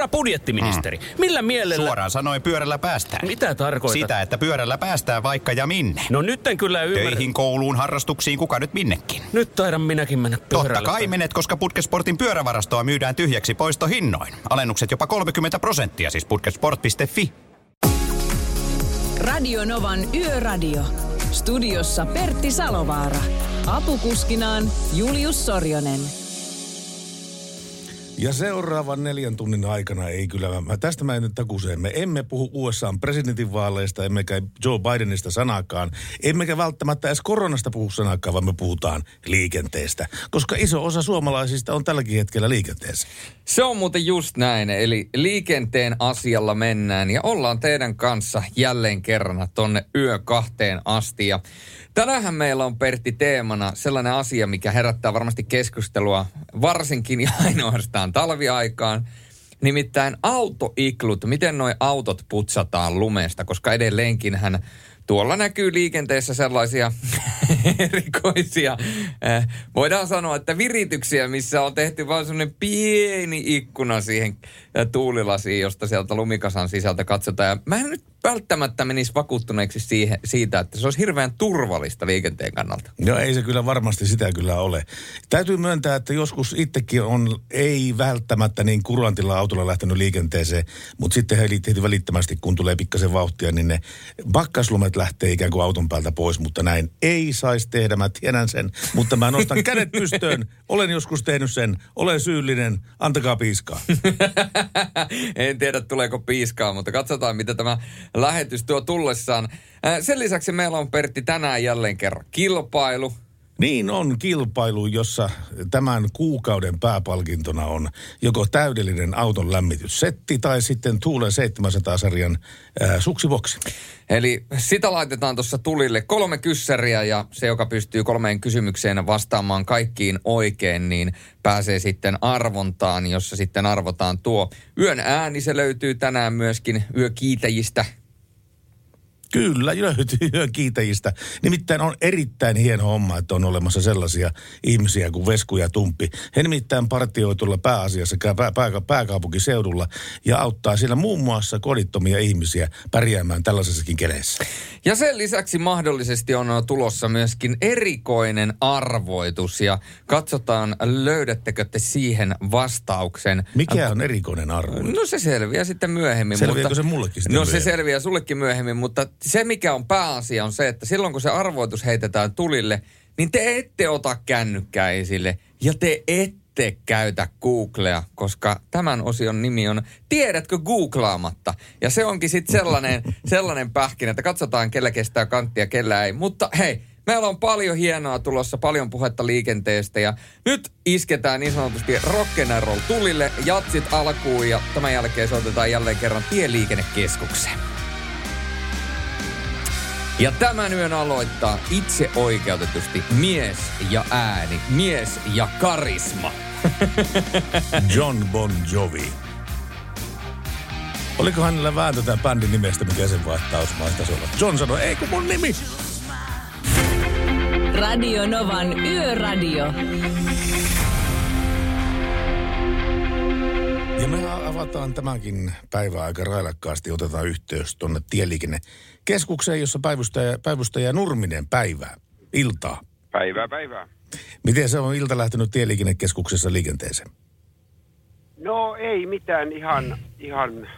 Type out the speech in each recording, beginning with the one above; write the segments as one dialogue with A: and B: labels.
A: Herra budjettiministeri, mm. millä mielellä...
B: Suoraan sanoen pyörällä päästään.
A: Mitä tarkoitat?
B: Sitä, että pyörällä päästään vaikka ja minne.
A: No nyt en kyllä ymmärrä.
B: Töihin, kouluun, harrastuksiin, kuka nyt minnekin.
A: Nyt taidan minäkin mennä pyörällä.
B: Totta kai menet, koska Putkesportin pyörävarastoa myydään tyhjäksi poistohinnoin. Alennukset jopa 30 prosenttia, siis putkesport.fi.
C: Radio Novan Yöradio. Studiossa Pertti Salovaara. Apukuskinaan Julius Sorjonen.
D: Ja seuraavan neljän tunnin aikana ei kyllä, mä, tästä mä en nyt takuseen, me emme puhu USAn presidentinvaaleista, emmekä Joe Bidenista sanakaan, emmekä välttämättä edes koronasta puhu sanakaan, vaan me puhutaan liikenteestä. Koska iso osa suomalaisista on tälläkin hetkellä liikenteessä.
E: Se on muuten just näin, eli liikenteen asialla mennään ja ollaan teidän kanssa jälleen kerran tonne yö kahteen asti. Ja tänähän meillä on Pertti teemana sellainen asia, mikä herättää varmasti keskustelua varsinkin ja ainoastaan talviaikaan. Nimittäin autoiklut, miten nuo autot putsataan lumesta, koska edelleenkin hän tuolla näkyy liikenteessä sellaisia erikoisia, äh, voidaan sanoa, että virityksiä, missä on tehty vain semmoinen pieni ikkuna siihen äh, tuulilasiin, josta sieltä lumikasan sisältä katsotaan. Ja mä en nyt välttämättä menisi vakuuttuneeksi siihen, siitä, että se olisi hirveän turvallista liikenteen kannalta.
D: No ei se kyllä varmasti sitä kyllä ole. Täytyy myöntää, että joskus itsekin on ei välttämättä niin kurantilla autolla lähtenyt liikenteeseen, mutta sitten heti välittömästi, kun tulee pikkasen vauhtia, niin ne pakkaslumet lähtee ikään kuin auton päältä pois, mutta näin ei saisi tehdä, mä tiedän sen, mutta mä nostan kädet pystöön, olen joskus tehnyt sen, olen syyllinen, antakaa piiskaa.
E: en tiedä tuleeko piiskaa, mutta katsotaan mitä tämä lähetys tuo tullessaan. Sen lisäksi meillä on Pertti tänään jälleen kerran kilpailu.
D: Niin on kilpailu, jossa tämän kuukauden pääpalkintona on joko täydellinen auton lämmityssetti tai sitten Tuulen 700-sarjan ää, suksiboksi.
E: Eli sitä laitetaan tuossa tulille kolme kyssäriä ja se, joka pystyy kolmeen kysymykseen vastaamaan kaikkiin oikein, niin pääsee sitten arvontaan, jossa sitten arvotaan tuo yön ääni. Se löytyy tänään myöskin yökiitäjistä
D: Kyllä, löytyy kiitäjistä. Nimittäin on erittäin hieno homma, että on olemassa sellaisia ihmisiä kuin Vesku ja Tumppi. He nimittäin partioi tuolla pääasiassa pää, pää, pääkaupunkiseudulla ja auttaa siellä muun muassa kodittomia ihmisiä pärjäämään tällaisessakin keleissä.
E: Ja sen lisäksi mahdollisesti on tulossa myöskin erikoinen arvoitus ja katsotaan löydättekö te siihen vastauksen.
D: Mikä on erikoinen arvoitus?
E: No se selviää sitten myöhemmin.
D: Selviääkö
E: mutta,
D: se mullekin sitten
E: No se
D: myöhemmin?
E: selviää sullekin myöhemmin, mutta se mikä on pääasia on se, että silloin kun se arvoitus heitetään tulille, niin te ette ota kännykkää esille ja te ette käytä Googlea, koska tämän osion nimi on Tiedätkö googlaamatta? Ja se onkin sitten sellainen, sellainen pähkinä, että katsotaan kellä kestää kanttia, kellä ei. Mutta hei, meillä on paljon hienoa tulossa, paljon puhetta liikenteestä ja nyt isketään niin sanotusti rock'n'roll tulille, jatsit alkuun ja tämän jälkeen soitetaan jälleen kerran Tieliikennekeskukseen. Ja tämän yön aloittaa itse oikeutetusti mies ja ääni, mies ja karisma.
D: John Bon Jovi. Oliko hänellä vääntö tämän bändin nimestä, mikä sen vaihtaus mahtaisi olla? John sanoi, ei kun mun nimi.
C: Radio Novan Yöradio.
D: Ja me avataan tämänkin päivän aika railakkaasti. Otetaan yhteys tuonne tieliikennekeskukseen, jossa päivystäjä, päivystäjä Nurminen päivää, iltaa.
F: Päivää, päivää.
D: Miten se on ilta lähtenyt tieliikennekeskuksessa liikenteeseen?
F: No ei mitään ihan, ihan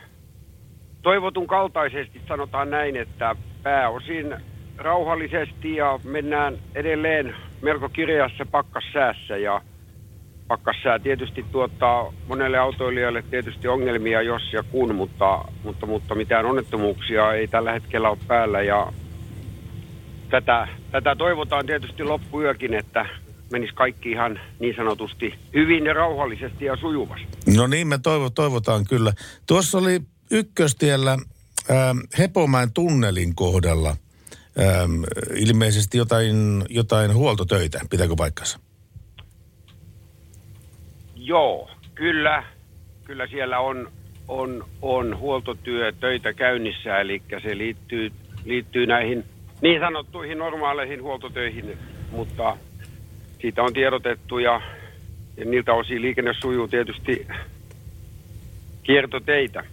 F: toivotun kaltaisesti sanotaan näin, että pääosin rauhallisesti ja mennään edelleen melko kirjassa pakkassäässä ja pakkassää tietysti tuottaa monelle autoilijalle tietysti ongelmia jos ja kun, mutta, mutta, mutta mitään onnettomuuksia ei tällä hetkellä ole päällä ja tätä, tätä toivotaan tietysti loppuyökin, että menisi kaikki ihan niin sanotusti hyvin ja rauhallisesti ja sujuvasti.
D: No niin, me toivo, toivotaan kyllä. Tuossa oli ykköstiellä ähm, Hepomäen tunnelin kohdalla ähm, ilmeisesti jotain, jotain huoltotöitä. Pitääkö paikkansa?
F: Joo, kyllä. Kyllä siellä on, on, on huoltotyö töitä käynnissä, eli se liittyy, liittyy näihin niin sanottuihin normaaleihin huoltotöihin, mutta siitä on tiedotettu ja, ja niiltä osin liikenne sujuu tietysti kiertoteitä.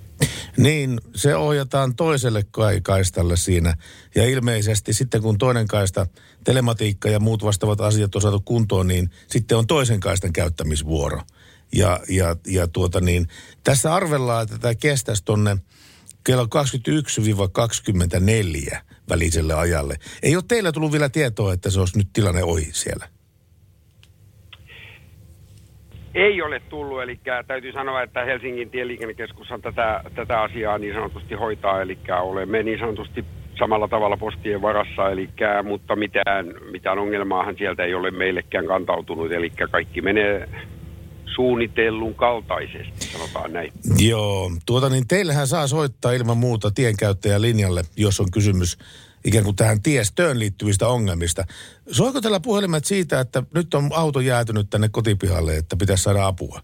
D: Niin, se ohjataan toiselle kai- kaistalle siinä. Ja ilmeisesti sitten kun toinen kaista, telematiikka ja muut vastaavat asiat on saatu kuntoon, niin sitten on toisen kaistan käyttämisvuoro. Ja, ja, ja tuota niin, tässä arvellaan, että tämä kestäisi tonne kello 21-24 väliselle ajalle. Ei ole teillä tullut vielä tietoa, että se olisi nyt tilanne ohi siellä.
F: Ei ole tullut, eli täytyy sanoa, että Helsingin tieliikennekeskushan tätä, tätä asiaa niin sanotusti hoitaa, eli olemme niin sanotusti samalla tavalla postien varassa, eli, mutta mitään, mitään ongelmaahan sieltä ei ole meillekään kantautunut, eli kaikki menee suunnitellun kaltaisesti, sanotaan näin.
D: Joo, tuota niin teillähän saa soittaa ilman muuta tienkäyttäjän linjalle, jos on kysymys ikään kuin tähän tiestöön liittyvistä ongelmista. Soiko tällä puhelimet siitä, että nyt on auto jäätynyt tänne kotipihalle, että pitäisi saada apua?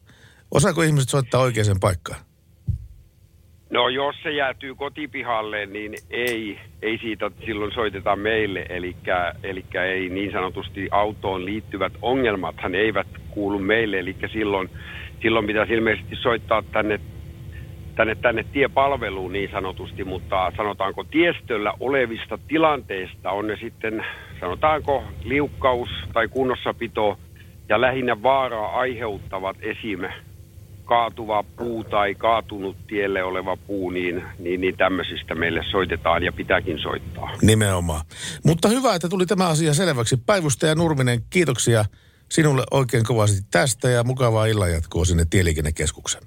D: Osaako ihmiset soittaa oikeaan paikkaan?
F: No jos se jäätyy kotipihalle, niin ei, ei siitä silloin soiteta meille, eli, eli ei niin sanotusti autoon liittyvät ongelmathan eivät kuulu meille, eli silloin, silloin pitäisi ilmeisesti soittaa tänne, tänne, tänne tiepalveluun niin sanotusti, mutta sanotaanko tiestöllä olevista tilanteista on ne sitten, sanotaanko liukkaus tai kunnossapito ja lähinnä vaaraa aiheuttavat esim kaatuva puu tai kaatunut tielle oleva puu, niin, niin, niin tämmöisistä meille soitetaan ja pitääkin soittaa.
D: Nimenomaan. Mutta hyvä, että tuli tämä asia selväksi. Päivystäjä Nurminen, kiitoksia sinulle oikein kovasti tästä ja mukavaa illanjatkoa sinne Tieliikennekeskuksen.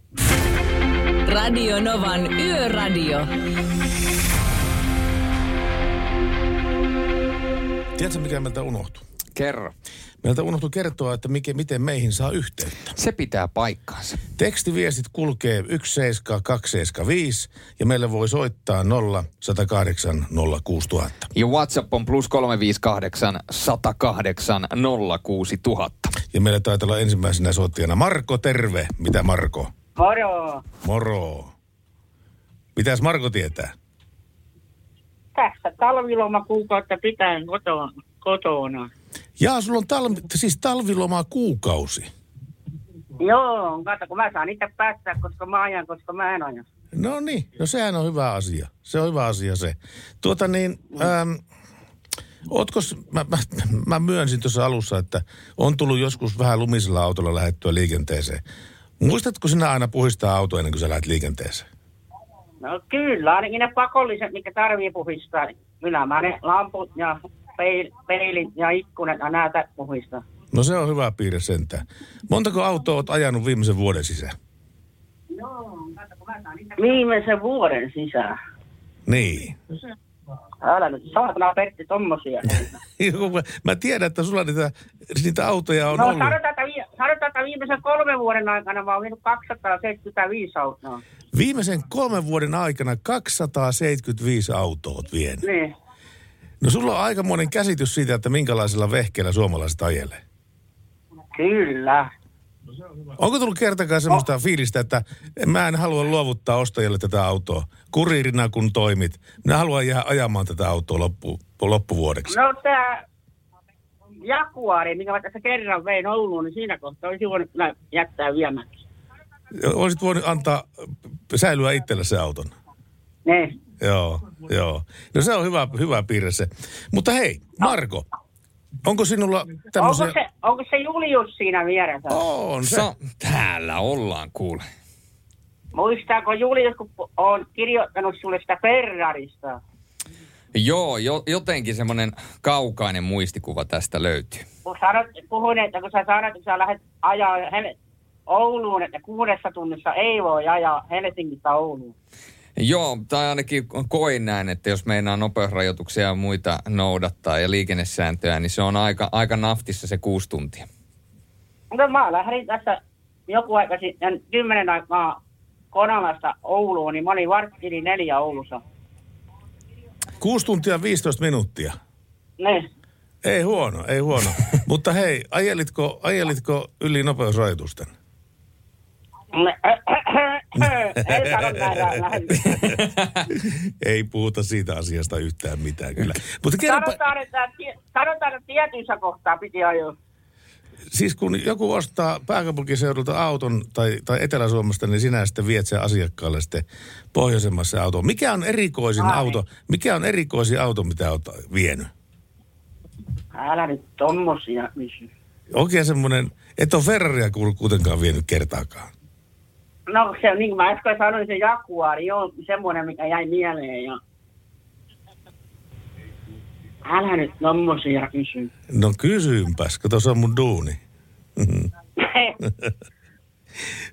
C: Radio Novan Yöradio.
D: Tiedätkö, mikä meiltä unohtui?
E: Kerro.
D: Meiltä unohtui kertoa, että mikä, miten meihin saa yhteyttä.
E: Se pitää paikkaansa.
D: Tekstiviestit kulkee 17275 ja meille voi soittaa 0 108 06000.
E: Ja WhatsApp on plus 358 108 06000.
D: Ja meillä taitaa olla ensimmäisenä soittajana Marko, terve. Mitä Marko?
G: Moro.
D: Moro. Mitäs Marko tietää?
G: Tässä talviloma kuukautta pitää kotona. kotona.
D: Jaa, sulla on talvi, siis talviloma kuukausi.
G: Joo, kato, kun mä saan niitä päättää, koska mä ajan, koska mä en aja.
D: No niin, no sehän on hyvä asia. Se on hyvä asia se. Tuota niin, ähm, ootko, mä, mä, mä myönsin tuossa alussa, että on tullut joskus vähän lumisella autolla lähettyä liikenteeseen. Muistatko sinä aina puhistaa auto ennen kuin sä lähdet liikenteeseen?
G: No kyllä, ainakin ne pakolliset, mikä tarvii puhistaa. niin Kyllä mä ne lamput ja peil, peilin ja ikkunat ja näitä puhistaa.
D: No se on hyvä piirre sentään. Montako autoa oot ajanut viimeisen vuoden sisään?
G: Viimeisen vuoden sisään.
D: Niin.
G: Älä nyt saatana Pertti tommosia.
D: Mä tiedän, että sulla niitä, niitä autoja on
G: No
D: ollut.
G: sanotaan, että, vi- sanotaan, että viimeisen kolmen vuoden aikana mä oon vienyt 275 autoa.
D: Viimeisen kolmen vuoden aikana 275 autoa oot vienyt.
G: Niin.
D: No sulla on aikamoinen käsitys siitä, että minkälaisella vehkeellä suomalaiset ajelee.
G: Kyllä.
D: Onko tullut kertakaan semmoista fiilistä, että mä en halua luovuttaa ostajalle tätä autoa kuriirina kun toimit. Minä haluan jäädä ajamaan tätä autoa loppu, loppuvuodeksi.
G: No tää Jaguari, minkä mä tässä kerran vein Ouluun, niin siinä kohtaa olisi voinut kyllä jättää viemättä.
D: Olisit voinut antaa säilyä itselle se auton.
G: Ne.
D: Joo, joo. No se on hyvä, hyvä piirre se. Mutta hei, Marko, onko sinulla
G: Onko
D: tämmöisiä...
G: se, onko se Julius siinä vieressä?
D: On se.
E: So, täällä ollaan kuule.
G: Muistaako Julius, kun on kirjoittanut sulle sitä Ferrarista?
E: Joo, jo, jotenkin semmoinen kaukainen muistikuva tästä löytyy.
G: Kun sanot, puhuin, että kun sä sanot, että sä lähdet ajaa Ouluun, että kuudessa tunnissa ei voi ajaa Helsingistä Ouluun.
E: Joo, tai ainakin koin näin, että jos meinaa nopeusrajoituksia ja muita noudattaa ja liikennesääntöjä, niin se on aika, aika naftissa se kuusi tuntia.
G: No mä lähdin tässä joku aika sitten, kymmenen aikaa Konalasta Ouluun, niin mä olin vartti yli neljä Oulussa.
D: 6 tuntia 15 minuuttia.
G: Ne.
D: Ei huono, ei huono. Mutta hei, ajelitko, ajelitko yli nopeusrajoitusten?
G: Ei sano näin lähden.
D: ei puhuta siitä asiasta yhtään mitään kyllä. Mutta kerropa,
G: Sanotaan, että, sanotaan, että tietyissä kohtaa piti ajoa.
D: Siis kun joku ostaa pääkaupunkiseudulta auton tai, tai Etelä-Suomesta, niin sinä sitten viet sen asiakkaalle sitten pohjoisemmassa auto. Mikä on erikoisin
G: Ai.
D: auto, mikä on erikoisin auto, mitä olet vienyt?
G: Älä nyt tommosia.
D: Oikein semmoinen, et ole Ferraria kuitenkaan vienyt kertaakaan.
G: No se on niin kuin mä äsken sanoin, se Jaguari on semmoinen, mikä jäi mieleen. Ja... Älä nyt tommosia kysy.
D: No kysympäs, kato se on mun duuni.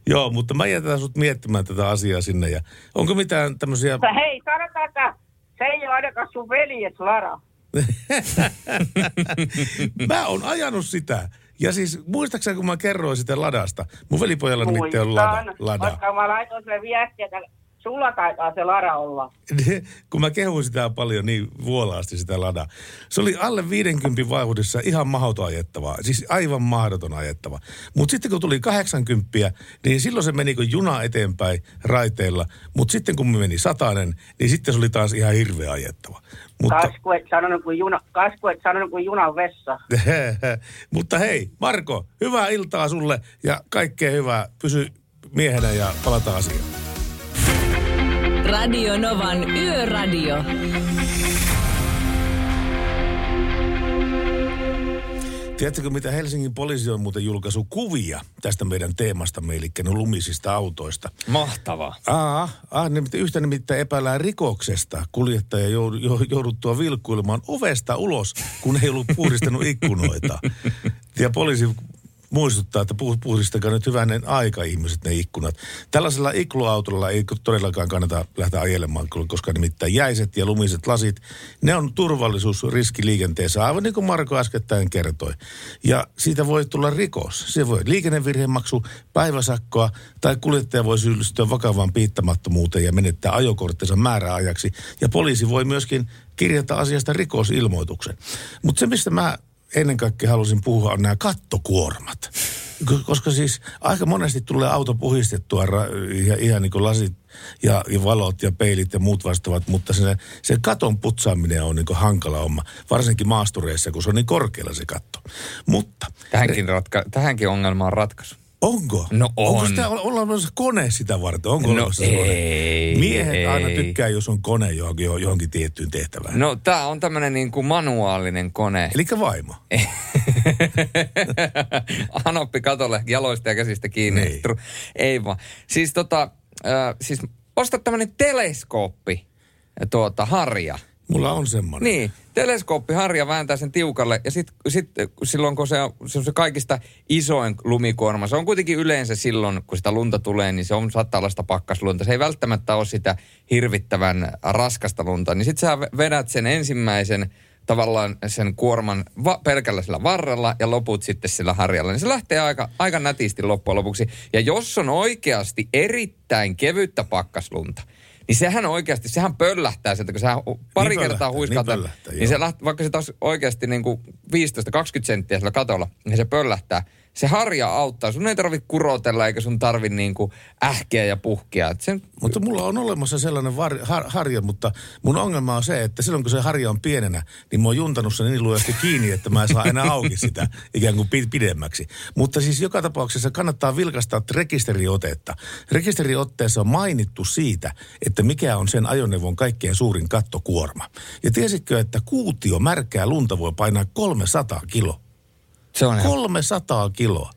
D: Joo, mutta mä jätän sut miettimään tätä asiaa sinne. Ja onko mitään tämmöisiä...
G: Hei, sanotaan, että se ei ole ainakaan sun veljet Lara.
D: mä oon ajanut sitä. Ja siis muistaakseni, kun mä kerroin sitä ladasta. Mun velipojalla nimittäin on lada. Lada.
G: Koska mä laitoin sille viestiä, että sulla taitaa se Lara olla.
D: kun mä kehuin sitä paljon niin vuolaasti sitä lada. Se oli alle 50 vauhdissa ihan mahdoton ajettavaa. Siis aivan mahdoton ajettava. Mutta sitten kun tuli 80, niin silloin se meni kuin juna eteenpäin raiteilla. Mutta sitten kun me meni satanen, niin sitten se oli taas ihan hirveä ajettava. Mutta,
G: Kasku et sanonut kuin juna, kasku et sanonut kuin junan vessa.
D: mutta hei, Marko, hyvää iltaa sulle ja kaikkea hyvää. Pysy miehenä ja palataan asiaan.
C: Radio Novan Yöradio.
D: Tiedättekö, mitä Helsingin poliisi on muuten julkaisu kuvia tästä meidän teemasta, eli no lumisista autoista?
E: Mahtavaa.
D: Aa, ah, nimittäin, yhtä nimittäin epäillään rikoksesta kuljettaja jou- jou- jouduttua vilkkuilemaan ovesta ulos, kun ei ollut puhdistanut ikkunoita. Ja poliisi muistuttaa, että pu- puhdistakaa nyt hyvänen aika ihmiset ne ikkunat. Tällaisella ikluautolla ei todellakaan kannata lähteä ajelemaan, koska nimittäin jäiset ja lumiset lasit, ne on turvallisuusriski liikenteessä, aivan niin kuin Marko äskettäin kertoi. Ja siitä voi tulla rikos. Se voi liikennevirhemaksu, päiväsakkoa tai kuljettaja voi syyllistyä vakavaan piittamattomuuteen ja menettää ajokorttinsa määräajaksi. Ja poliisi voi myöskin kirjata asiasta rikosilmoituksen. Mutta se, mistä mä ennen kaikkea halusin puhua, on nämä kattokuormat. Ko- Koska siis aika monesti tulee auto puhistettua ja ihan niin kuin lasit ja, ja valot ja peilit ja muut vastaavat, mutta se, se katon putsaaminen on niin hankala homma, varsinkin maastureissa, kun se on niin korkealla se katto. Mutta
E: Tähänkin, ratka- tähänkin ongelmaan on ratkaisu.
D: Onko?
E: No
D: Onko
E: on.
D: sitä olla olemassa kone sitä varten? Onko
E: No
D: se kone?
E: ei,
D: Miehet aina
E: ei.
D: tykkää, jos on kone johonkin, johonkin tiettyyn tehtävään.
E: No tää on tämmönen niin kuin manuaalinen kone.
D: Eli vaimo.
E: Anoppi katolle jaloista ja käsistä kiinni.
D: Niin.
E: Tru- Ei vaan. Siis tota, äh, siis osta tämmönen teleskooppi, tuota, harja.
D: Mulla on semmoinen.
E: Niin, teleskooppi harja vääntää sen tiukalle ja sitten sit, silloin kun se on, se on se kaikista isoin lumikuorma, se on kuitenkin yleensä silloin, kun sitä lunta tulee, niin se on saattaa olla sitä pakkaslunta. Se ei välttämättä ole sitä hirvittävän raskasta lunta. Niin sitten sä vedät sen ensimmäisen tavallaan sen kuorman va- pelkällä sillä varrella ja loput sitten sillä harjalla. Niin se lähtee aika, aika nätisti loppujen lopuksi. Ja jos on oikeasti erittäin kevyttä pakkaslunta, niin sehän oikeasti, sehän pöllähtää sieltä, kun sä pari
D: Niin
E: kertaa huiskaat,
D: niin
E: niin, niin se läht, vaikka se taas oikeasti niin kuin 15-20 senttiä sillä katolla, niin se pöllähtää. Se harja auttaa. Sun ei tarvi kurotella eikä sun tarvi niin kuin ähkeä ja puhkia. Et sen,
D: Mutta mulla on olemassa sellainen var, har, harja, mutta mun ongelma on se, että silloin kun se harja on pienenä, niin mä oon juntanut sen niin lujasti kiinni, että mä en saa enää auki sitä ikään kuin pi- pidemmäksi. Mutta siis joka tapauksessa kannattaa vilkastaa rekisteriotetta. Rekisteriotteessa on mainittu siitä, että mikä on sen ajoneuvon kaikkein suurin kattokuorma. Ja tiesitkö, että kuutio märkää lunta voi painaa 300 kiloa?
E: Se on ihan
D: 300 kiloa.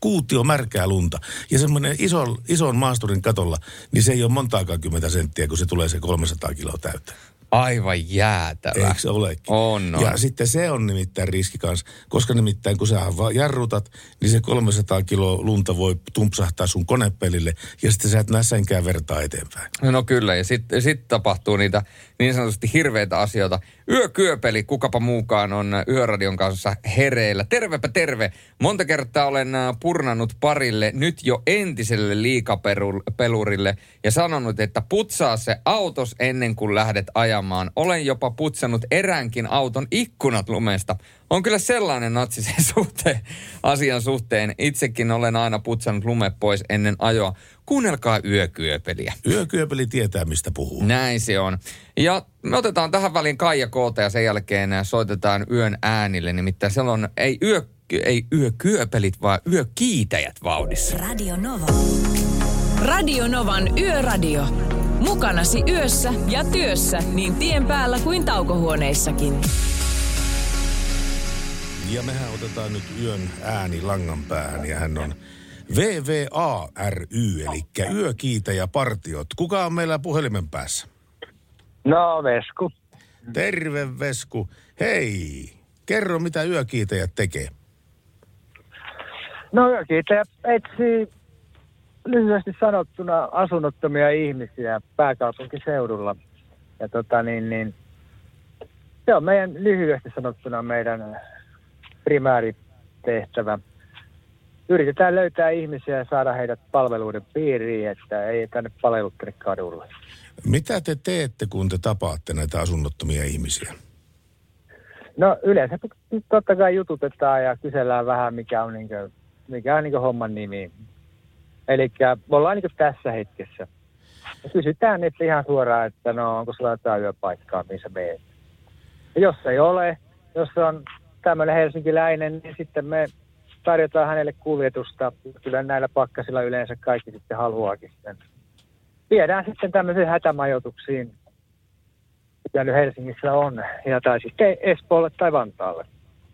D: Kuutio märkää lunta. Ja semmoinen iso, ison maasturin katolla, niin se ei ole montaakaan kymmentä senttiä, kun se tulee se 300 kiloa täyteen.
E: aivan jäätävä.
D: Eikö se olekin?
E: On, on.
D: Ja sitten se on nimittäin riski kanssa, koska nimittäin kun sä vaan jarrutat, niin se 300 kiloa lunta voi tumpsahtaa sun konepelille ja sitten sä et näe senkään vertaa eteenpäin.
E: No kyllä, ja sitten sit tapahtuu niitä niin sanotusti hirveitä asioita. Yökyöpeli, kukapa muukaan on Yöradion kanssa hereillä. Tervepä terve. Monta kertaa olen äh, purnannut parille nyt jo entiselle liikapelurille ja sanonut, että putsaa se autos ennen kuin lähdet ajamaan. Olen jopa putsannut eräänkin auton ikkunat lumesta. On kyllä sellainen natsi sen suhteen, asian suhteen. Itsekin olen aina putsannut lume pois ennen ajoa. Kuunnelkaa yökyöpeliä.
D: Yökyöpeli tietää, mistä puhuu.
E: Näin se on. Ja me otetaan tähän väliin Kaija Koota ja sen jälkeen soitetaan yön äänille. Nimittäin siellä on, ei yö, ei yökyöpelit, vaan yökiitäjät vauhdissa.
C: Radio Nova. Radio Novan Yöradio. Mukanasi yössä ja työssä niin tien päällä kuin taukohuoneissakin.
D: Ja mehän otetaan nyt yön ääni langan päähän ja hän on VVA ry, eli yökiitäjä partiot. Kuka on meillä puhelimen päässä?
H: No, Vesku.
D: Terve Vesku. Hei, kerro mitä yökiitäjät tekee.
H: No, yökiitäjä etsii lyhyesti sanottuna asunnottomia ihmisiä pääkaupunkiseudulla. Ja tota niin, niin se on meidän lyhyesti sanottuna meidän primääritehtävä. Yritetään löytää ihmisiä ja saada heidät palveluiden piiriin, että ei tänne palveluttele kadulle.
D: Mitä te teette, kun te tapaatte näitä asunnottomia ihmisiä?
H: No yleensä totta kai jututetaan ja kysellään vähän, mikä on, niin kuin, mikä on niin homman nimi. Eli me ollaan niin tässä hetkessä. Ja kysytään että ihan suoraan, että no onko sulla jotain yöpaikkaa, missä meet. Ja jos ei ole, jos on tämmöinen helsinkiläinen, niin sitten me tarjotaan hänelle kuljetusta. Kyllä näillä pakkasilla yleensä kaikki sitten haluaakin sen. Viedään sitten tämmöisiin hätämajoituksiin, mitä nyt Helsingissä on, ja tai sitten Espoolle tai Vantaalle,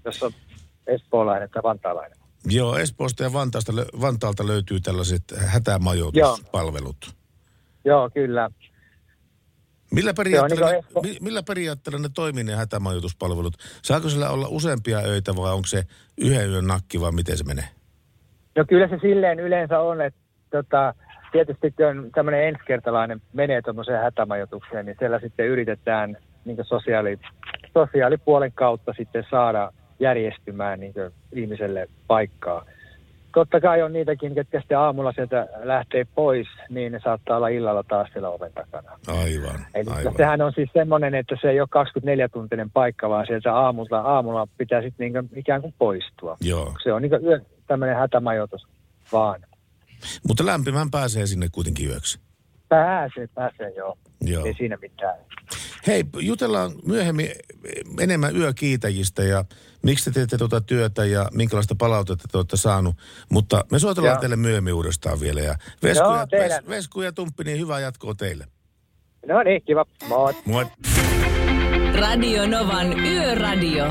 H: jos on espoolainen tai vantaalainen.
D: Joo, Espoosta ja Vantaasta, Vantaalta löytyy tällaiset hätämajoituspalvelut.
H: Joo, kyllä.
D: Millä periaatteella,
H: niin
D: mi- millä periaatteella ne toimii ne hätämajoituspalvelut? Saako sillä olla useampia öitä vai onko se yhden yön nakki vai miten se menee?
H: No kyllä se silleen yleensä on, että tota, tietysti kun tämmöinen ensikertalainen menee tuommoiseen hätämajoitukseen, niin siellä sitten yritetään niin sosiaali, sosiaalipuolen kautta sitten saada järjestymään niin ihmiselle paikkaa. Totta kai on niitäkin, ketkä sitten aamulla sieltä lähtee pois, niin ne saattaa olla illalla taas siellä oven takana.
D: Aivan,
H: Eli
D: aivan.
H: sehän on siis semmoinen, että se ei ole 24-tuntinen paikka, vaan sieltä aamulla, aamulla pitää sitten niin ikään kuin poistua.
D: Joo,
H: Se on niin yö, tämmöinen hätämajoitus vaan.
D: mutta lämpimään pääsee sinne kuitenkin yöksi.
H: Pääsee, pääsee joo.
D: Joo.
H: Ei siinä mitään.
D: Hei, jutellaan myöhemmin enemmän yökiitäjistä ja miksi te teette tuota työtä ja minkälaista palautetta te olette saanut. Mutta me soitellaan
H: Joo.
D: teille myöhemmin uudestaan vielä. Ja Vesku,
H: Joo,
D: ja,
H: teidän.
D: Ves, Vesku ja Tumppi, niin hyvää jatkoa teille.
H: No niin, kiva. Moi.
D: Moi.
C: Radio Novan Yöradio.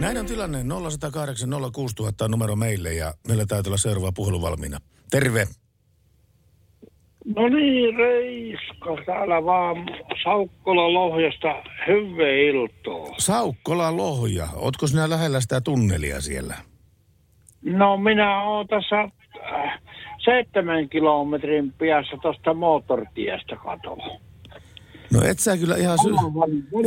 D: Näin on tilanne. 0108 06000 on numero meille ja meillä täytyy olla seuraava puhelu valmiina. Terve.
I: No niin, Reiska, täällä vaan Saukkola Lohjasta hyvää iltaa.
D: Saukkola Lohja. Ootko sinä lähellä sitä tunnelia siellä?
I: No minä oon tässä äh, seitsemän kilometrin päässä tuosta moottoritiestä katoa.
D: No et sä kyllä ihan sy-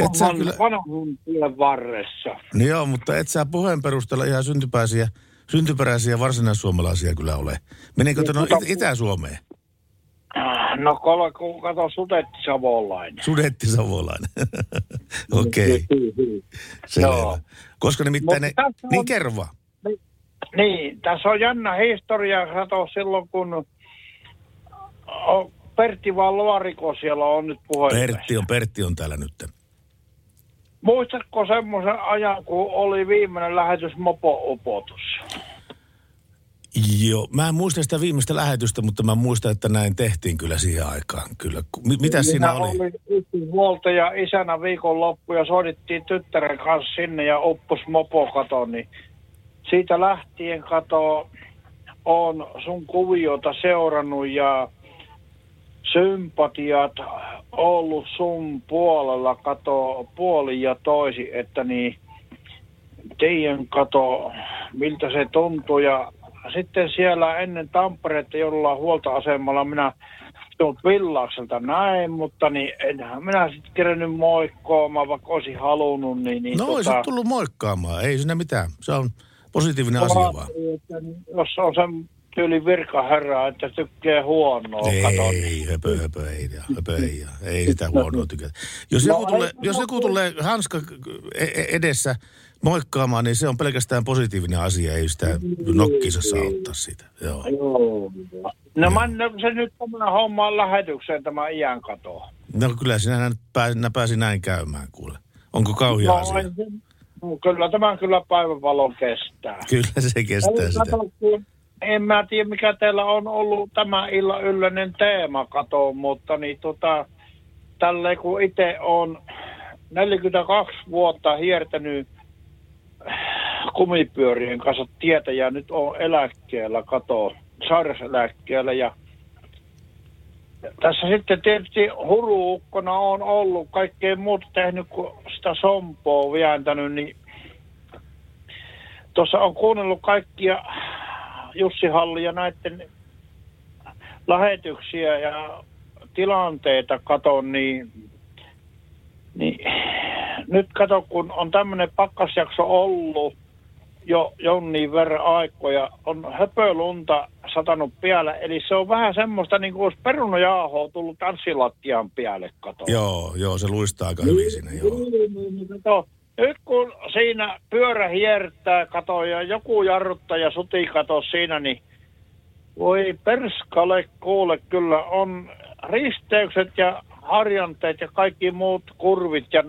D: et sä kyllä,
I: Vanhan varressa.
D: no joo, mutta et sä puheen perusteella ihan syntyperäisiä, syntyperäisiä varsinaissuomalaisia kyllä ole. Menikö tuonne
I: mutta-
D: It- Itä-Suomeen?
I: No kolme kun kato sutetti savolainen.
D: Sudetti Savolainen. Okei, okay. selvä.
I: Joo.
D: Koska nimittäin ne,
I: on-
D: niin kerro vaan.
I: Niin, tässä on jännä historia. Kato silloin, kun Pertti vaan Loariko siellä on nyt puhelimessa.
D: Pertti on, Pertti on täällä nyt.
I: Muistatko semmoisen ajan, kun oli viimeinen lähetys Mopo-upotus?
D: Joo, mä en muista sitä viimeistä lähetystä, mutta mä muistan, että näin tehtiin kyllä siihen aikaan. Kyllä. Mi- mitä siinä oli?
I: oli yksinhuoltaja isänä viikonloppu ja soitettiin tyttären kanssa sinne ja uppus Mopo kato, niin siitä lähtien kato on sun kuviota seurannut ja sympatiat ollut sun puolella kato puoli ja toisi, että niin teidän kato, miltä se tuntuu ja sitten siellä ennen Tampereetta jollain huoltoasemalla minä tuolta Villaukselta näin, mutta niin enhän minä sitten kerennyt moikkaamaan, vaikka olisin halunnut. Niin, niin
D: No tota... olisit tullut moikkaamaan, ei siinä mitään. Se on positiivinen asia vaan.
I: että Jos on sen tyyli virkaherra, että tykkää huonoa,
D: Ei, höpö, höpö, ei, höpö, ei, ei sitä huonoa tykätä. Jos
I: No
D: joku, tulee,
I: ei,
D: jos
I: no
D: joku
I: kun-
D: tulee hanska e- e- edessä moikkaamaan, niin se on pelkästään positiivinen asia, ei sitä nokkiinsa saa ottaa siitä. Joo.
I: Joo. No mä se nyt tämä homma lähetykseen tämä iän kato.
D: No kyllä sinä nä- pää- nä pääsi näin käymään, kuule. Onko kauhea asia?
I: no, kyllä tämä kyllä päivänvalon kestää.
D: Kyllä se kestää
I: Eli
D: sitä.
I: kato, kun- en mä tiedä, mikä teillä on ollut tämä illan yleinen teema, kato, mutta niin tota, tälleen kun itse on 42 vuotta hiertänyt kumipyörien kanssa tietä ja nyt on eläkkeellä, kato, sairauseläkkeellä ja tässä sitten tietysti huruukkona on ollut kaikkea muuta tehnyt kuin sitä sompoa vääntänyt, niin tuossa on kuunnellut kaikkia Jussi Halli ja näiden lähetyksiä ja tilanteita katon, niin, niin nyt kato, kun on tämmöinen pakkasjakso ollut jo jonnin verran aikoja, on höpölunta satanut päälle, eli se on vähän semmoista niin kuin olisi perunajauhoa tullut tanssilattian päälle, kato.
D: Joo, joo, se luistaa aika hyvin siinä, joo.
I: Niin, niin, niin, kato, nyt kun siinä pyörä hiertää, kato, ja joku jarruttaja suti kato siinä, niin voi perskale kuule, kyllä on risteykset ja harjanteet ja kaikki muut kurvit ja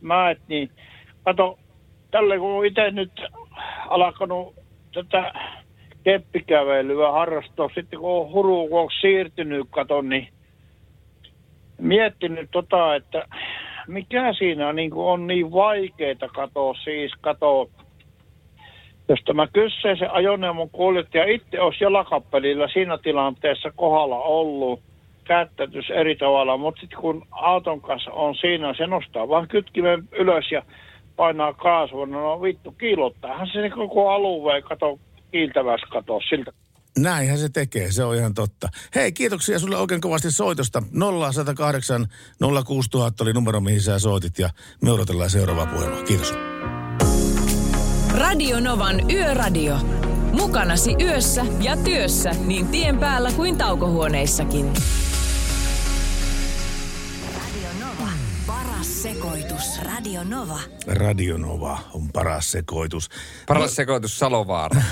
I: mäet, niin kato, tälle kun itse nyt alkanut tätä keppikävelyä harrastaa, sitten kun on huru, kun on siirtynyt, kato, niin miettinyt tota, että mikä siinä niin kuin on niin vaikeita katoa siis katoa. Jos tämä kyseisen ajoneuvon kuljettaja itse olisi jalakappelilla siinä tilanteessa kohdalla ollut, käyttäytyisi eri tavalla, mutta sitten kun auton kanssa on siinä, se nostaa vaan kytkimen ylös ja painaa kaasua, no, vittu, kiilottaahan se koko alueen kato kiiltävässä katoa siltä.
D: Näinhän se tekee, se on ihan totta. Hei, kiitoksia sulle oikein kovasti soitosta. 0108 06000 oli numero, mihin sä soitit ja me odotellaan seuraavaa puhelua. Kiitos.
C: Radio Novan Yöradio. Mukanasi yössä ja työssä niin tien päällä kuin taukohuoneissakin.
J: Sekoitus. Radio Nova.
D: Radio Nova on paras sekoitus.
E: Paras sekoitus Salovaara.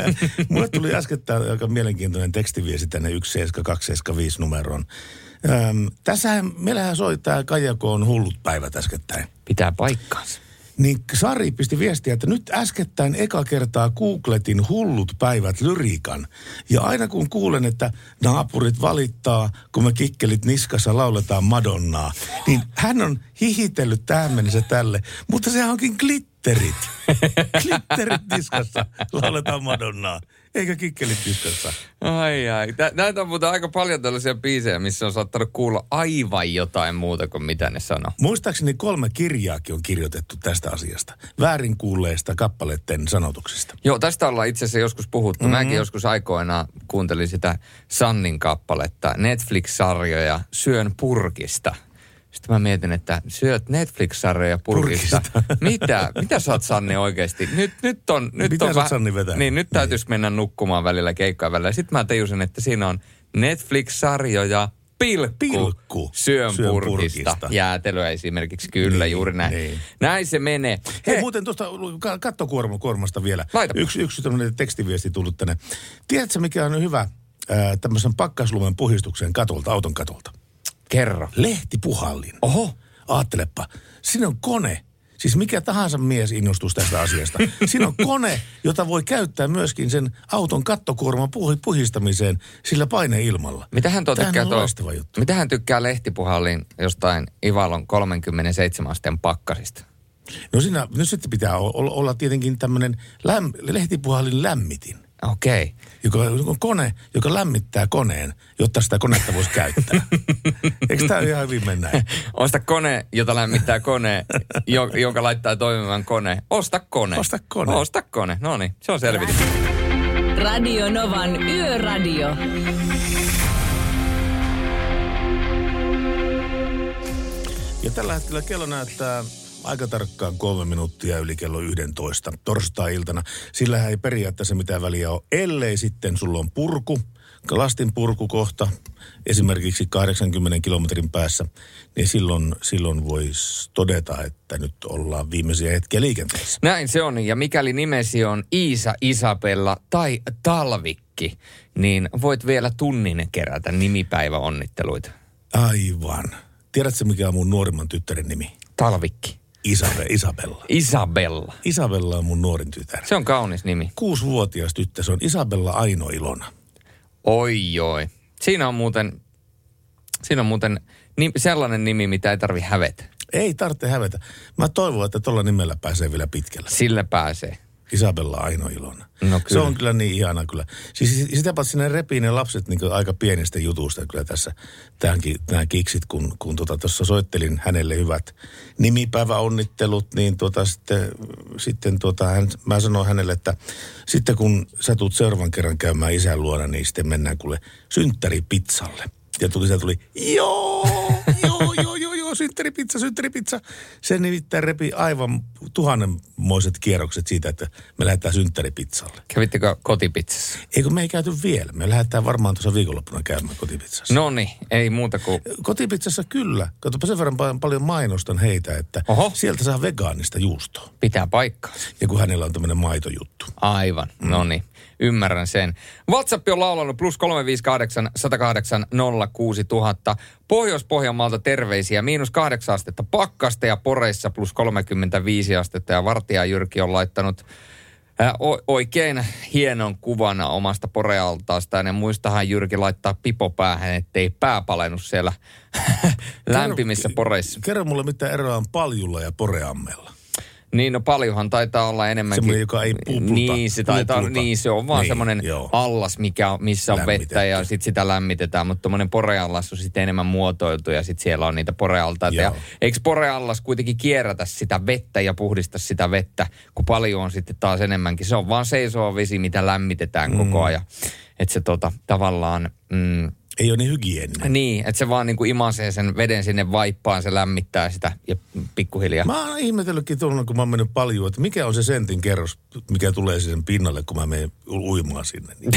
D: Mulle tuli äskettäin aika mielenkiintoinen tekstiviesti tänne 17275 numeroon. Öm, tässähän, meillähän soittaa Kajakoon hullut päivät äskettäin.
E: Pitää paikkaansa.
D: Niin Sari pisti viestiä, että nyt äskettäin eka kertaa googletin hullut päivät lyriikan. Ja aina kun kuulen, että naapurit valittaa, kun me kikkelit niskassa lauletaan Madonnaa, niin hän on hihitellyt tähän mennessä tälle. Mutta sehän onkin glitterit. glitterit niskassa lauletaan Madonnaa. Eikä kikkelit niskassa.
E: Ai ai. Tä- Näitä on muuten aika paljon tällaisia biisejä, missä on saattanut kuulla aivan jotain muuta kuin mitä ne sanoo.
D: Muistaakseni kolme kirjaakin on kirjoitettu tästä asiasta. Väärin kuulleista kappaleiden sanotuksista.
E: Joo, tästä ollaan itse asiassa joskus puhuttu. Mm-hmm. Mäkin joskus aikoinaan kuuntelin sitä Sannin kappaletta, Netflix-sarjoja Syön purkista. Sitten mä mietin, että syöt Netflix-sarjoja purkista.
D: Purkista.
E: Mitä? Mitä sä oot Sanni oikeasti? Nyt, nyt on... Nyt
D: Mitä
E: on
D: sä oot, Sanni, vetänyt?
E: Niin, nyt täytyisi mennä nukkumaan välillä keikkaa välillä. Sitten mä tajusin, että siinä on Netflix-sarjoja pilkku,
D: Pilkku.
E: syön,
D: Syön
E: purkista.
D: purkista.
E: Jäätelöä esimerkiksi, kyllä
D: Niin,
E: juuri näin.
D: niin.
E: Näin se menee.
D: Hei, muuten tuosta ka- kattokuormasta vielä.
E: Laitapa.
D: Yksi, yksi tämmöinen tekstiviesti tullut tänne. Tiedätkö, mikä on hyvä ää, tämmöisen pakkaslumen puhistukseen katolta, auton katolta?
E: Kerro.
D: Lehtipuhallin.
E: Oho.
D: Aattelepa, siinä on kone. Siis mikä tahansa mies innostuisi tästä asiasta. Siinä on kone, jota voi käyttää myöskin sen auton kattokuorman puhi- puhistamiseen sillä paineilmalla.
E: Mitä hän tuo tykkää tuo,
D: juttu.
E: mitä hän tykkää lehtipuhallin jostain Ivalon 37 asteen pakkasista?
D: No siinä, nyt sitten pitää olla, olla tietenkin tämmöinen läm, lehtipuhallin lämmitin.
E: Okei. Okay.
D: joka on kone, joka lämmittää koneen, jotta sitä konetta voisi käyttää. Eikö tämä ihan hyvin mennä?
E: Osta kone, jota lämmittää kone, jo, jonka laittaa toimivan kone. Osta kone.
D: Osta kone.
E: Osta kone. No niin, se on selvitys.
C: Radio Novan Yöradio.
D: Ja tällä hetkellä kello näyttää aika tarkkaan kolme minuuttia yli kello 11 torstai-iltana. Sillä ei periaatteessa mitään väliä ole, ellei sitten sulla on purku, lastin purku kohta, esimerkiksi 80 kilometrin päässä, niin silloin, silloin voisi todeta, että nyt ollaan viimeisiä hetkiä liikenteessä.
E: Näin se on, ja mikäli nimesi on Iisa Isabella tai Talvikki, niin voit vielä tunnin kerätä nimipäiväonnitteluita.
D: Aivan. Tiedätkö mikä on mun nuorimman tyttären nimi?
E: Talvikki.
D: Isabe, Isabella.
E: Isabella.
D: Isabella on mun nuorin tytär.
E: Se on kaunis nimi.
D: Kuusivuotias tyttö, se on Isabella Aino Ilona.
E: Oi oi. Siinä on muuten, siinä on muuten ni, sellainen nimi, mitä ei tarvi hävetä.
D: Ei tarvitse hävetä. Mä toivon, että tuolla nimellä pääsee vielä pitkälle.
E: Sillä pääsee.
D: Isabella Aino Ilona.
E: No
D: Se
E: kyllä.
D: on kyllä niin ihana kyllä. Siis sitä paitsi ne repii ne lapset niin aika pienistä jutuista kyllä tässä tämänkin, nämä kiksit, kun, kun tuossa tota, soittelin hänelle hyvät nimipäiväonnittelut, niin tuota, sitten, sitten tuota, hän, mä sanoin hänelle, että sitten kun sä tulet seuraavan kerran käymään isän luona, niin sitten mennään kuule synttäripizzalle. Ja tuli, se tuli, joo, joo, joo, joo, joo, synttäripizza, synttäripizza. Se nimittäin repi aivan tuhannenmoiset kierrokset siitä, että me lähdetään synttäripizzalle.
E: Kävittekö kotipizzassa?
D: Eikö me ei käyty vielä? Me lähdetään varmaan tuossa viikonloppuna käymään kotipizzassa.
E: No niin, ei muuta kuin...
D: Kotipizzassa kyllä. Katsopa sen verran paljon, paljon mainostan heitä, että
E: Oho.
D: sieltä saa vegaanista juustoa.
E: Pitää paikkaa.
D: Ja kun hänellä on tämmöinen maitojuttu.
E: Aivan, mm. no niin. Ymmärrän sen. WhatsApp on laulanut plus 358 108 06000. Pohjois-Pohjanmaalta terveisiä. Miinus kahdeksan astetta pakkasta ja Poreissa plus 35 astetta. Ja Vartija Jyrki on laittanut ää, o- oikein hienon kuvan omasta porealtaastaan. Ja muistahan Jyrki laittaa pipo päähän, ettei pää palennut siellä lämpimissä poreissa.
D: Kerro mulle, mitä eroa on paljulla ja poreammella.
E: Niin, no paljonhan taitaa olla enemmänkin.
D: Semmoinen, joka ei pupluta.
E: Niin, se taitaa,
D: Pupluta.
E: niin, se on vaan
D: Niin,
E: semmoinen
D: joo.
E: allas, mikä, missä on vettä ja sitten sitä lämmitetään. Mutta tuommoinen poreallas on sitten enemmän muotoiltu ja sitten siellä on niitä porealtaita. Ja eikö poreallas kuitenkin kierrätä sitä vettä ja puhdista sitä vettä, kun paljon on sitten taas enemmänkin. Se on vaan seisoa vesi, mitä lämmitetään mm. koko ajan. Että se tota, tavallaan... Mm,
D: Ei ole niin hygieninen.
E: niin, että se vaan niinku imasee sen veden sinne vaippaan, se lämmittää sitä ja pikkuhiljaa.
D: Mä oon ihmetellytkin tuolla, kun mä oon mennyt paljon, että mikä on se sentin kerros, mikä tulee sen pinnalle, kun mä menen uimaan sinne. Niin.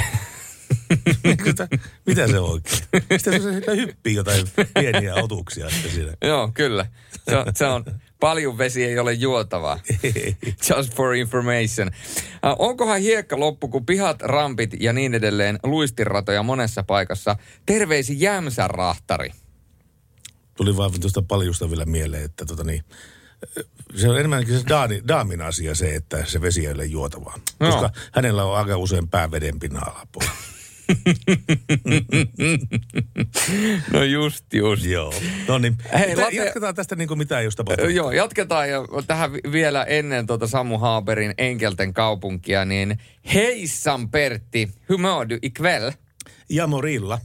D: Mitä- Mitä se oikein? Sitten se, se hyppii jotain pieniä otuksia sitten siinä.
E: Joo, kyllä. Se on, se on, paljon vesi ei ole juotavaa. Just for information. Äh, onkohan hiekka loppu, kun pihat, rampit ja niin edelleen luistinratoja monessa paikassa? Terveisi Jämsän rahtari.
D: Tuli vaan tuosta paljusta vielä mieleen, että tota niin, se on enemmänkin se daani, daamin asia se, että se vesi ei ole juotavaa.
E: Joo.
D: Koska hänellä on aika usein pää veden pinnan alapuolella.
E: No just, just.
D: Joo. No niin,
E: Hei,
D: Mitä-
E: late-
D: jatketaan tästä niin kuin mitään ei
E: Ö,
D: tapahtunut.
E: Joo, jatketaan ja tähän vi- vielä ennen tuota Samu Haaberin Enkelten kaupunkia, niin Heissan Pertti, hur mår du ikväll?
D: Ja Morilla.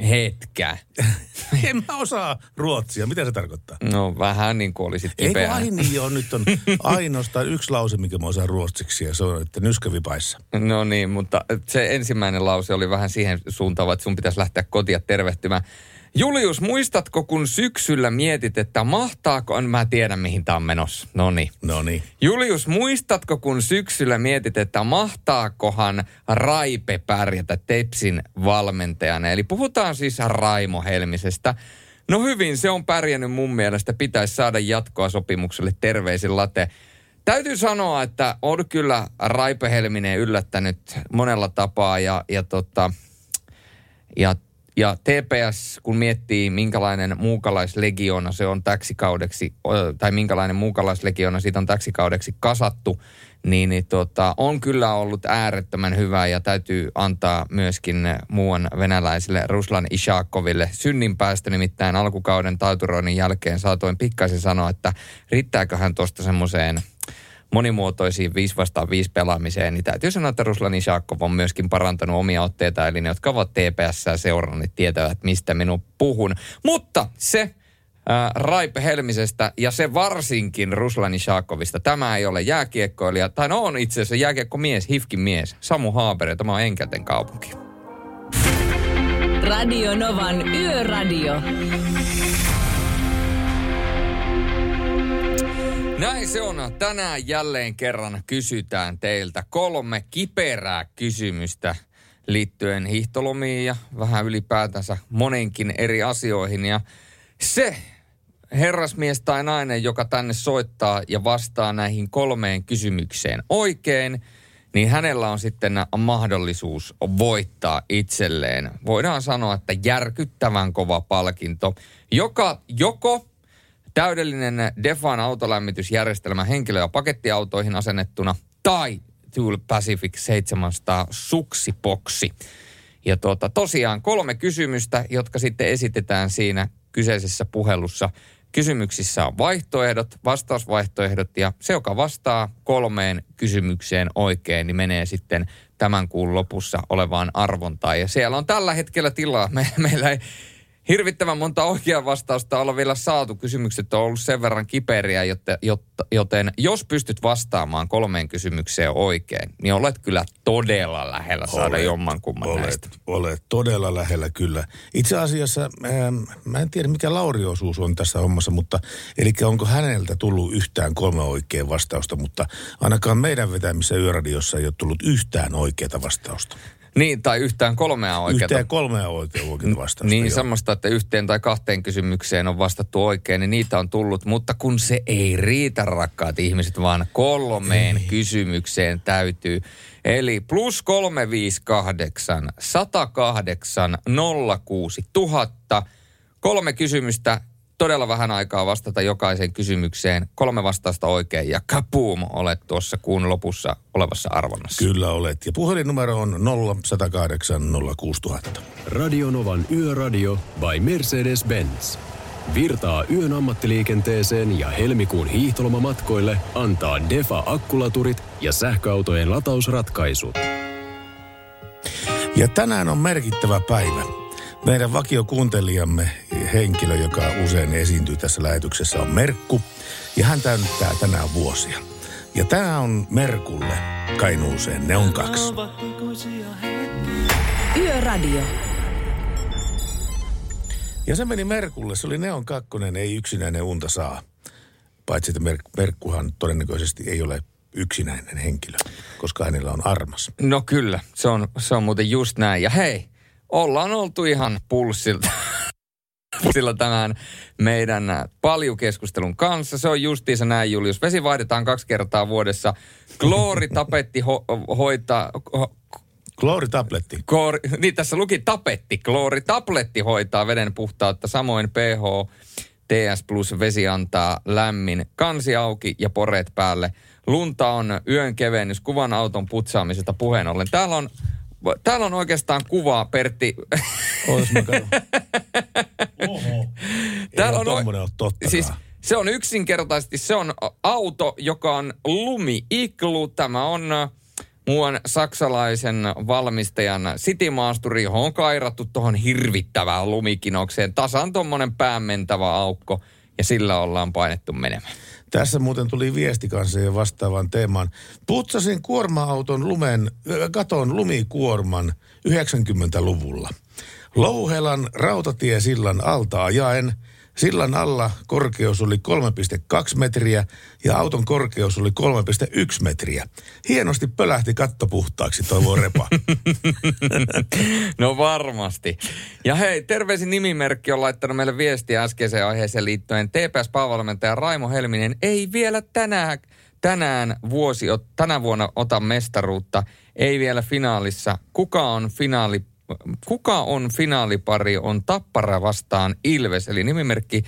E: Hetkä.
D: En mä osaa ruotsia. Mitä se tarkoittaa?
E: No vähän niin kuin olisit
D: Eikö
E: kipeä.
D: ai niin joo, nyt on ainoastaan yksi lause, mikä mä osaan ruotsiksi ja se on, että nyskävipaissa.
E: No niin, mutta se ensimmäinen lause oli vähän siihen suuntaan, että sun pitäisi lähteä kotia tervehtymään. Julius, muistatko, kun syksyllä mietit, että mahtaako, mä tiedän mihin tämä on menossa. No niin.
D: No niin.
E: Julius, muistatko, kun syksyllä mietit, että mahtaakohan Raipe pärjätä Tepsin valmentajana? Eli puhutaan siis Raimo Helmisestä. No hyvin, se on pärjännyt mun mielestä. Pitäisi saada jatkoa sopimukselle terveisin late. Täytyy sanoa, että on kyllä Raipe Helminen yllättänyt monella tapaa ja, ja, tota, ja, ja TPS, kun miettii minkälainen muukalaislegiona se on täksi kaudeksi, ö, tai minkälainen muukalaislegiona siitä on täksi kaudeksi kasattu, niin, niin tota, on kyllä ollut äärettömän hyvä ja täytyy antaa myöskin muuan venäläiselle Ruslan Ishakoville. Synninpäästö nimittäin alkukauden taituroinnin jälkeen saatoin pikkasen sanoa, että riittääköhän tuosta semmoiseen monimuotoisiin 5 vastaan 5 pelaamiseen, niin täytyy sanoa, että Ruslan Ishakov on myöskin parantanut omia otteita, eli ne, jotka ovat TPS seuranneet, tietävät, mistä minun puhun. Mutta se ää, Raipe Helmisestä ja se varsinkin Ruslan Ishakovista. Tämä ei ole jääkiekkoilija, tai no on itse asiassa jääkiekkomies, hifkin mies, Samu Haaber, ja tämä on Enkelten kaupunki.
C: Radio Novan Yöradio.
E: Näin se on. Tänään jälleen kerran kysytään teiltä kolme kiperää kysymystä liittyen hiihtolomiin ja vähän ylipäätänsä monenkin eri asioihin. Ja se herrasmies tai nainen, joka tänne soittaa ja vastaa näihin kolmeen kysymykseen oikein, niin hänellä on sitten mahdollisuus voittaa itselleen. Voidaan sanoa, että järkyttävän kova palkinto, joka joko täydellinen Defan autolämmitysjärjestelmä henkilö- ja pakettiautoihin asennettuna tai Tool Pacific 700 suksipoksi. Ja tuota, tosiaan kolme kysymystä, jotka sitten esitetään siinä kyseisessä puhelussa. Kysymyksissä on vaihtoehdot, vastausvaihtoehdot ja se, joka vastaa kolmeen kysymykseen oikein, niin menee sitten tämän kuun lopussa olevaan arvontaan. Ja siellä on tällä hetkellä tilaa. Me, meillä ei hirvittävän monta oikeaa vastausta olla vielä saatu. Kysymykset on ollut sen verran kiperiä, joten, joten jos pystyt vastaamaan kolmeen kysymykseen oikein, niin olet kyllä todella lähellä saada
D: Olet,
E: jommankumman
D: olet,
E: näistä.
D: Olet todella lähellä kyllä. Itse asiassa, ähm, mä en tiedä mikä Lauri-osuus on tässä hommassa, mutta eli onko häneltä tullut yhtään kolme oikeaa vastausta, mutta ainakaan meidän vetämissä yöradiossa ei ole tullut yhtään oikeaa vastausta.
E: Niin, tai yhtään kolmea oikeaa.
D: Yhtään kolmea oikeaa oikeaa vastausta.
E: Niin
D: joo.
E: semmoista, että yhteen tai kahteen kysymykseen on vastattu oikein, niin niitä on tullut. Mutta kun se ei riitä, rakkaat ihmiset, vaan kolmeen ei. kysymykseen täytyy. Eli plus 358 108 06 000. Kolme kysymystä, todella vähän aikaa vastata jokaiseen kysymykseen. Kolme vastausta oikein ja kapuum, olet tuossa kuun lopussa olevassa arvonnassa.
D: Kyllä olet. Ja puhelinnumero on 0108 06000.
K: Radionovan Yöradio by Mercedes-Benz. Virtaa yön ammattiliikenteeseen ja helmikuun hiihtolomamatkoille antaa Defa akkulaturit ja sähköautojen latausratkaisut.
D: Ja tänään on merkittävä päivä. Meidän vakiokuuntelijamme henkilö, joka usein esiintyy tässä lähetyksessä, on Merkku. Ja hän täyttää tänään vuosia. Ja tämä on Merkulle Kainuuseen. Ne on kaksi.
C: Yöradio.
D: Ja se meni Merkulle. Se oli Neon kakkonen, ei yksinäinen unta saa. Paitsi että Mer- Merkkuhan todennäköisesti ei ole yksinäinen henkilö, koska hänellä on armas.
E: No kyllä, se on, se on muuten just näin. Ja hei, ollaan oltu ihan pulssilta. Sillä tämän meidän paljukeskustelun kanssa. Se on justiinsa näin, Julius. Vesi vaihdetaan kaksi kertaa vuodessa. Klooritapetti ho- hoitaa... Ho-
D: Klooritabletti.
E: Koori, niin tässä luki tapetti. Klooritabletti hoitaa veden puhtautta. Samoin pH, TS plus vesi antaa lämmin. Kansi auki ja poreet päälle. Lunta on yön kevennys kuvan auton putsaamisesta puheen ollen. Täällä on, täällä on oikeastaan kuva, Pertti.
D: Ois mä.
E: Täällä on,
D: ole totta.
E: siis se on yksinkertaisesti, se on auto, joka on lumi-iklu. Tämä on äh, muuan saksalaisen valmistajan Citymaasturi, johon on kairattu tuohon hirvittävään lumikinokseen. Tasan tuommoinen päämentävä aukko ja sillä ollaan painettu menemään.
D: Tässä muuten tuli viesti kanssa jo vastaavaan teemaan. Putsasin kuorma-auton lumen, katon lumikuorman 90-luvulla. Louhelan rautatiesillan alta ajaen. Sillan alla korkeus oli 3,2 metriä ja auton korkeus oli 3,1 metriä. Hienosti pölähti katto puhtaaksi, toivoo Repa.
E: No varmasti. Ja hei, terveisin nimimerkki on laittanut meille viestiä äskeiseen aiheeseen liittyen. TPS-päävalmentaja Raimo Helminen ei vielä tänään, tänään vuosi, tänä vuonna ota mestaruutta. Ei vielä finaalissa. Kuka on finaali kuka on finaalipari, on Tappara vastaan Ilves, eli nimimerkki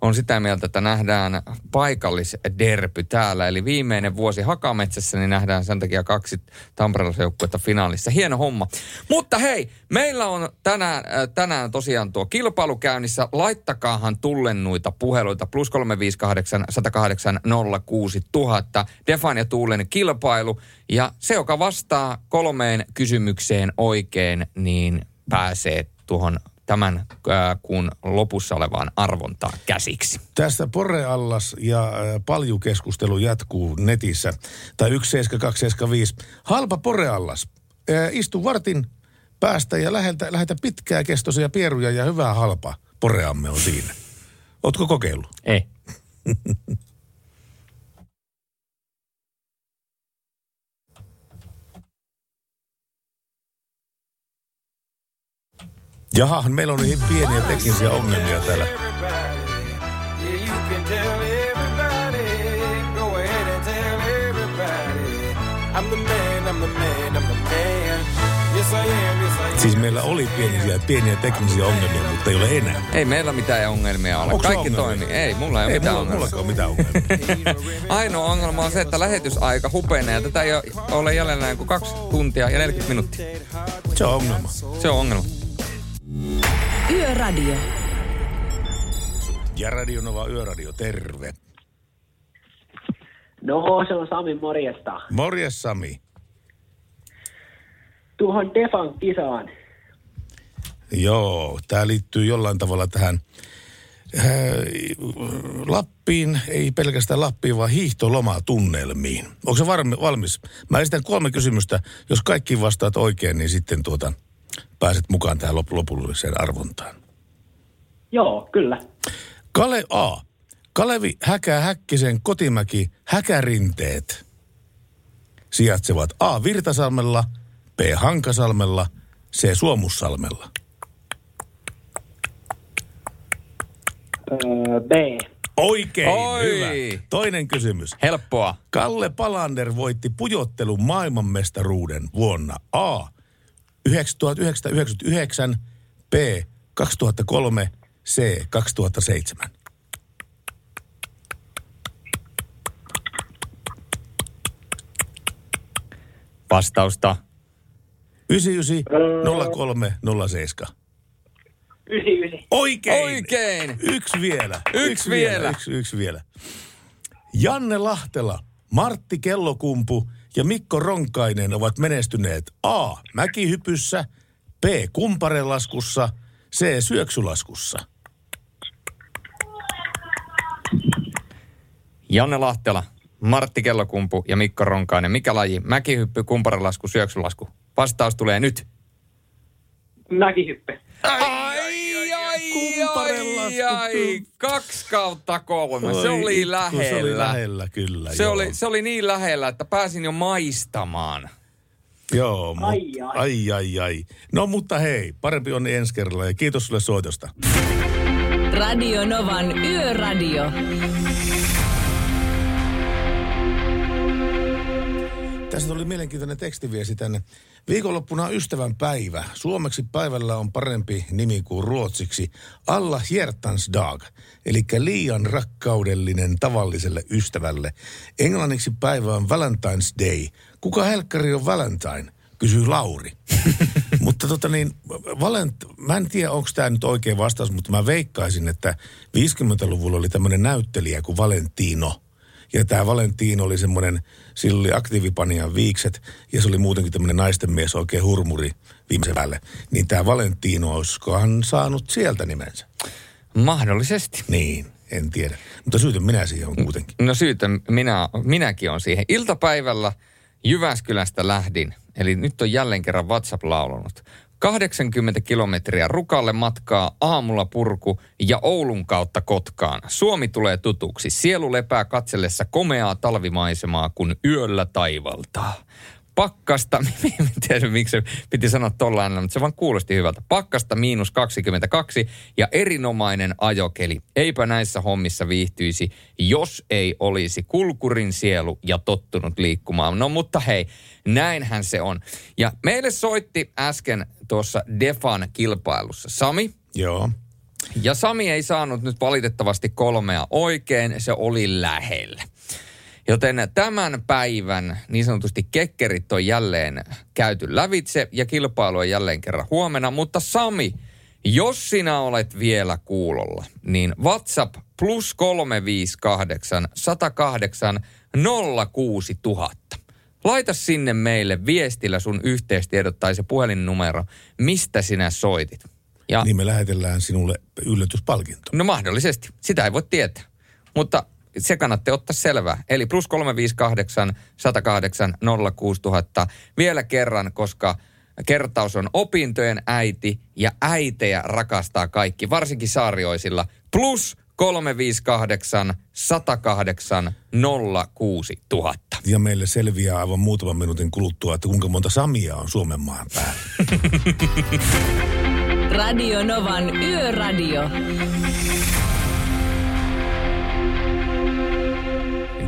E: on sitä mieltä, että nähdään paikallisderpy täällä. Eli viimeinen vuosi Hakametsässä, niin nähdään sen takia kaksi tamperelaisjoukkuetta finaalissa. Hieno homma. Mutta hei, meillä on tänään, äh, tänään tosiaan tuo kilpailu käynnissä. Laittakaahan tullennuita puheluita. Plus 358 108 06 000. Defan ja Tuulen kilpailu. Ja se, joka vastaa kolmeen kysymykseen oikein, niin pääsee tuohon tämän äh, kuun lopussa olevaan arvontaan käsiksi.
D: Tästä Poreallas ja äh, paljukeskustelu jatkuu netissä. Tai 17275. Halpa Poreallas. Äh, istu vartin päästä ja läheltä, lähetä pitkää kestoisia pieruja ja hyvää halpa. Poreamme on siinä. Ootko kokeillut?
E: Ei.
D: Jaha, meillä on niin pieniä teknisiä ongelmia täällä. Siis meillä oli pieniä, pieniä teknisiä ongelmia, mutta ei ole enää.
E: Ei meillä mitään ongelmia ole.
D: Onko
E: Kaikki
D: ongelmia?
E: toimii. Ei, mulla ei ole
D: Ei
E: mitään
D: mulla,
E: ongelmia.
D: ole mitään ongelmia.
E: Ainoa ongelma on se, että lähetysaika hupenee ja tätä ei ole- ole jäljellä kuin kaksi tuntia ja 40 minuuttia.
D: Se on ongelma.
E: Se on ongelma.
C: Yöradio.
D: Ja Radio Nova Yöradio, terve.
L: No, se on Sami morjesta.
D: Morjes Sami.
L: Tuohon Defan kisaan.
D: Joo, tämä liittyy jollain tavalla tähän äh, Lappiin, ei pelkästään Lappiin, vaan hiihtolomatunnelmiin. Onko se varmi, valmis? Mä esitän kolme kysymystä. Jos kaikki vastaat oikein, niin sitten tuota, pääset mukaan tähän lop- lopulliseen arvontaan.
L: Joo, kyllä.
D: Kale A. Kalevi Häkä Häkkisen kotimäki Häkärinteet sijaitsevat A. Virtasalmella, B. Hankasalmella, C. Suomussalmella.
L: Öö, B.
D: Oikein,
E: Oi.
D: hyvä. Toinen kysymys.
E: Helppoa.
D: Kalle Palander voitti pujottelun maailmanmestaruuden vuonna A. 1999, B. 2003, C. 2007.
E: Vastausta.
D: 99, 03, 07.
L: 99.
D: Oikein!
E: Oikein!
D: Yksi vielä.
E: Yksi vielä.
D: Yksi, yksi vielä. Janne Lahtela, Martti Kellokumpu ja Mikko Ronkainen ovat menestyneet A. Mäkihypyssä, B. Kumparelaskussa, C. Syöksylaskussa.
E: Janne Lahtela, Martti Kellokumpu ja Mikko Ronkainen. Mikä laji? Mäkihyppy, kumparilasku, syöksylasku. Vastaus tulee nyt.
L: Mäkihyppe.
E: Ai, ai, ai, ai, kaksi kautta kolme. se oli
D: itku,
E: lähellä.
D: Se oli lähellä, kyllä.
E: Se
D: joo.
E: oli, se oli niin lähellä, että pääsin jo maistamaan.
D: Joo, mut,
L: Ai, ai.
D: ai, ai, ai. No mutta hei, parempi onni ensi kerralla ja kiitos sulle soitosta.
C: Radio Novan Yöradio.
D: Tässä tuli mielenkiintoinen tekstiviesi tänne. Viikonloppuna on ystävän päivä. Suomeksi päivällä on parempi nimi kuin ruotsiksi. Alla hjärtans dag, eli liian rakkaudellinen tavalliselle ystävälle. Englanniksi päivä on Valentine's Day. Kuka helkkari on Valentine? Kysyy Lauri. mutta tota niin, Valent, mä en tiedä onko tämä nyt oikea vastaus, mutta mä veikkaisin, että 50-luvulla oli tämmöinen näyttelijä kuin Valentino. Ja tämä Valentino oli semmoinen, sillä oli aktiivipanian viikset ja se oli muutenkin tämmöinen naisten mies, oikein hurmuri viimeisen päälle. Niin tämä Valentino, olisikohan saanut sieltä nimensä?
E: Mahdollisesti.
D: Niin, en tiedä. Mutta syytän minä siihen on kuitenkin.
E: No syytä minä, minäkin on siihen. Iltapäivällä Jyväskylästä lähdin, eli nyt on jälleen kerran WhatsApp laulunut. 80 kilometriä Rukalle matkaa aamulla purku ja Oulun kautta Kotkaan. Suomi tulee tutuksi. Sielu lepää katsellessa komeaa talvimaisemaa, kun yöllä taivaltaa. Pakkasta, en tiedä miksi se piti sanoa tuolla mutta se vaan kuulosti hyvältä. Pakkasta miinus 22 ja erinomainen ajokeli. Eipä näissä hommissa viihtyisi, jos ei olisi kulkurin sielu ja tottunut liikkumaan. No mutta hei, näinhän se on. Ja meille soitti äsken tuossa Defan kilpailussa Sami.
D: Joo.
E: Ja Sami ei saanut nyt valitettavasti kolmea oikein, se oli lähellä. Joten tämän päivän niin sanotusti kekkerit on jälleen käyty lävitse ja kilpailu on jälleen kerran huomenna. Mutta Sami, jos sinä olet vielä kuulolla, niin WhatsApp plus 358 108 06000. Laita sinne meille viestillä sun yhteistiedot tai se puhelinnumero, mistä sinä soitit. Ja
D: Niin me lähetellään sinulle yllätyspalkinto.
E: No mahdollisesti. Sitä ei voi tietää. Mutta se kannattaa ottaa selvää. Eli plus 358 108 06000. Vielä kerran, koska kertaus on opintojen äiti ja äitejä rakastaa kaikki, varsinkin saarioisilla. Plus 358 108 06000.
D: Ja meille selviää aivan muutaman minuutin kuluttua, että kuinka monta Samia on Suomen maan päällä.
C: Radio Novan Yöradio.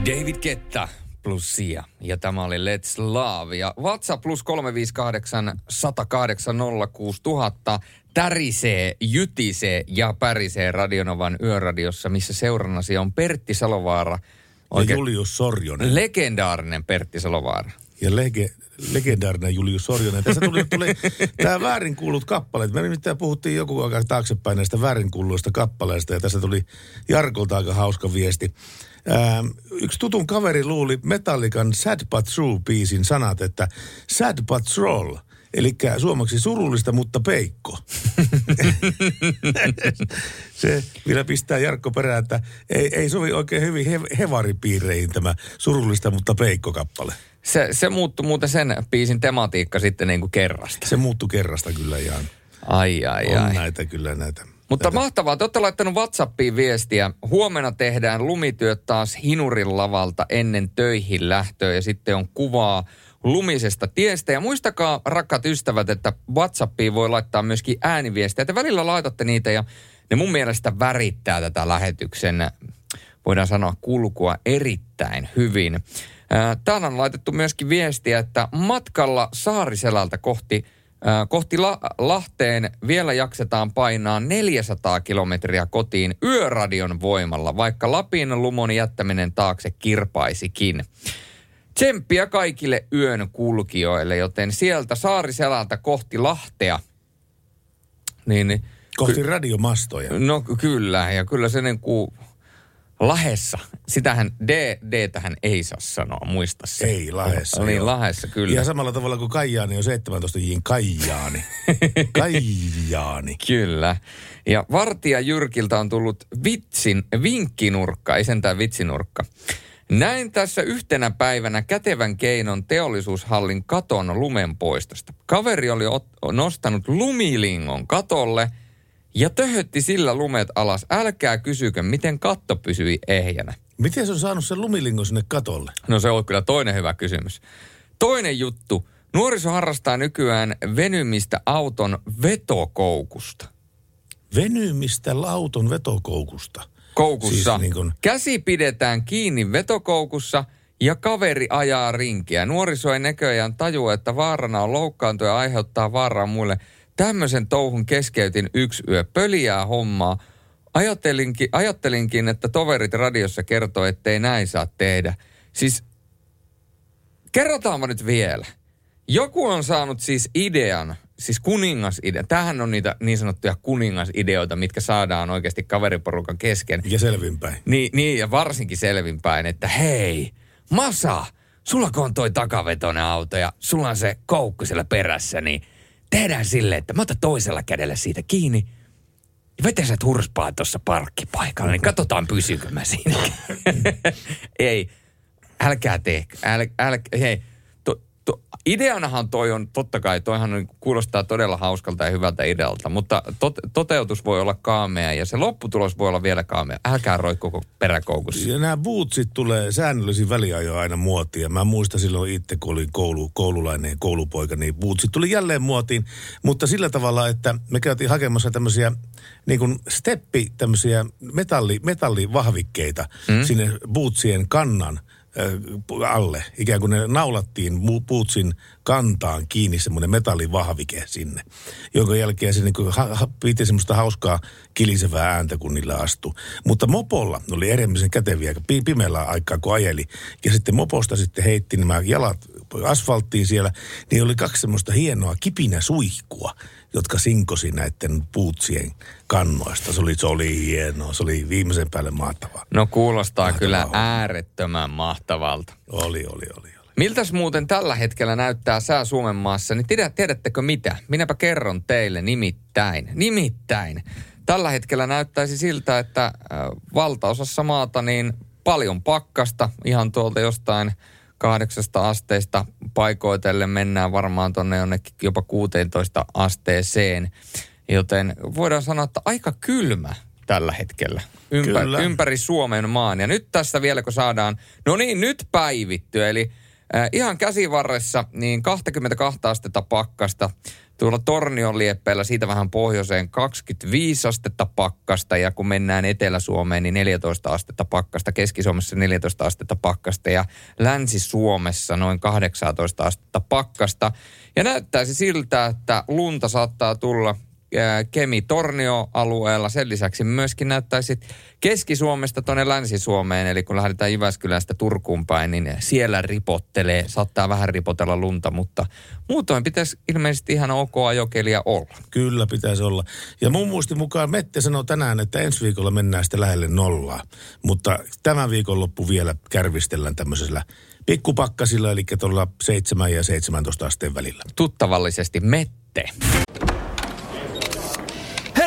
E: David Ketta, Plusia. Ja tämä oli Let's Love. Ja WhatsApp plus 358 108 06000 tärisee, jytisee ja pärisee Radionovan yöradiossa, missä seurannasi on Pertti Salovaara.
D: Ja Julius Sorjonen.
E: Legendaarinen Pertti Salovaara.
D: Ja lege, legendaarinen Julius Sorjonen. Tässä tuli, tuli tämä väärinkuullut kappaleet. Me nimittäin puhuttiin joku aika taaksepäin näistä väärinkuulluista kappaleista ja tässä tuli Jarkolta aika hauska viesti. Ähm, yksi tutun kaveri luuli Metallican Sad But True-biisin sanat, että Sad But Troll. Eli suomaksi surullista, mutta peikko. se vielä pistää Jarkko perään, että ei, ei sovi oikein hyvin he, hevaripiireihin tämä surullista, mutta peikko-kappale.
E: Se, se muuttui muuten sen biisin tematiikka sitten niin kuin kerrasta.
D: Se muuttui kerrasta kyllä ihan.
E: Ai, ai,
D: On
E: ai.
D: näitä kyllä näitä.
E: Mutta näitä. mahtavaa, te olette laittanut WhatsAppiin viestiä. Huomenna tehdään lumityöt taas Hinurin lavalta ennen töihin lähtöä ja sitten on kuvaa lumisesta tiestä. Ja muistakaa, rakkaat ystävät, että WhatsAppiin voi laittaa myöskin ääniviestejä. Te välillä laitatte niitä ja ne mun mielestä värittää tätä lähetyksen, voidaan sanoa, kulkua erittäin hyvin. Ää, Täällä on laitettu myöskin viestiä, että matkalla Saariselältä kohti, kohti La- Lahteen vielä jaksetaan painaa 400 kilometriä kotiin yöradion voimalla, vaikka Lapin lumon jättäminen taakse kirpaisikin. Tsemppiä kaikille yön kulkijoille, joten sieltä Saariselältä kohti Lahtea. Niin, niin-
D: Kohti radiomastoja.
E: No ky- kyllä, ja kyllä se niin kuin Lahessa, sitähän D, D tähän ei saa sanoa, muista se.
D: Ei Lahessa.
E: Niin,
D: joo.
E: Lahessa kyllä.
D: Ihan samalla tavalla kuin Kaijaani on 17 jiin Kaijaani. Kaijaani.
E: Kyllä. Ja Vartija Jyrkiltä on tullut vitsin, vinkkinurkka, ei sentään vitsinurkka. Näin tässä yhtenä päivänä kätevän keinon teollisuushallin katon lumenpoistosta. Kaveri oli ot- nostanut lumilingon katolle ja töhötti sillä lumet alas. Älkää kysykö, miten katto pysyi ehjänä.
D: Miten se on saanut sen lumilingon sinne katolle?
E: No se on kyllä toinen hyvä kysymys. Toinen juttu. Nuoriso harrastaa nykyään venymistä auton vetokoukusta.
D: Venymistä lauton vetokoukusta.
E: Koukussa.
D: Siis niin kuin,
E: Käsi pidetään kiinni vetokoukussa ja kaveri ajaa rinkiä. Nuoriso ei näköjään tajua, että vaarana on loukkaantua ja aiheuttaa vaaraa muille. Tämmöisen touhun keskeytin yksi yö. Pöliää hommaa. Ajattelinkin, ajattelinkin, että toverit radiossa kertoo, ettei näin saa tehdä. Siis kerrotaanpa nyt vielä. Joku on saanut siis idean, siis kuningasidea. Tämähän on niitä niin sanottuja kuningasideoita, mitkä saadaan oikeasti kaveriporukan kesken.
D: ja selvinpäin.
E: Niin, niin ja varsinkin selvinpäin, että hei, Masa, sulla kun on toi takavetoinen auto ja sulla on se koukku siellä perässä, niin tehdään silleen, että mä otan toisella kädellä siitä kiinni ja vetäiset hurspaa tuossa parkkipaikalla, niin katsotaan pysyykö mä siinä. Ei, älkää tehkö, äl, äl, hei, to, ideanahan toi on, totta kai, toihan on, kuulostaa todella hauskalta ja hyvältä idealta, mutta tot, toteutus voi olla kaamea ja se lopputulos voi olla vielä kaamea. Älkää roikkuko peräkoukussa.
D: Ja nämä bootsit tulee säännöllisin väliajoin aina muotiin. Ja mä muistan silloin itse, kun olin koulu, koululainen koulupoika, niin bootsit tuli jälleen muotiin. Mutta sillä tavalla, että me käytiin hakemassa tämmöisiä niin kuin steppi, tämmöisiä metalli, metallivahvikkeita mm. sinne bootsien kannan alle. Ikään kuin ne naulattiin bootsin kantaan kiinni semmoinen metallivahvike sinne, jonka jälkeen se niin kuin ha- ha- piti semmoista hauskaa kilisevää ääntä, kun niillä astui. Mutta mopolla oli erityisen käteviä pi- pimeällä aikaa, kun ajeli. Ja sitten moposta sitten heitti nämä jalat asfalttiin siellä, niin oli kaksi semmoista hienoa kipinä suihkua, jotka sinkosi näiden puutsien kannoista. Se oli, se oli hienoa, se oli viimeisen päälle mahtavaa.
E: No kuulostaa kyllä äärettömän mahtavalta.
D: Oli, oli, oli.
E: Miltäs muuten tällä hetkellä näyttää sää Suomen maassa? Niin tiedä, tiedättekö mitä? Minäpä kerron teille nimittäin. Nimittäin. Tällä hetkellä näyttäisi siltä, että äh, valtaosassa maata niin paljon pakkasta. Ihan tuolta jostain kahdeksasta asteista paikoitelle mennään varmaan tonne jonnekin jopa 16 asteeseen. Joten voidaan sanoa, että aika kylmä tällä hetkellä ympä,
D: Kyllä.
E: ympäri Suomen maan. Ja nyt tässä vielä kun saadaan, no niin nyt päivitty, eli äh, ihan käsivarressa niin 22 astetta pakkasta Tuolla Tornion lieppeellä siitä vähän pohjoiseen 25 astetta pakkasta ja kun mennään Etelä-Suomeen, niin 14 astetta pakkasta. Keski-Suomessa 14 astetta pakkasta ja Länsi-Suomessa noin 18 astetta pakkasta. Ja näyttäisi siltä, että lunta saattaa tulla Kemi-Tornio-alueella. Sen lisäksi myöskin näyttäisi Keski-Suomesta tuonne Länsi-Suomeen, eli kun lähdetään Jyväskylästä Turkuun päin, niin siellä ripottelee, saattaa vähän ripotella lunta, mutta muutoin pitäisi ilmeisesti ihan ok ajokelia olla.
D: Kyllä pitäisi olla. Ja mun muistin mukaan Mette sanoi tänään, että ensi viikolla mennään sitten lähelle nollaa. Mutta tämän viikon loppu vielä kärvistellään tämmöisellä pikkupakkasilla, eli tuolla 7 ja 17 asteen välillä.
E: Tuttavallisesti Mette.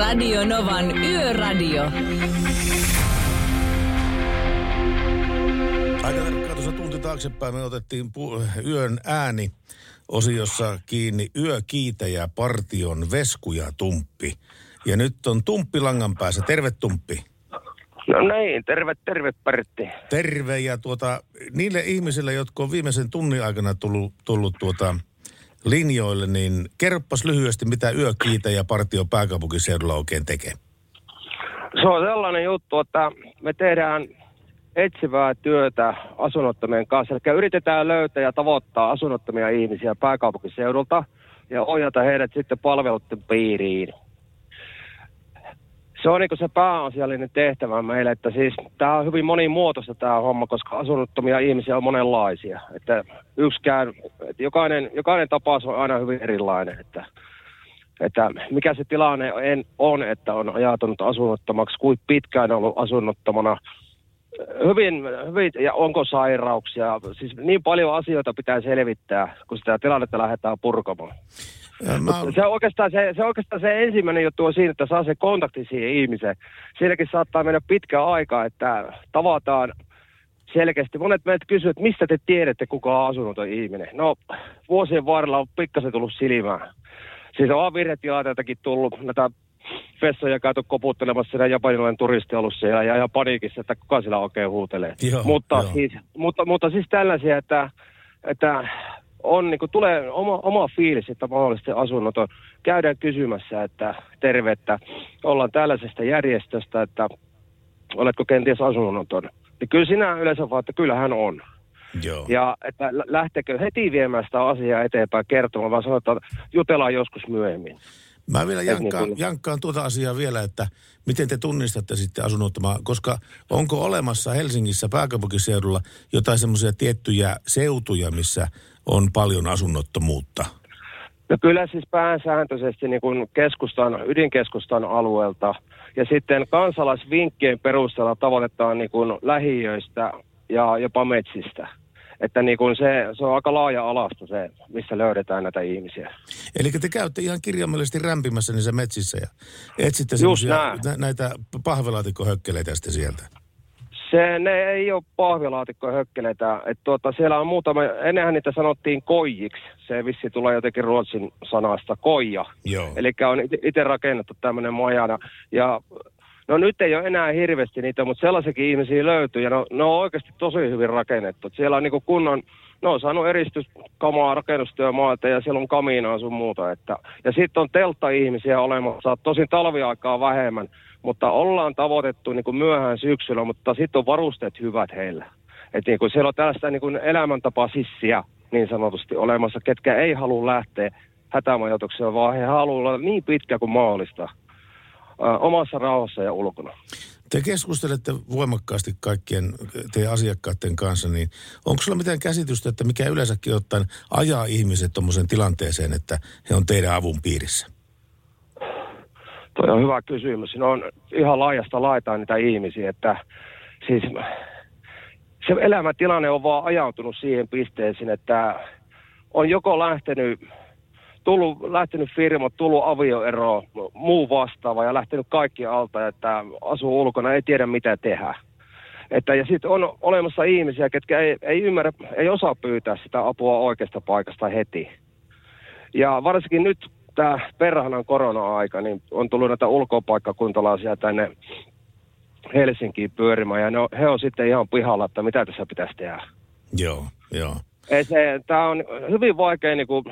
C: Radio Novan Yöradio.
D: Aika tarkkaan tuossa tunti taaksepäin me otettiin pu- yön ääni osiossa kiinni yökiitäjä partion Vesku ja Tumppi. Ja nyt on Tumppi langan päässä. Terve Tumppi.
M: No niin, terve, terve Pertti.
D: Terve ja tuota, niille ihmisille, jotka on viimeisen tunnin aikana tullut, tullut tuota, linjoille, niin kerroppas lyhyesti, mitä yökiitä ja partio pääkaupunkiseudulla oikein tekee.
M: Se on sellainen juttu, että me tehdään etsivää työtä asunnottomien kanssa. Eli yritetään löytää ja tavoittaa asunnottomia ihmisiä pääkaupunkiseudulta ja ohjata heidät sitten palveluiden piiriin. Se on niin se pääasiallinen tehtävä meille, että siis tämä on hyvin monimuotoista tämä homma, koska asunnottomia ihmisiä on monenlaisia. Että yksikään, että jokainen, jokainen tapaus on aina hyvin erilainen, että, että mikä se tilanne on, että on ajatunut asunnottomaksi, kuinka pitkään on ollut asunnottomana, hyvin, hyvin, ja onko sairauksia. Siis niin paljon asioita pitää selvittää, kun sitä tilannetta lähdetään purkamaan. Mä... Se, on oikeastaan se, se, oikeastaan se ensimmäinen juttu on siinä, että saa se kontakti siihen ihmiseen. Siinäkin saattaa mennä pitkä aika, että tavataan selkeästi. Monet meiltä kysyvät, että mistä te tiedätte, kuka on asunut ihminen. No, vuosien varrella on pikkasen tullut silmään. Siis on virhetilanteitakin tullut, näitä vessoja käyty koputtelemassa siinä japanilainen turisti ollut siellä ja ihan paniikissa, että kuka siellä oikein huutelee.
D: Joo,
M: mutta,
D: joo.
M: Siis, mutta, mutta siis tällaisia, että, että on, niin kuin, tulee oma, oma fiilis, että mahdollisesti asunnoton. Käydään kysymässä, että terve, että ollaan tällaisesta järjestöstä, että oletko kenties asunnoton. Niin kyllä sinä yleensä vaan, että kyllähän on.
D: Joo.
M: Ja että lä- lähtekö heti viemään sitä asiaa eteenpäin kertomaan, vaan sanotaan, että jutellaan joskus myöhemmin.
D: Mä vielä jankkaan,
M: niin
D: jankkaan tuota asiaa vielä, että miten te tunnistatte sitten asunnottomaa, koska onko olemassa Helsingissä pääkaupunkiseudulla jotain semmoisia tiettyjä seutuja, missä on paljon asunnottomuutta?
M: No kyllä siis pääsääntöisesti niin kuin keskustan, ydinkeskustan alueelta ja sitten kansalaisvinkkien perusteella tavoitetaan niin kuin lähiöistä ja jopa metsistä. Että niin kuin se, se on aika laaja alasto se, missä löydetään näitä ihmisiä.
D: Eli te käytte ihan kirjaimellisesti rämpimässä niissä metsissä ja etsitte
M: Just
D: nä, näitä pahvelaatikkohökkeleitä sitten sieltä.
M: Se, ne ei ole pahvilaatikkoja hökkeleitä. Et tuota, siellä on muutama, ennenhän niitä sanottiin koijiksi. Se vissi tulee jotenkin ruotsin sanasta koija. Eli on itse rakennettu tämmöinen majana. Ja no nyt ei ole enää hirveästi niitä, mutta sellaisiakin ihmisiä löytyy. Ja no, ne on oikeasti tosi hyvin rakennettu. Et siellä on niinku kunnon, ne on saanut eristyskamaa rakennustyömaalta ja siellä on kamiinaa sun muuta. Että, ja sitten on teltta-ihmisiä olemassa, tosin talviaikaa vähemmän. Mutta ollaan tavoitettu niin kuin myöhään syksyllä, mutta sitten on varusteet hyvät heillä. Et niin kuin siellä on tällaista niin kuin elämäntapa sissiä niin sanotusti olemassa, ketkä ei halua lähteä hätämajoitukseen, vaan he haluavat olla niin pitkä kuin mahdollista omassa rauhassa ja ulkona.
D: Te keskustelette voimakkaasti kaikkien teidän asiakkaiden kanssa, niin onko sulla mitään käsitystä, että mikä yleensäkin ottaen ajaa ihmiset tuommoiseen tilanteeseen, että he on teidän avun piirissä?
M: Toi on hyvä kysymys. Siinä on ihan laajasta laitaan niitä ihmisiä, että siis se elämäntilanne on vaan ajautunut siihen pisteeseen, että on joko lähtenyt, tullut, lähtenyt firmat, tullut avioero, muu vastaava ja lähtenyt kaikki alta, että asuu ulkona, ei tiedä mitä tehdä. Että, ja sitten on olemassa ihmisiä, ketkä ei, ei ymmärrä, ei osaa pyytää sitä apua oikeasta paikasta heti. Ja varsinkin nyt tämä perhanan korona-aika, niin on tullut näitä ulkopaikkakuntalaisia tänne Helsinkiin pyörimään, ja ne on, he on sitten ihan pihalla, että mitä tässä pitäisi tehdä.
D: Joo, joo.
M: Tämä on hyvin vaikea niin kuin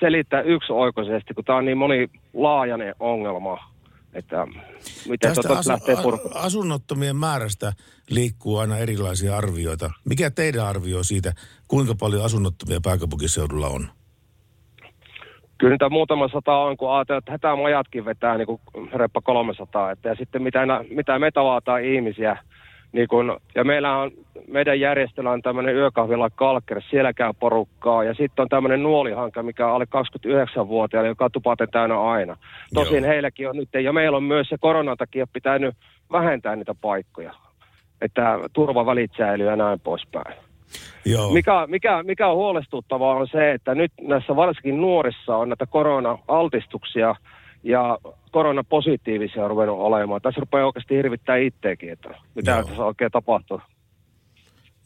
M: selittää yksioikoisesti, kun tämä on niin monilaajainen ongelma, että miten
D: Tästä asu,
M: lähtee purkamaan.
D: asunnottomien määrästä liikkuu aina erilaisia arvioita. Mikä teidän arvio siitä, kuinka paljon asunnottomia pääkaupunkiseudulla on?
M: Kyllä niitä muutama sata on, kun ajatellaan, että hätämajatkin vetää niin kuin reppa 300. Että, ja sitten mitä, mitä me tavataan ihmisiä, niin kun, ja meillä on, meidän järjestöllä on tämmöinen yökahvila Kalkker, sielläkään porukkaa. Ja sitten on tämmöinen nuolihanke, mikä on alle 29-vuotiaille, joka on tupaten täynnä aina. Tosin heilläkin on nyt, ja meillä on myös se koronan takia pitänyt vähentää niitä paikkoja. Että turvavälit säilyy ja näin poispäin.
D: Joo.
M: Mikä, mikä, mikä on huolestuttavaa on se, että nyt näissä varsinkin nuorissa on näitä korona-altistuksia ja koronapositiivisia on ruvennut olemaan. Tässä rupeaa oikeasti hirvittää itseäkin, että mitä
D: Joo.
M: tässä oikein tapahtuu.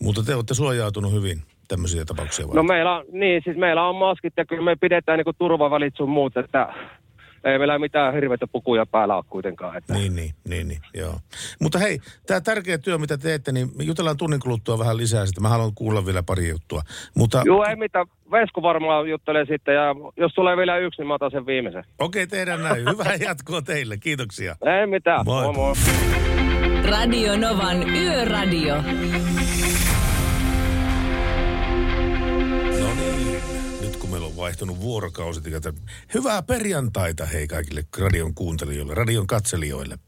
D: Mutta te olette suojautunut hyvin tämmöisiä tapauksia
M: No
D: varten.
M: meillä on, niin, siis meillä on maskit ja kyllä me pidetään niin turvavälit sun muut, että ei meillä mitään hirveitä pukuja päällä ole kuitenkaan. Että.
D: Niin, niin, niin, niin, joo. Mutta hei, tämä tärkeä työ, mitä teette, niin me jutellaan tunnin kuluttua vähän lisää sitä. Mä haluan kuulla vielä pari juttua. Mutta
M: Joo, ei mitään. Vesku varmaan juttelee sitten ja jos tulee vielä yksi, niin mä otan sen viimeisen.
D: okei, tehdään näin. Hyvää jatkoa teille. Kiitoksia.
M: Ei mitään.
D: Moi.
M: moi. moi.
C: Radio Novan Yöradio.
D: Vaihtunut vuorokausi, hyvää perjantaita hei kaikille radion kuuntelijoille, radion katselijoille.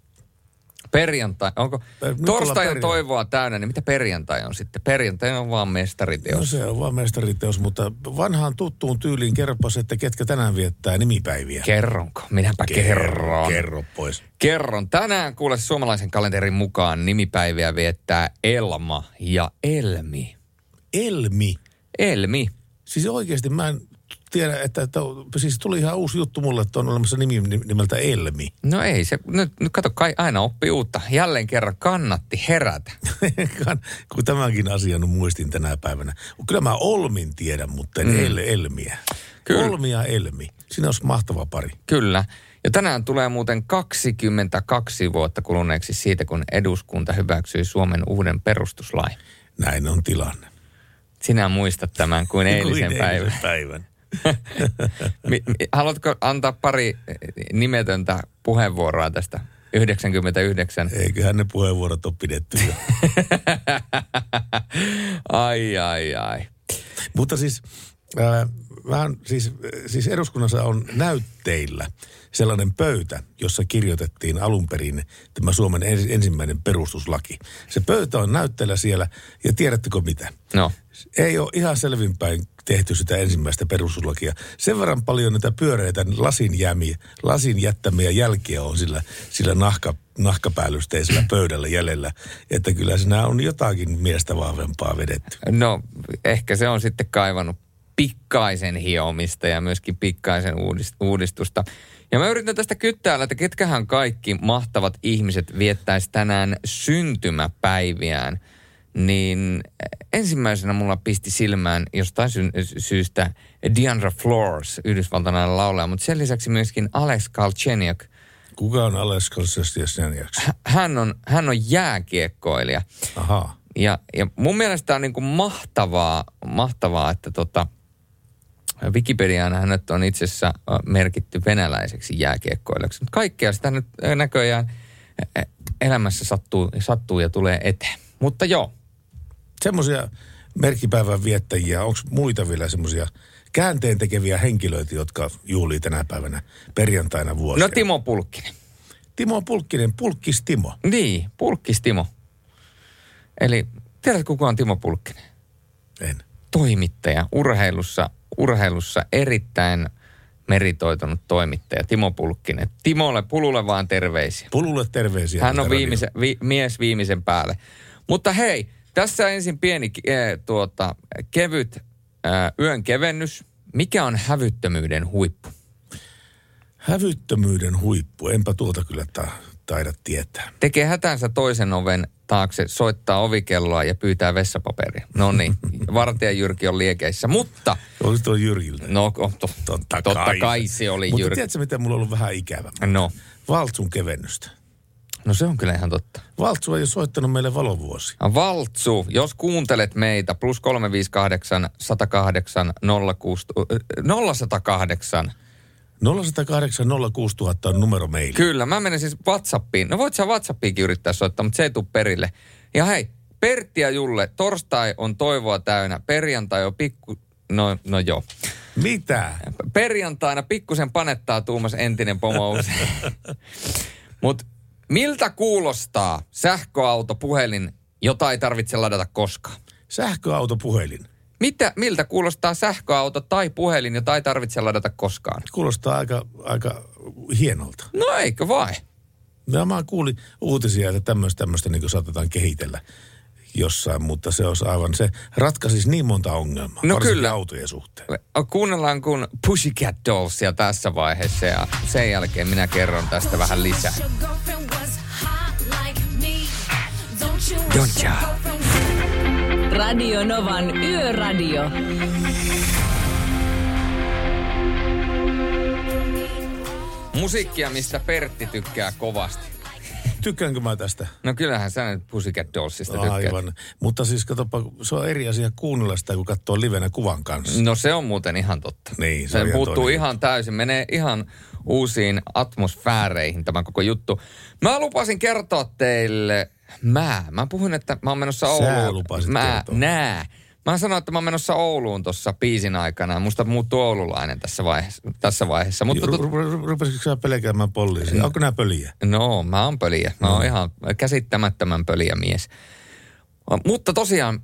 E: Perjantai, onko?
D: ollaan
E: Torstai on toivoa täynnä, niin mitä perjantai on sitten? Perjantai on vaan mestariteos.
D: No se on vaan mestariteos, mutta vanhaan tuttuun tyyliin kerropas, että ketkä tänään viettää nimipäiviä.
E: Kerronko? Minäpä kerron.
D: Kerro pois.
E: Kerron. Tänään kuule suomalaisen kalenterin mukaan nimipäiviä viettää Elma ja Elmi.
D: Elmi.
E: Elmi.
D: Siis oikeasti mä en tiedä, että, että siis tuli ihan uusi juttu mulle, että on olemassa nimi nimeltä Elmi.
E: No ei se, nyt, nyt kato, kai aina oppii uutta. Jälleen kerran kannatti herätä.
D: kun tämänkin asian muistin tänä päivänä. Kyllä mä Olmin tiedän, mutta en
E: Mm.
D: El, Elmiä.
E: Kyllä.
D: Olmi ja Elmi. Siinä olisi mahtava pari.
E: Kyllä. Ja tänään tulee muuten 22 vuotta kuluneeksi siitä, kun eduskunta hyväksyi Suomen uuden perustuslain.
D: Näin on tilanne.
E: Sinä muistat tämän kuin eilisen
D: Kuin
E: päivän.
D: päivän.
E: Haluatko antaa pari eh, nimetöntä puheenvuoroa tästä 99?
D: Eiköhän ne puheenvuorot ole pidetty jo.
E: ai, ai, ai.
D: Mutta siis, ää, vähän, siis, siis eduskunnassa on näytteillä sellainen pöytä, jossa kirjoitettiin alun perin tämä Suomen ens, ensimmäinen perustuslaki. Se pöytä on näytteillä siellä, ja tiedättekö mitä?
E: No.
D: Ei ole ihan selvinpäin tehty sitä ensimmäistä perustuslakia. Sen verran paljon näitä pyöreitä lasin, jämiä, lasin jättämiä jälkiä on sillä, sillä nahka, nahkapäällysteisellä pöydällä jäljellä, että kyllä siinä on jotakin miestä vahvempaa vedetty.
E: No, ehkä se on sitten kaivannut pikkaisen hiomista ja myöskin pikkaisen uudist- uudistusta. Ja mä yritän tästä kyttäällä, että ketkähän kaikki mahtavat ihmiset viettäisi tänään syntymäpäiviään. Niin ensimmäisenä mulla pisti silmään jostain sy- syystä Deandra Flores, yhdysvaltalainen laulaja, mutta sen lisäksi myöskin Alex Kalcheniak.
D: Kuka on Alex Kalcheniak?
E: Hän on, hän on jääkiekkoilija.
D: Aha.
E: Ja, ja mun mielestä on niin kuin mahtavaa, mahtavaa, että tota, Wikipediaan hänet on itse asiassa merkitty venäläiseksi jääkiekkoilijaksi. Kaikkea sitä nyt näköjään elämässä sattuu, sattuu ja tulee eteen. Mutta joo.
D: Semmoisia merkkipäivän viettäjiä, onko muita vielä semmoisia käänteen tekeviä henkilöitä, jotka juhlii tänä päivänä perjantaina vuosia?
E: No Timo Pulkkinen.
D: Timo Pulkkinen, Pulkkis Timo.
E: Niin, Pulkkis Timo. Eli tiedätkö kuka on Timo Pulkkinen?
D: En.
E: Toimittaja, urheilussa, urheilussa erittäin meritoitunut toimittaja, Timo Pulkkinen. Timolle, Pululle vaan terveisiä.
D: Pululle terveisiä.
E: Hän on viimeisen, vi, mies viimeisen päälle. Mutta hei, tässä ensin pieni äh, tuota, kevyt äh, yön kevennys. Mikä on hävyttömyyden huippu?
D: Hävyttömyyden huippu. Enpä tuota kyllä ta- taida tietää.
E: Tekee hätänsä toisen oven taakse, soittaa ovikelloa ja pyytää vessapaperia. No niin, vartija Jyrki on liekeissä, mutta...
D: Oli tuo Jyrkiltä.
E: No, to, totta, totta kai se oli
D: Mutta
E: Jyrki.
D: tiedätkö, mitä mulla on ollut vähän ikävä?
E: No.
D: Valtsun kevennystä.
E: No se on kyllä ihan totta.
D: Valtsu ei ole soittanut meille valovuosi.
E: Valtsu, jos kuuntelet meitä, plus 358 108 06, äh, 0108.
D: 0108 06000 on numero meille.
E: Kyllä, mä menen siis Whatsappiin. No voit sä Whatsappiinkin yrittää soittaa, mutta se ei tule perille. Ja hei, Pertti ja Julle, torstai on toivoa täynnä, perjantai on pikku... No, no joo.
D: Mitä?
E: Perjantaina pikkusen panettaa tuumas entinen pomo Mutta miltä kuulostaa sähköauto, puhelin, jota ei tarvitse ladata koskaan?
D: Sähköauto, puhelin.
E: Mitä, miltä kuulostaa sähköauto tai puhelin, jota ei tarvitse ladata koskaan?
D: Kuulostaa aika, aika hienolta.
E: No eikö vai?
D: Ja mä kuulin uutisia, että tämmöistä, tämmöistä niin saatetaan kehitellä jossain, mutta se olisi aivan, se ratkaisisi niin monta ongelmaa,
E: No kyllä.
D: autojen suhteen.
E: Kuunnellaan kun Pussycat Dollsia tässä vaiheessa ja sen jälkeen minä kerron tästä vähän lisää. Donja.
C: Radio Novan Yöradio.
E: Musiikkia, mistä Pertti tykkää kovasti.
D: Tykkäänkö mä tästä?
E: No kyllähän sä nyt Pussycat Dollsista tykkäät.
D: Aivan. Mutta siis katsopa, se on eri asia kuunnella sitä, kun katsoo livenä kuvan kanssa.
E: No se on muuten ihan totta.
D: Niin, se
E: se
D: on ihan
E: muuttuu
D: toinen
E: ihan täysin, menee ihan uusiin atmosfääreihin tämä koko juttu. Mä lupasin kertoa teille, mä, mä puhun, että mä oon menossa
D: Sä
E: Ouluun.
D: lupasit
E: mä,
D: kertoa.
E: nää. Mä sanoin, että mä oon menossa Ouluun tuossa biisin aikana. Musta muuttuu oululainen tässä vaiheessa. Tässä vaiheessa. Mutta,
D: Ru- ru- Rupesitko sä pelkäämään poliisia? Onko nämä pöliä?
E: No, mä oon pöliä. Mä oon ihan käsittämättömän pöliä mies. Mutta tosiaan,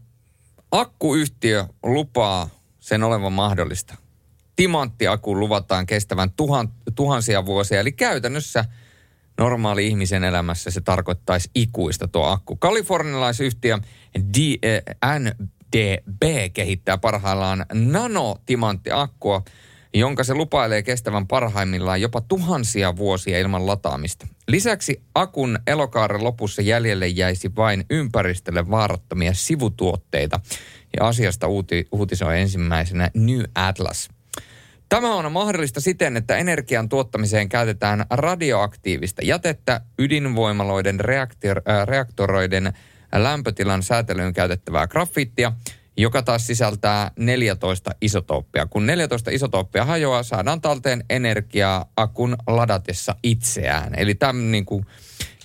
E: akkuyhtiö lupaa sen olevan mahdollista. Timanttiakun luvataan kestävän tuhan, tuhansia vuosia, eli käytännössä normaali ihmisen elämässä se tarkoittaisi ikuista tuo akku. Kalifornialaisyhtiö D, eh, kehittää parhaillaan nanotimanttiakkua, jonka se lupailee kestävän parhaimmillaan jopa tuhansia vuosia ilman lataamista. Lisäksi akun elokaaren lopussa jäljelle jäisi vain ympäristölle vaarattomia sivutuotteita. Ja asiasta uuti, uutisoi ensimmäisenä New Atlas. Tämä on mahdollista siten, että energian tuottamiseen käytetään radioaktiivista jätettä, ydinvoimaloiden reaktor, äh, reaktoroiden lämpötilan säätelyyn käytettävää grafiittia, joka taas sisältää 14 isotooppia. Kun 14 isotooppia hajoaa, saadaan talteen energiaa akun ladatessa itseään. Eli tämä niin kuin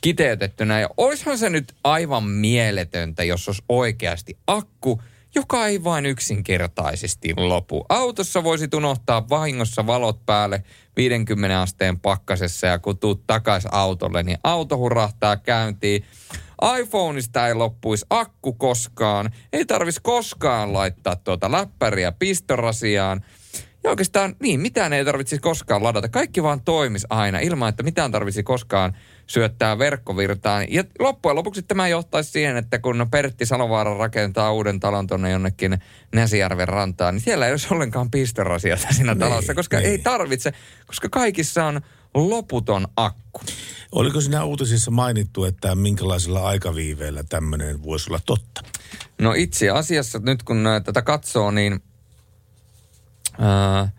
E: kiteytettynä. Ja oishan se nyt aivan mieletöntä, jos olisi oikeasti akku, joka ei vain yksinkertaisesti lopu. Autossa voisit unohtaa vahingossa valot päälle 50 asteen pakkasessa ja kun tuut takaisin autolle, niin auto hurahtaa käyntiin. iPhoneista ei loppuisi akku koskaan. Ei tarvis koskaan laittaa tuota läppäriä pistorasiaan. Ja oikeastaan niin, mitään ei tarvitsisi koskaan ladata. Kaikki vaan toimis aina ilman, että mitään tarvitsisi koskaan syöttää verkkovirtaan. Ja loppujen lopuksi tämä johtaisi siihen, että kun Pertti Salovaara rakentaa uuden talon tuonne jonnekin Näsijärven rantaan, niin siellä ei olisi ollenkaan pistorasiota siinä
D: Niin,
E: talossa, koska
D: niin.
E: ei tarvitse, koska kaikissa on loputon akku.
D: Oliko siinä uutisissa mainittu, että minkälaisella aikaviiveellä tämmöinen voisi olla totta?
E: No itse asiassa nyt kun ää, tätä katsoo, niin ää,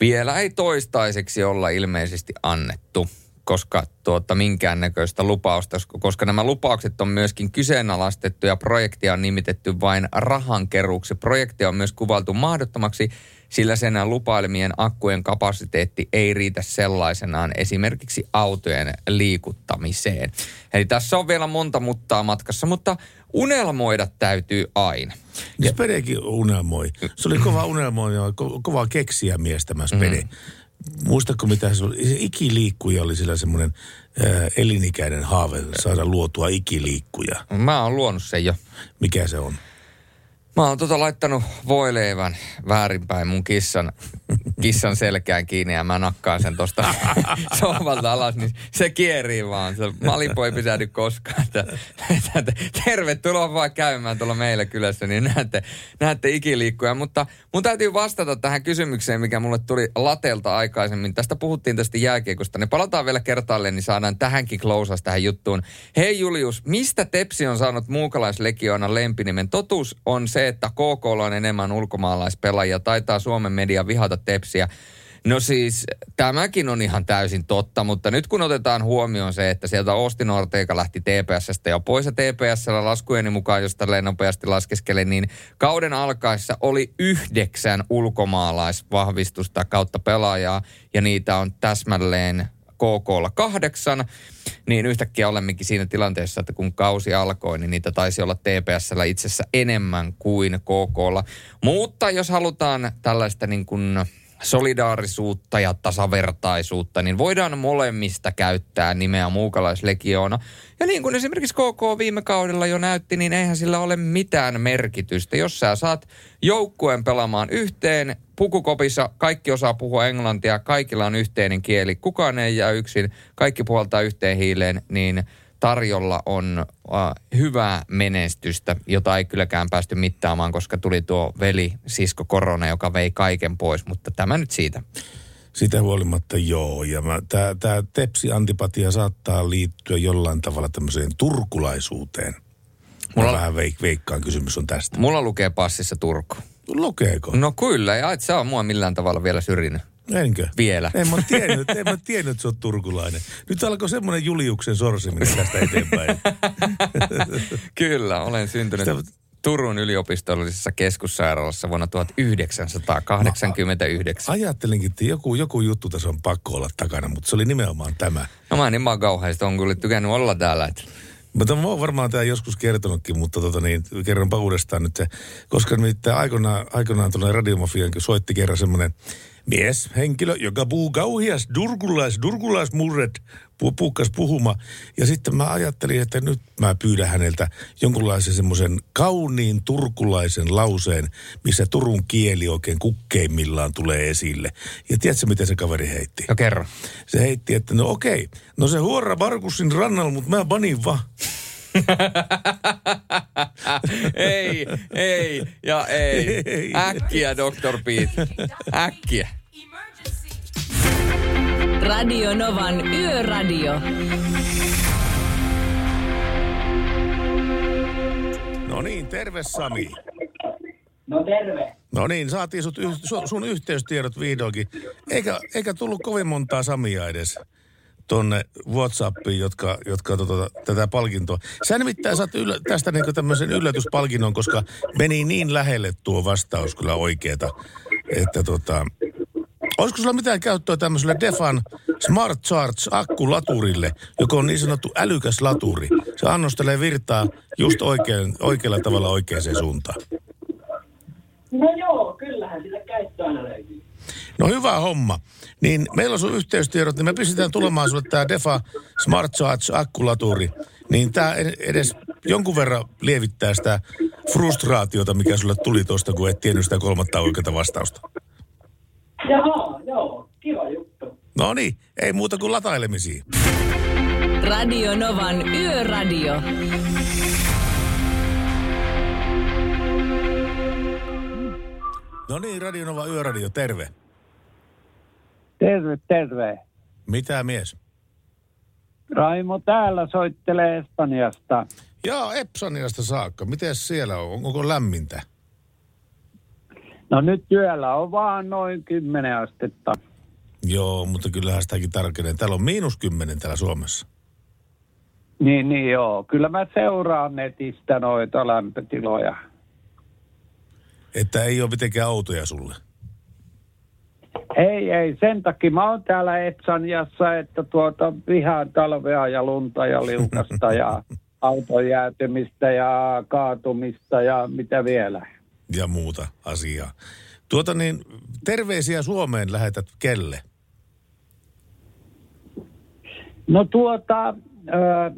E: vielä ei toistaiseksi olla ilmeisesti annettu, koska tuota, minkäännäköistä lupausta, koska nämä lupaukset on myöskin kyseenalaistettu ja projektia on nimitetty vain rahankeruuksi. Projektia on myös kuvailtu mahdottomaksi, sillä sen lupailemien akkujen kapasiteetti ei riitä sellaisenaan esimerkiksi autojen liikuttamiseen. Eli tässä on vielä monta muttaa matkassa, mutta unelmoida täytyy aina.
D: Ja Spedekin unelmoi. Se oli kova unelmoija, ko- kova keksiä mies tämä Spede. Muistatko mitä se oli? Se ikiliikkuja oli sillä semmoinen ää, elinikäinen haave saada luotua ikiliikkuja.
E: Mä oon luonut sen jo.
D: Mikä se on?
E: Mä oon tota laittanut voileivän väärinpäin mun kissan, kissan selkään kiinni ja mä nakkaan sen tosta sohvalta alas, niin se kierii vaan. Se malipo ei pysähdy koskaan. Että, että tervetuloa vaan käymään tuolla meillä kylässä, niin näette, näette ikiliikkuja. Mutta mun täytyy vastata tähän kysymykseen, mikä mulle tuli Latelta aikaisemmin. Tästä puhuttiin tästä jääkiekosta. Niin palataan vielä kertaalleen, niin saadaan tähänkin klousas tähän juttuun. Hei Julius, mistä Tepsi on saanut muukalaislegioonan lempinimen? Totuus on se, että KK on enemmän ulkomaalaispelaajia. Taitaa Suomen media vihata Tepsiä. No siis, tämäkin on ihan täysin totta, mutta nyt kun otetaan huomioon se, että sieltä Austin Ortega lähti TPSstä jo pois ja TPSllä laskujeni mukaan, jos tälleen nopeasti laskeskelen, niin kauden alkaessa oli yhdeksän ulkomaalaisvahvistusta kautta pelaajaa ja niitä on täsmälleen KKlla kahdeksan, niin yhtäkkiä olemmekin siinä tilanteessa, että kun kausi alkoi, niin niitä taisi olla TPSllä itsessä enemmän kuin KKlla. Mutta jos halutaan tällaista niin kuin solidaarisuutta ja tasavertaisuutta, niin voidaan molemmista käyttää nimeä muukalaislegioona. Ja niin kuin esimerkiksi KK viime kaudella jo näytti, niin eihän sillä ole mitään merkitystä. Jos sä saat joukkueen pelaamaan yhteen, pukukopissa kaikki osaa puhua englantia, kaikilla on yhteinen kieli, kukaan ei jää yksin, kaikki puhaltaa yhteen hiileen, niin tarjolla on uh, hyvää menestystä, jota ei kylläkään päästy mittaamaan, koska tuli tuo veli, sisko korona, joka vei kaiken pois, mutta tämä nyt siitä.
D: Sitä huolimatta joo, ja tämä tepsi-antipatia saattaa liittyä jollain tavalla tämmöiseen turkulaisuuteen. Mulla vähän veik, veikkaan kysymys on tästä.
E: Mulla lukee passissa Turku.
D: Lukeeko?
E: No kyllä, ja et sä on mua millään tavalla vielä syrjinyt.
D: Enkö?
E: Vielä.
D: En mä tiennyt, en mä tiennyt, että sä oot turkulainen. Nyt alkoi semmoinen Juliuksen sorsiminen tästä eteenpäin.
E: Kyllä, olen syntynyt Sitä... Turun yliopistollisessa keskussairaalassa vuonna 1989.
D: Mä ajattelinkin, että joku, joku juttu tässä on pakko olla takana, mutta se oli nimenomaan tämä.
E: No mä en niin mä kauheasti, on kyllä tykännyt olla täällä. Että...
D: Mutta mä oon varmaan tämä joskus kertonutkin, mutta tota niin, kerronpa uudestaan nyt. Koska nimittäin aikoinaan, aikoinaan tuolla radiomafian soitti kerran semmoinen mies, henkilö, joka puhuu kauhias durkulais, durkulaismurret, pu, puukkas puhuma. Ja sitten mä ajattelin, että nyt mä pyydän häneltä jonkunlaisen semmoisen kauniin turkulaisen lauseen, missä Turun kieli oikein kukkeimmillaan tulee esille. Ja tiedätkö, miten se kaveri heitti?
E: No kerro.
D: Se heitti, että no okei, no se huora Markusin rannalla, mutta mä panin vaan.
E: Ei, ei ja ei. Äkkiä, Dr. Pete. Äkkiä.
C: Radio Novan Yöradio.
D: No niin, terve Sami.
L: No terve.
D: No niin, saatiin sut, sun yhteystiedot vihdoinkin. Eikä, eikä tullut kovin montaa Samia edes tonne Whatsappiin, jotka, jotka tota, tätä palkintoa. Sä nimittäin saat yl, tästä niin tämmöisen yllätyspalkinnon, koska meni niin lähelle tuo vastaus kyllä oikeeta, että tota, Olisiko sulla mitään käyttöä tämmöiselle Defan Smart Charge akkulaturille, joka on niin sanottu älykäs laturi? Se annostelee virtaa just oikein, oikealla tavalla oikeaan suuntaan.
L: No joo, kyllähän sitä käyttöä löytyy.
D: No hyvä homma. Niin meillä on sun yhteystiedot, niin me pystytään tulemaan sulle tämä Defa Smart Charge akkulaturi. Niin tämä edes jonkun verran lievittää sitä frustraatiota, mikä sulle tuli tuosta, kun et tiennyt sitä kolmatta oikeaa vastausta.
L: Jaha, joo, kiva juttu.
D: No niin, ei muuta kuin latailemisia.
C: Radio Novan Yöradio.
D: No niin, Radio Nova Yöradio, terve.
N: Terve, terve.
D: Mitä mies?
N: Raimo täällä soittelee Espanjasta.
D: Joo, Epsoniasta saakka. Miten siellä on? Onko lämmintä?
N: No nyt työllä on vaan noin 10 astetta.
D: Joo, mutta kyllähän sitäkin tarkenee. Täällä on miinus 10 täällä Suomessa.
N: Niin, niin joo. Kyllä mä seuraan netistä noita lämpötiloja.
D: Että ei ole mitenkään autoja sulle?
N: Ei, ei. Sen takia mä oon täällä Etsanjassa, että tuota vihaan talvea ja lunta ja liukasta ja auton jäätymistä ja kaatumista ja mitä vielä.
D: Ja muuta asiaa. Tuota niin, terveisiä Suomeen lähetät kelle?
N: No tuota, äh,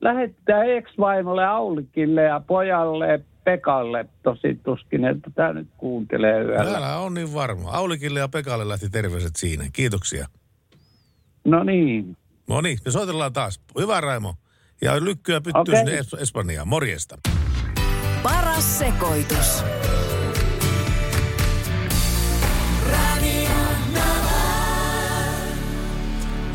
N: lähettää ex-vaimolle Aulikille ja pojalle Pekalle tosi tuskin, että tämä nyt kuuntelee yöllä.
D: Älä on niin varma. Aulikille ja Pekalle lähti terveiset siinä. Kiitoksia.
N: No niin.
D: No niin, me soitellaan taas. Hyvä Raimo. Ja lykkyä pyttyy
N: Okei.
D: sinne es- Espanjaan. Morjesta.
C: Paras sekoitus.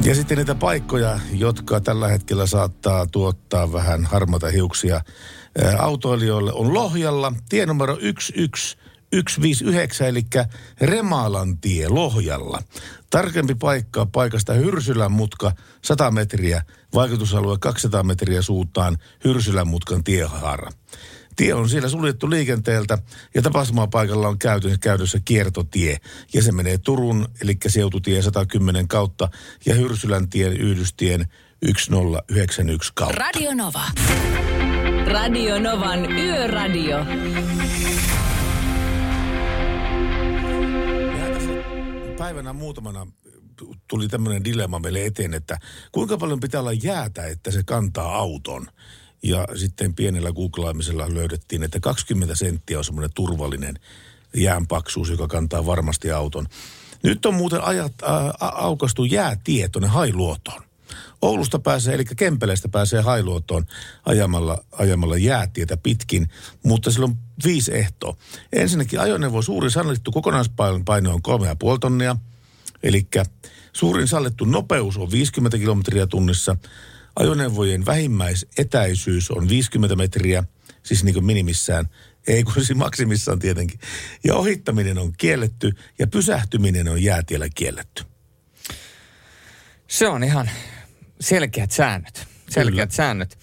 D: Ja sitten niitä paikkoja, jotka tällä hetkellä saattaa tuottaa vähän harmata hiuksia autoilijoille, on Lohjalla tie numero 11159, eli Remalan tie Lohjalla. Tarkempi paikka paikasta Hyrsylän mutka 100 metriä, vaikutusalue 200 metriä suuntaan Hyrsylän mutkan tiehaara. Tie on siellä suljettu liikenteeltä ja tapahtumapaikalla on käytössä, käytössä kiertotie. Ja se menee Turun, eli seututie 110 kautta ja Hyrsylän tien yhdystien 1091 kautta.
C: Radio Nova. Radio Novan Yöradio.
D: Päivänä muutamana tuli tämmöinen dilemma meille eteen, että kuinka paljon pitää olla jäätä, että se kantaa auton. Ja sitten pienellä googlaamisella löydettiin, että 20 senttiä on semmoinen turvallinen jäänpaksuus, joka kantaa varmasti auton. Nyt on muuten ajat, ää, aukastu jäätie tuonne Hailuotoon. Oulusta pääsee, eli Kempeleestä pääsee Hailuotoon ajamalla, ajamalla jäätietä pitkin, mutta sillä on viisi ehtoa. Ensinnäkin ajoneuvo suurin sallittu kokonaispaino on 3,5 tonnia, eli suurin sallittu nopeus on 50 kilometriä tunnissa, ajoneuvojen vähimmäisetäisyys on 50 metriä, siis niin kuin minimissään, ei kun siis maksimissaan tietenkin. Ja ohittaminen on kielletty ja pysähtyminen on jäätiellä kielletty.
E: Se on ihan selkeät säännöt. Selkeät Kyllä. säännöt.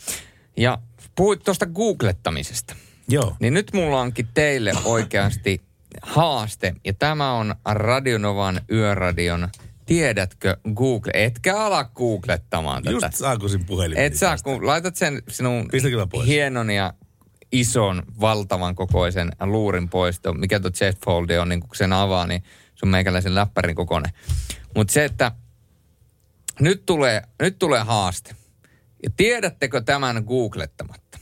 E: Ja puhuit tuosta googlettamisesta.
D: Joo.
E: Niin nyt mulla onkin teille oikeasti haaste. Ja tämä on Radionovan yöradion Tiedätkö Google? Etkä ala googlettamaan tätä.
D: Just saako sin puhelimen?
E: Et saa, kun laitat sen sinun hienon ja ison, valtavan kokoisen luurin pois, tuo- mikä tuo Jet Fold on, niin kun sen avaa, niin se on meikäläisen läppärin kokoinen. Mutta se, että nyt tulee, nyt tulee haaste. Ja tiedättekö tämän googlettamatta?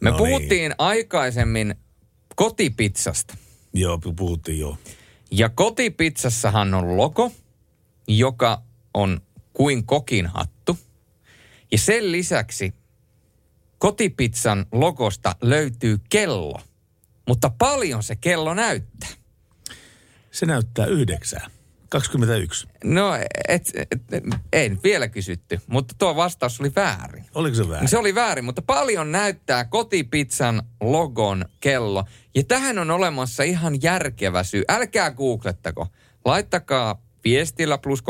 E: Me
D: No niin.
E: puhuttiin aikaisemmin kotipizzasta.
D: Joo, puhuttiin joo.
E: Ja kotipizzassahan on logo, joka on kuin kokin hattu. Ja sen lisäksi kotipizzan logosta löytyy kello. Mutta paljon se kello näyttää.
D: Se näyttää yhdeksää. 21.
E: No, et, et, et, ei nyt vielä kysytty, mutta tuo vastaus oli väärin.
D: Oliko se väärin?
E: Se oli väärin, mutta paljon näyttää kotipizzan logon kello. Ja tähän on olemassa ihan järkevä syy. Älkää googlettako. Laittakaa viestillä plus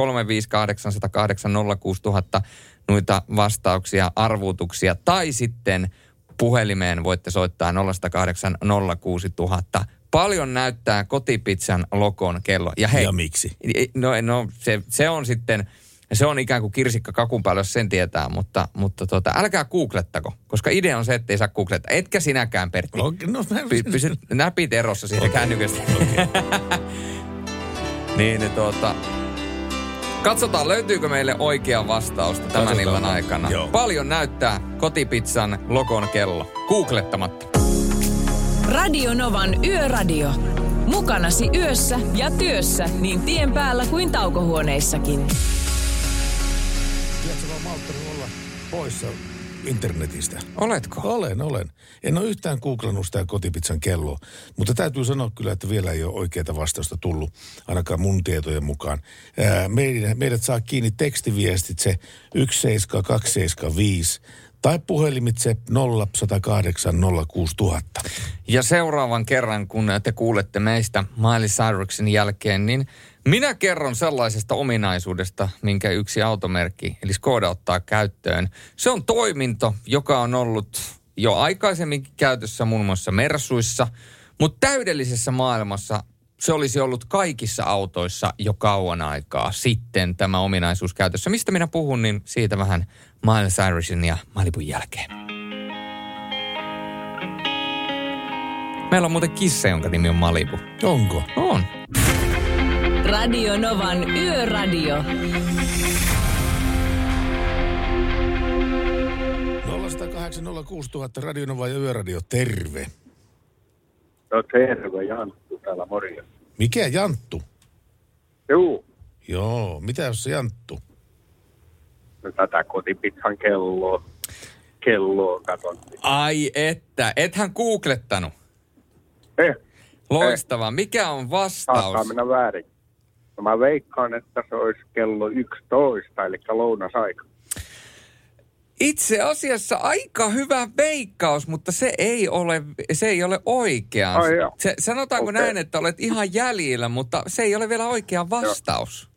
E: 358806000 noita vastauksia, arvutuksia. Tai sitten puhelimeen voitte soittaa 0806000. Paljon näyttää kotipizzan logon kello. Ja hei,
D: Ja miksi?
E: No, no se, se on sitten, se on ikään kuin kirsikka kakun päällä, jos sen tietää, mutta, mutta tota, älkää googlettako, koska idea on se, että ei saa googletta. Etkä sinäkään, Pertti.
D: Okei, no mä...
E: Py, pysyt näpit erossa siitä okay. kännykästä. niin, niin tuota, katsotaan löytyykö meille oikea vastausta tämän
D: Katsotaan.
E: illan aikana.
D: Joo.
E: Paljon näyttää kotipizzan logon kello. Googlettamatta.
C: Radio Novan Yöradio. Mukanasi yössä ja työssä niin tien päällä kuin taukohuoneissakin.
D: Tiedätkö, mä oon malttanut olla poissa internetistä.
E: Oletko?
D: Olen, olen. En ole yhtään googlannut sitä kotipizzan kelloa, mutta täytyy sanoa kyllä, että vielä ei ole oikeaa vastausta tullut, ainakaan mun tietojen mukaan. Ää, meidät, meidät saa kiinni tekstiviestitse 17275 tai puhelimitse 0108 06000.
E: Ja seuraavan kerran, kun te kuulette meistä Miley Cyrusin jälkeen, niin minä kerron sellaisesta ominaisuudesta, minkä yksi automerkki, eli Skoda ottaa käyttöön. Se on toiminto, joka on ollut jo aikaisemminkin käytössä muun muassa Mersuissa, mutta täydellisessä maailmassa se olisi ollut kaikissa autoissa jo kauan aikaa sitten tämä ominaisuus käytössä. Mistä minä puhun, niin siitä vähän Miles Cyrusin ja Malibun jälkeen. Meillä on muuten kissa, jonka nimi on Malibu.
D: Onko?
E: On.
C: Radio Novan Yöradio.
D: 0806000 Radionova ja Yöradio, terve.
O: No terve, Janttu täällä, morjens.
D: Mikä Janttu?
O: Juu,
D: Joo, mitä jos se Janttu?
O: no tätä kotipizzan kelloa, kelloa katon.
E: Ai että, ethän googlettanut.
O: Eh,
E: Loistavaa. Mikä on vastaus?
O: saattaa mennä väärin. No mä veikkaan, että se olisi kello 11, eli lounasaika.
E: Itse asiassa aika hyvä veikkaus, mutta se ei ole, se ei ole oikea.
O: Ai joo.
E: se, sanotaanko
O: Okei.
E: näin, että olet ihan jäljellä, mutta se ei ole vielä oikea vastaus.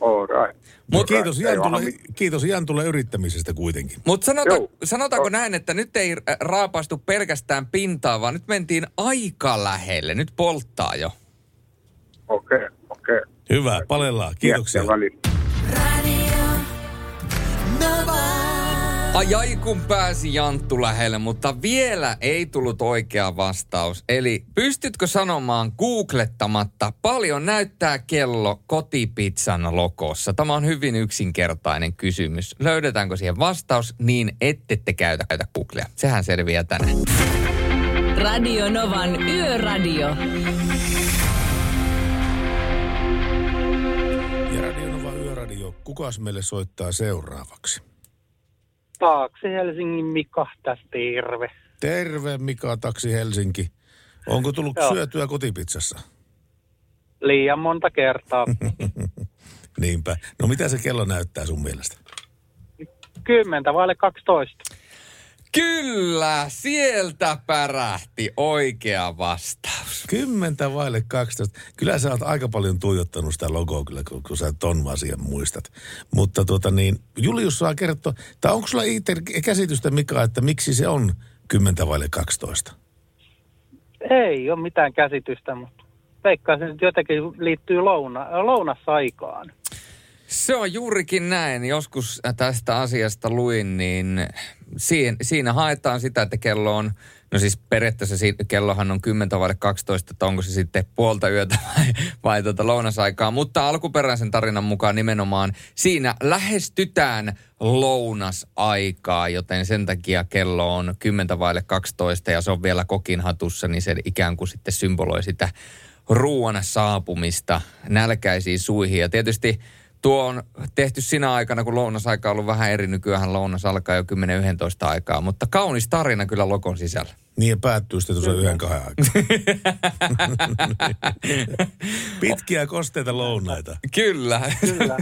O: All right.
D: Mut kiitos, Jantulle, kiitos Jantulle yrittämisestä kuitenkin.
E: Mutta sanota, sanotaanko näin, että nyt ei äh, raapastu pelkästään pintaa, vaan nyt mentiin aika lähelle. Nyt polttaa jo.
O: Okei, okei.
D: Hyvä, palellaan. Kiitoksia.
E: Ai ai kun pääsi Janttu lähelle, mutta vielä ei tullut oikea vastaus. Eli pystytkö sanomaan googlettamatta, paljon näyttää kello kotipizzan lokossa? Tämä on hyvin yksinkertainen kysymys. Löydetäänkö siihen vastaus niin, ette te käytä, käytä Googlea? Sehän selviää tänään.
C: Radio Novan Yöradio.
D: Ja Radionova Yöradio, kukas meille soittaa seuraavaksi?
N: Taakse Helsingin Mika, tässä terve.
D: Terve Mika Taksi Helsinki. Onko tullut
N: Joo.
D: syötyä kotipizzassa?
N: Liian monta kertaa.
D: Niinpä. No mitä se kello näyttää sun mielestä?
N: Kymmentä vaille 12.
E: Kyllä, sieltä pärähti oikea vastaus.
D: Kymmentä vaille 12. Kyllä sä oot aika paljon tuijottanut sitä logoa kyllä, kun, kun sä ton asian muistat. Mutta tuota niin, Julius saa kertoa, tai onko sulla itse käsitystä Mika, että miksi se on kymmentä vaille 12?
N: Ei ole mitään käsitystä, mutta veikkaisin, että jotenkin liittyy louna, lounasaikaan.
E: Se on juurikin näin. Joskus tästä asiasta luin, niin siinä, siinä haetaan sitä, että kello on, no siis periaatteessa kellohan on 10 vai 12, että onko se sitten puolta yötä vai, vai tuota lounasaikaa. Mutta alkuperäisen tarinan mukaan nimenomaan siinä lähestytään lounasaikaa, joten sen takia kello on 10 vaille 12 ja se on vielä kokin hatussa, niin se ikään kuin sitten symboloi sitä ruoan saapumista nälkäisiin suihin. Ja tietysti tuo on tehty sinä aikana, kun lounasaika on ollut vähän eri. Nykyään lounas alkaa jo 10-11 aikaa, mutta kaunis tarina kyllä lokon sisällä.
D: Niin ja päättyy sitten tuossa yhden kahden aikaa. Pitkiä kosteita lounaita.
E: Kyllä. Kyllä.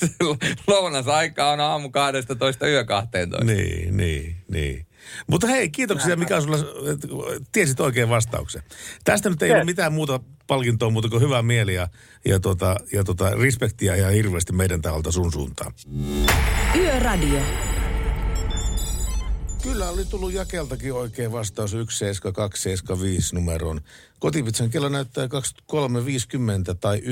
E: Lounasaika on aamu 12 yö 12.
D: Niin, niin, niin. Mutta hei, kiitoksia Mika sulla, tiesit oikein vastauksen. Tästä nyt ei ole mitään muuta palkintoa muuta kuin hyvää mieli ja, ja, tota, ja tota, respektiä ja hirveästi meidän taholta sun suuntaan.
C: Yöradio.
D: Kyllä oli tullut Jakeltakin oikein vastaus 17275 numeroon. Kotipizzan kello näyttää 23.50 tai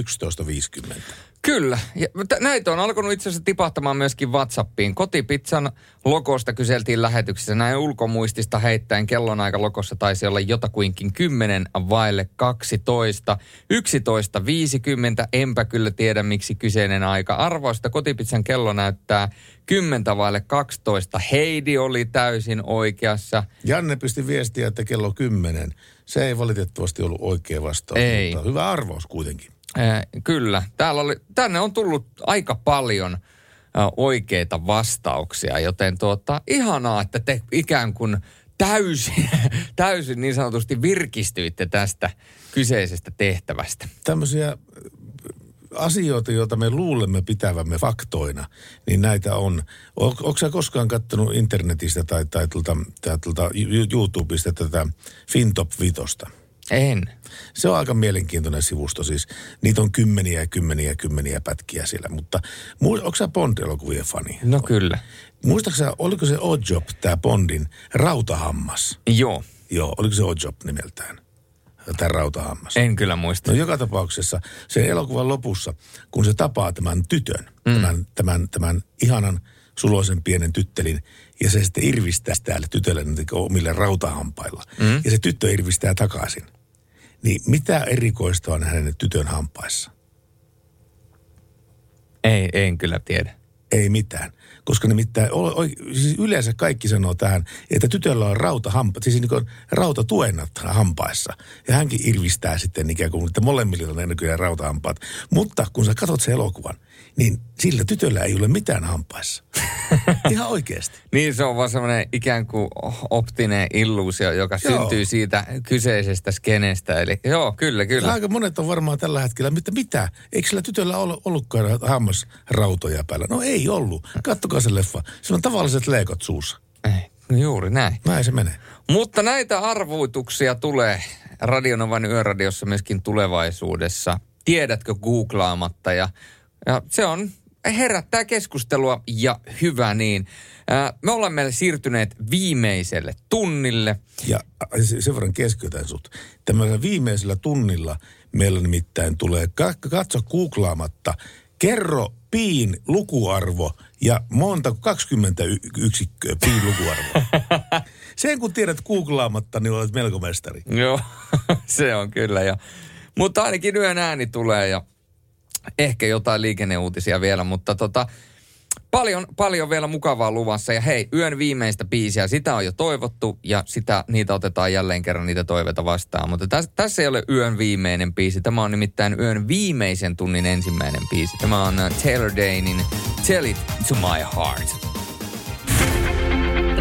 D: 11.50.
E: Kyllä. Ja näitä on alkanut itse asiassa tipahtamaan myöskin WhatsAppiin. Kotipizzan logosta kyseltiin lähetyksessä. Näin ulkomuistista heittäen kellonaika logossa taisi olla jotakuinkin 10 vaille 12. 11.50. Enpä kyllä tiedä, miksi kyseinen aika arvoista. Kotipizzan kello näyttää 10 vaille 12. Heidi oli täysin oikeassa.
D: Janne pisti viestiä, että kello 10. Se ei valitettavasti ollut oikea vastaus,
E: Ei.
D: mutta hyvä arvaus kuitenkin.
E: Äh, kyllä. Täällä oli, tänne on tullut aika paljon oikeita vastauksia, joten tuota, ihanaa, että te ikään kuin täysin, täysin niin sanotusti virkistyitte tästä kyseisestä tehtävästä.
D: Tämmöisiä asioita, joita me luulemme pitävämme faktoina, niin näitä on. Sä koskaan kattonut internetistä tai, tai tuolta, tai YouTubesta tätä Fintop Vitosta?
E: En.
D: Se on aika mielenkiintoinen sivusto siis. Niitä on kymmeniä ja kymmeniä ja kymmeniä pätkiä siellä, mutta onko sä Bond-elokuvien fani?
E: No kyllä.
D: Muistaaksä, oliko se Oddjob, tämä Bondin rautahammas?
E: Joo.
D: Joo, oliko se Oddjob nimeltään? Tämä rautahammas.
E: En kyllä muista.
D: No joka tapauksessa sen elokuvan lopussa, kun se tapaa tämän tytön, mm. tämän, tämän, tämän ihanan suloisen pienen tyttelin, ja se sitten irvistää täällä tytölle omille rautahampailla. Mm. Ja se tyttö irvistää takaisin. Niin mitä erikoista on hänen tytön hampaissa?
E: Ei, en kyllä tiedä.
D: Ei mitään. Koska nimittäin o, o, siis yleensä kaikki sanoo tähän, että tytöllä on rautahampa, siis niin kuin rautatuennat hampaissa. Ja hänkin irvistää sitten ikään kuin, että molemmilla on nykyään rautahampaat. Mutta kun sä katsot sen elokuvan, niin sillä tytöllä ei ole mitään hampaissa. Ihan oikeasti.
E: Niin se on vaan semmoinen ikään kuin optinen illuusio, joka
D: Joo.
E: syntyy siitä kyseisestä skenestä. Eli joo, kyllä, kyllä.
D: Aika monet on varmaan tällä hetkellä, mitä, mitä? Eikö sillä tytöllä ole ollutkaan hammasrautoja päällä? No ei ollut. Kattokaa se leffa. Sillä on tavalliset leekot suussa.
E: Ei, no juuri näin.
D: Näin se menee.
E: Mutta näitä arvuutuksia tulee Radionovan yöradiossa myöskin tulevaisuudessa. Tiedätkö googlaamatta ja, ja se on herättää keskustelua ja hyvä niin. Me olemme siirtyneet viimeiselle tunnille.
D: Ja äh, se- sen verran keskeytän sut. Tämmöisellä viimeisellä tunnilla meillä nimittäin tulee, ka- katso googlaamatta, kerro piin lukuarvo ja monta, 20 y- yksikköä piin lukuarvoa. Sen kun tiedät googlaamatta, niin olet melko mestari.
E: Joo, se on kyllä. Ja, mutta ainakin yön ääni tulee ja ehkä jotain liikenneuutisia vielä, mutta tota, paljon, paljon vielä mukavaa luvassa. Ja hei, yön viimeistä biisiä, sitä on jo toivottu ja sitä, niitä otetaan jälleen kerran niitä toiveita vastaan. Mutta tässä, tässä ei ole yön viimeinen biisi. Tämä on nimittäin yön viimeisen tunnin ensimmäinen biisi. Tämä on äh, Taylor Danein Tell It To My Heart.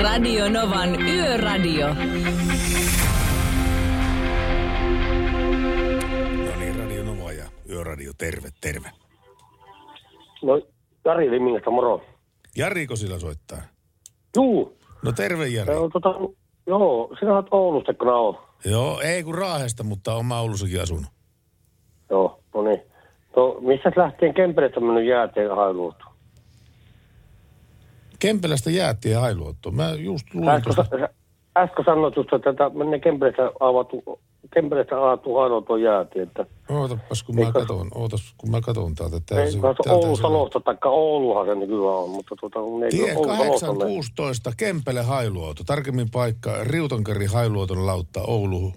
C: Radio Novan Yöradio.
D: No niin, Radio Nova ja Yöradio, terve, terve.
P: No, Jari Limingasta, moro.
D: Jariko sillä soittaa?
P: Juu.
D: No terve Jari.
P: No, tota, joo, sinä olet Oulusta, kun on.
D: Joo, ei kun Raahesta, mutta olen mä Oulussakin asunut.
P: Joo, no niin. No, missä lähtien Kempelestä mennyt jääteen hailuutu?
D: Kempelästä jäätiin hailuottoon. Mä just luin tuosta.
P: Äsken että tätä menee Kempelestä avatu, Kempelestä avatu hailuutoon jäätiin, että
D: Ootapas, kun mä katon, ootas, kun mä katon täältä. Tää
P: ei
D: täältä
P: Oulu Salosta, taikka Ouluhan se nykyään on, mutta kun ei
D: Tie
P: kyllä Oulu Salosta ole.
D: 816, Kempele Hailuoto. Tarkemmin paikka Riutankari Hailuoton lautta, Oulu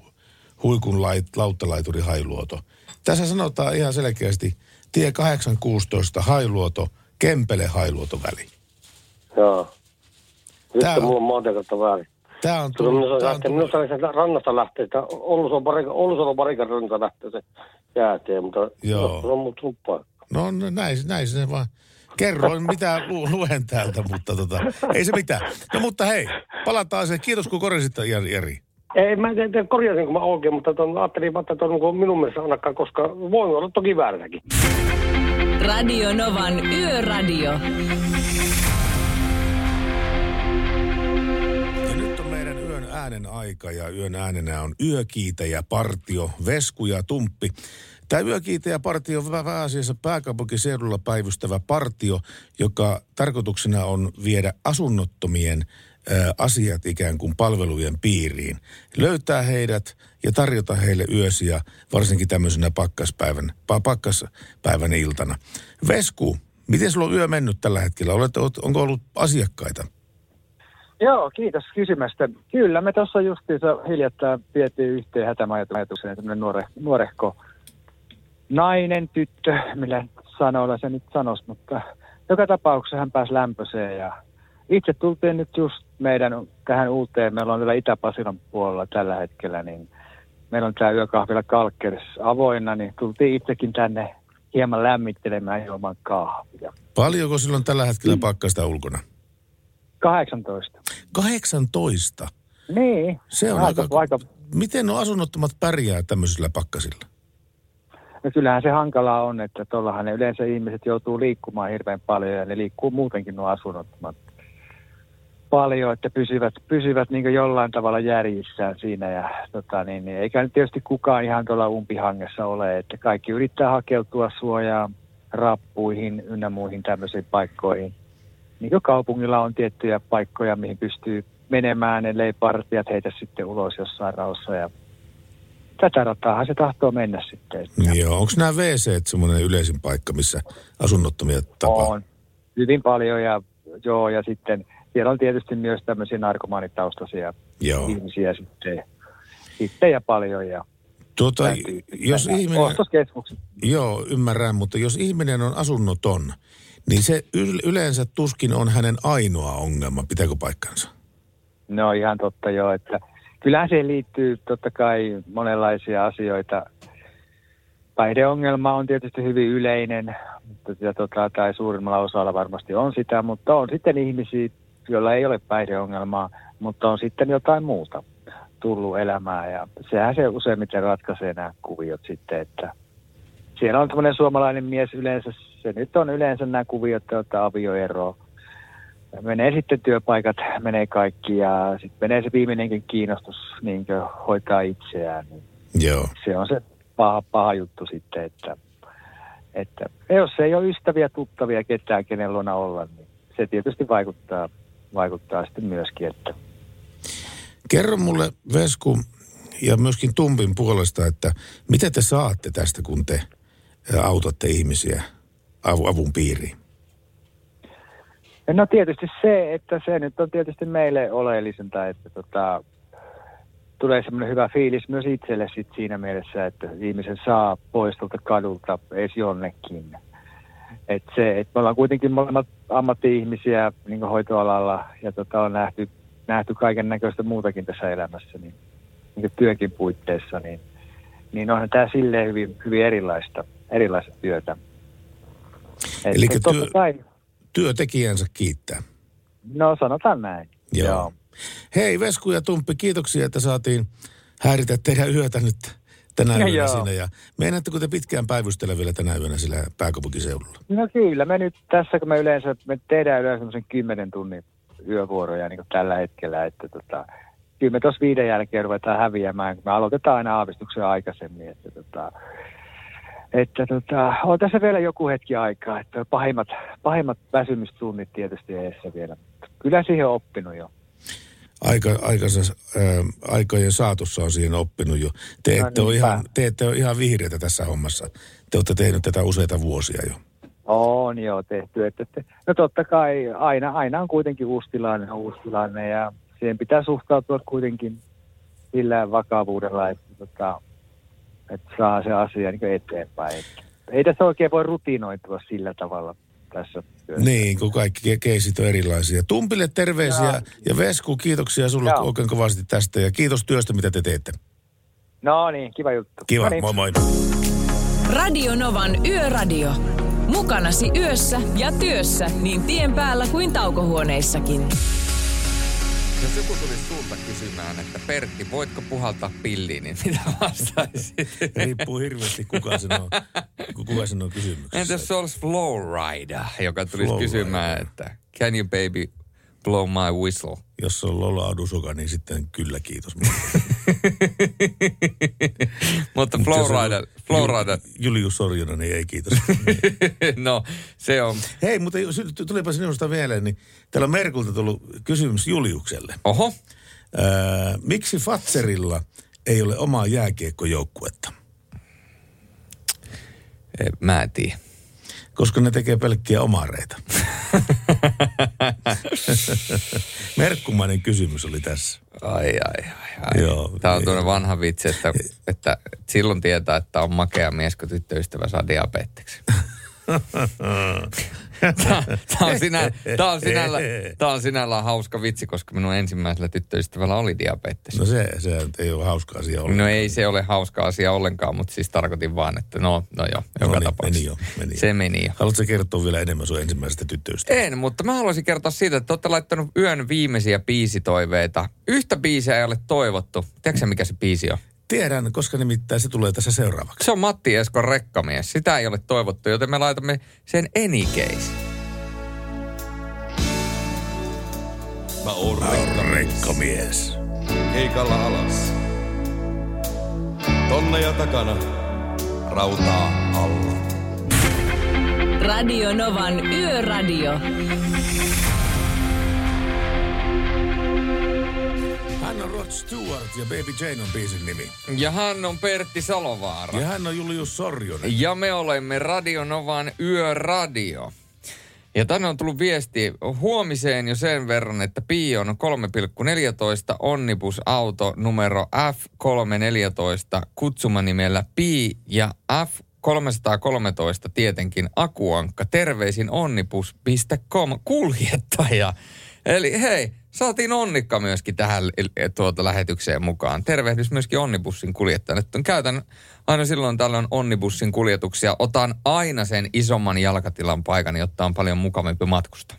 D: Huikun lait, lauttalaituri Hailuoto. Tässä sanotaan ihan selkeästi tie 816 Hailuoto, Kempele Hailuoto väli.
P: Joo. Nyt
D: Tää on-
P: mulla on maantiekartta väärin.
D: Tää on
P: minusta,
D: tullut, tää on
P: lähtee,
D: tullut,
P: minusta sieltä rannasta lähtee, että Oulussa on pari, Oulussa on pari ranta lähtee se jääteen, mutta
D: Joo.
P: se on muuttunut paikka.
D: no no, näin, näin se vaan. Kerroin, mitä lu, luen täältä, mutta tota, ei se mitään. No mutta hei, palataan se. Kiitos kun korjasit Jari.
P: Ei, mä en tiedä, korjasinko mä oikein, mutta ton, ajattelin, että tuon niin minun mielestä ainakaan, koska voi olla toki vääränäkin.
C: Radio Novan Yöradio.
D: Äänen aika ja yön äänenä on yökiitäjä, partio, vesku ja tumppi. Tämä yökiitäjä partio on pääasiassa pääkaupunkiseudulla päivystävä partio, joka tarkoituksena on viedä asunnottomien asiat ikään kuin palvelujen piiriin. Löytää heidät ja tarjota heille yösiä, varsinkin tämmöisenä pakkaspäivän, pa- pakkaspäivän iltana. Vesku, miten sulla on yö mennyt tällä hetkellä? Olet, oot- onko ollut asiakkaita?
H: Joo, kiitos kysymästä. Kyllä, me tuossa justiinsa hiljattain vietiin yhteen hätämajoitukseen tämmöinen nuore, nuorehko nainen, tyttö, millä sanoilla se nyt sanoisi, mutta joka tapauksessa hän pääsi lämpöiseen ja itse tultiin nyt just meidän tähän uuteen, meillä on vielä Itä-Pasilan puolella tällä hetkellä, niin meillä on tämä yökahvila Kalkkeris avoinna, niin tultiin itsekin tänne hieman lämmittelemään ilman kahvia.
D: Paljonko silloin tällä hetkellä pakkasta ulkona?
H: 18.
D: 18?
H: Niin.
D: Se on
H: aika,
D: aika...
H: aika
D: Miten nuo asunnottomat pärjää tämmöisillä pakkasilla?
H: No kyllähän se hankalaa on, että tuollahan ne yleensä ihmiset joutuu liikkumaan hirveän paljon ja ne liikkuu muutenkin nuo asunnottomat paljon, että pysyvät, pysyvät niin jollain tavalla järjissään siinä ja tota, niin, niin, eikä nyt tietysti kukaan ihan tuolla umpihangessa ole, että kaikki yrittää hakeutua suojaan rappuihin ynnä muihin tämmöisiin paikkoihin. Niin kuin kaupungilla on tiettyjä paikkoja, mihin pystyy menemään, ellei partijat heitä sitten ulos jossain rauhassa ja tätä rataahan se tahtoo mennä sitten.
D: Joo, onko nämä WC semmoinen yleisin paikka, missä asunnottomia tapaa?
H: On hyvin paljon ja joo, ja sitten siellä on tietysti myös tämmöisiä narkomaanitaustaisia
D: Joo.
H: ihmisiä sitten, sitten ja paljon ja
D: Tuota, jos ihminen... Joo, ymmärrän, mutta jos ihminen on asunnoton, niin se yl- yleensä tuskin on hänen ainoa ongelma. Pitääkö paikkansa?
H: No ihan totta joo, että kyllähän siihen liittyy totta kai monenlaisia asioita. Päihdeongelma on tietysti hyvin yleinen, mutta ja tota, tai suurimmalla osalla varmasti on sitä, mutta on sitten ihmisiä, joilla ei ole päihdeongelmaa, mutta on sitten jotain muuta tullut elämään ja sehän se useimmiten ratkaisee nämä kuviot sitten, että siellä on tämmöinen suomalainen mies yleensä, se nyt on yleensä nämä kuviot, että avioero, menee sitten työpaikat, menee kaikki ja sitten menee se viimeinenkin kiinnostus niin hoitaa itseään. Niin
D: Joo.
H: Se on se paha, paha juttu sitten, että, että jos ei ole ystäviä, tuttavia, ketään, kenen luona olla, niin se tietysti vaikuttaa, vaikuttaa sitten myöskin, että
D: Kerro mulle, Vesku, ja myöskin Tumpin puolesta, että mitä te saatte tästä, kun te autatte ihmisiä avun piiriin?
H: No tietysti se, että se nyt on tietysti meille oleellisinta, että tota, tulee semmoinen hyvä fiilis myös itselle sit siinä mielessä, että ihmisen saa pois tuolta kadulta edes jonnekin. Et se, et me ollaan kuitenkin molemmat ammatti-ihmisiä niin hoitoalalla ja tota, on nähty, nähty kaiken näköistä muutakin tässä elämässä, niin, niin työnkin puitteissa, niin, niin onhan tämä silleen hyvin, hyvin erilaista, erilaista työtä.
D: Eli työ,
H: kai,
D: työtekijänsä kiittää.
H: no sanotaan näin.
D: Joo. Joo. Hei Vesku ja Tumppi, kiitoksia, että saatiin häiritä teidän yötä nyt tänä
H: Ja
D: yönä
H: joo.
D: siinä. Ja meinaatteko te pitkään päivystellä vielä tänä yönä sillä pääkaupunkiseudulla?
H: No kyllä, me nyt tässä, kun me yleensä, me tehdään yleensä semmoisen 10 tunnin yövuoroja niin kuin tällä hetkellä, että tota, kyllä me tuossa viiden jälkeen ruvetaan häviämään, kun me aloitetaan aina aavistuksen aikaisemmin, että tota, että tota, on tässä vielä joku hetki aikaa, että pahimmat, pahimmat väsymystunnit tietysti edessä vielä. Kyllä siihen on oppinut jo.
D: Aika, aikansa, ää, aikojen saatossa on siihen oppinut jo. Te
H: No
D: ette, ole
H: niinpä.
D: ihan, te ette ole ihan vihreitä tässä hommassa. Te olette tehnyt tätä useita vuosia jo.
H: On joo tehty. Että, että, no totta kai aina, aina on kuitenkin uusi tilanne, uusi tilanne ja siihen pitää suhtautua kuitenkin sillä vakavuudella, että, tota, että saa se asia niin eteenpäin. Ei tässä oikein voi rutinoitua sillä tavalla tässä työssä.
D: Niin, kun kaikki ke- keisit on erilaisia. Tumpille terveisiä
H: Joo.
D: ja Vesku, kiitoksia sulle
H: Joo.
D: oikein kovasti tästä ja kiitos työstä, mitä te teette.
H: No niin, kiva juttu.
D: Kiva,
H: no niin.
D: moi moi.
C: Radio Novan Yöradio. Mukanasi yössä ja työssä niin tien päällä kuin taukohuoneissakin.
E: Jos joku tulisi sulta kysymään, että Pertti, voitko puhaltaa pilliin, niin mitä vastaisit?
D: Riippuu hirveästi, kuka sanoo, ku- kuka sanoo kysymyksessä.
E: Entäs se olisi Flowrider, joka tulisi
D: Flowrider.
E: kysymään, että can you baby blow my whistle?
D: Jos se on Lola Adusoka, niin sitten kyllä kiitos.
E: Mutta Flowrider, Flowrider,
D: Jul- Julius Sorjonen, niin ei kiitos.
E: no se on.
D: Hei, mutta tulipa sinusta mieleen, niin täällä on Merkulta tullut kysymys Juliukselle.
E: Oho.
D: Öö, miksi Fatserilla ei ole omaa jääkiekkojoukkuetta?
E: Mä en tiedä.
D: Koska ne tekee pelkkiä omareita. Merkkumainen kysymys oli tässä.
E: Ai, ai, ai, ai.
D: Joo.
E: Tämä on tuonne vanha vitsi, että, että silloin tietää, että on makea mies, kun tyttöystävä saa diabeteksen. Tämä on, sinä, tää on, sinällä, tää on sinällään hauska vitsi, koska minun ensimmäisellä tyttöystävällä oli diabetes.
D: No se, se ei ole hauska asia ollenkaan.
E: No ei se ole hauska asia ollenkaan, mutta siis tarkoitin vaan, että no, no joo, joka
D: No niin,
E: tapauksessa.
D: meni jo, meni jo.
E: Se meni jo.
D: Haluatko kertoa vielä enemmän sun ensimmäisestä tyttöystävästä?
E: En, mutta mä haluaisin kertoa siitä, että olette laittanut yön viimeisiä biisitoiveita. Yhtä biisiä ei ole toivottu. Tiedätkö mikä se biisi on?
D: Tiedän, koska nimittäin se tulee tässä seuraavaksi.
E: Se on Matti Eskon rekkamies. Sitä ei ole toivottu, joten me laitamme sen enikeis.
Q: Mä oon
D: Mä oon rekkamies.
Q: keikalla alas. Tonneja takana, rautaa alla.
C: Radio Novan Yöradio.
D: Hän on Rod Stewart ja Baby Jane on biisin nimi.
E: Ja hän on Pertti Salovaara.
D: Ja hän on Julius Sorjonen.
E: Ja me olemme Radio Novan Yöradio. Ja tänne on tullut viesti huomiseen jo sen verran, että Pi on 3,14, Onnibus-auto numero F314 kutsumanimellä Pi ja F313 tietenkin akuankka. Terveisin onnibus.com kuljettaja. Eli hei, saatiin onnikka myöskin tähän eh, tuota lähetykseen mukaan. Tervehdys myöskin onnibussin kuljettajana. Nyt Käytän aina silloin tällöin onnibussin kuljetuksia. Otan aina sen isomman jalkatilan paikan, jotta on paljon mukavampi matkusta.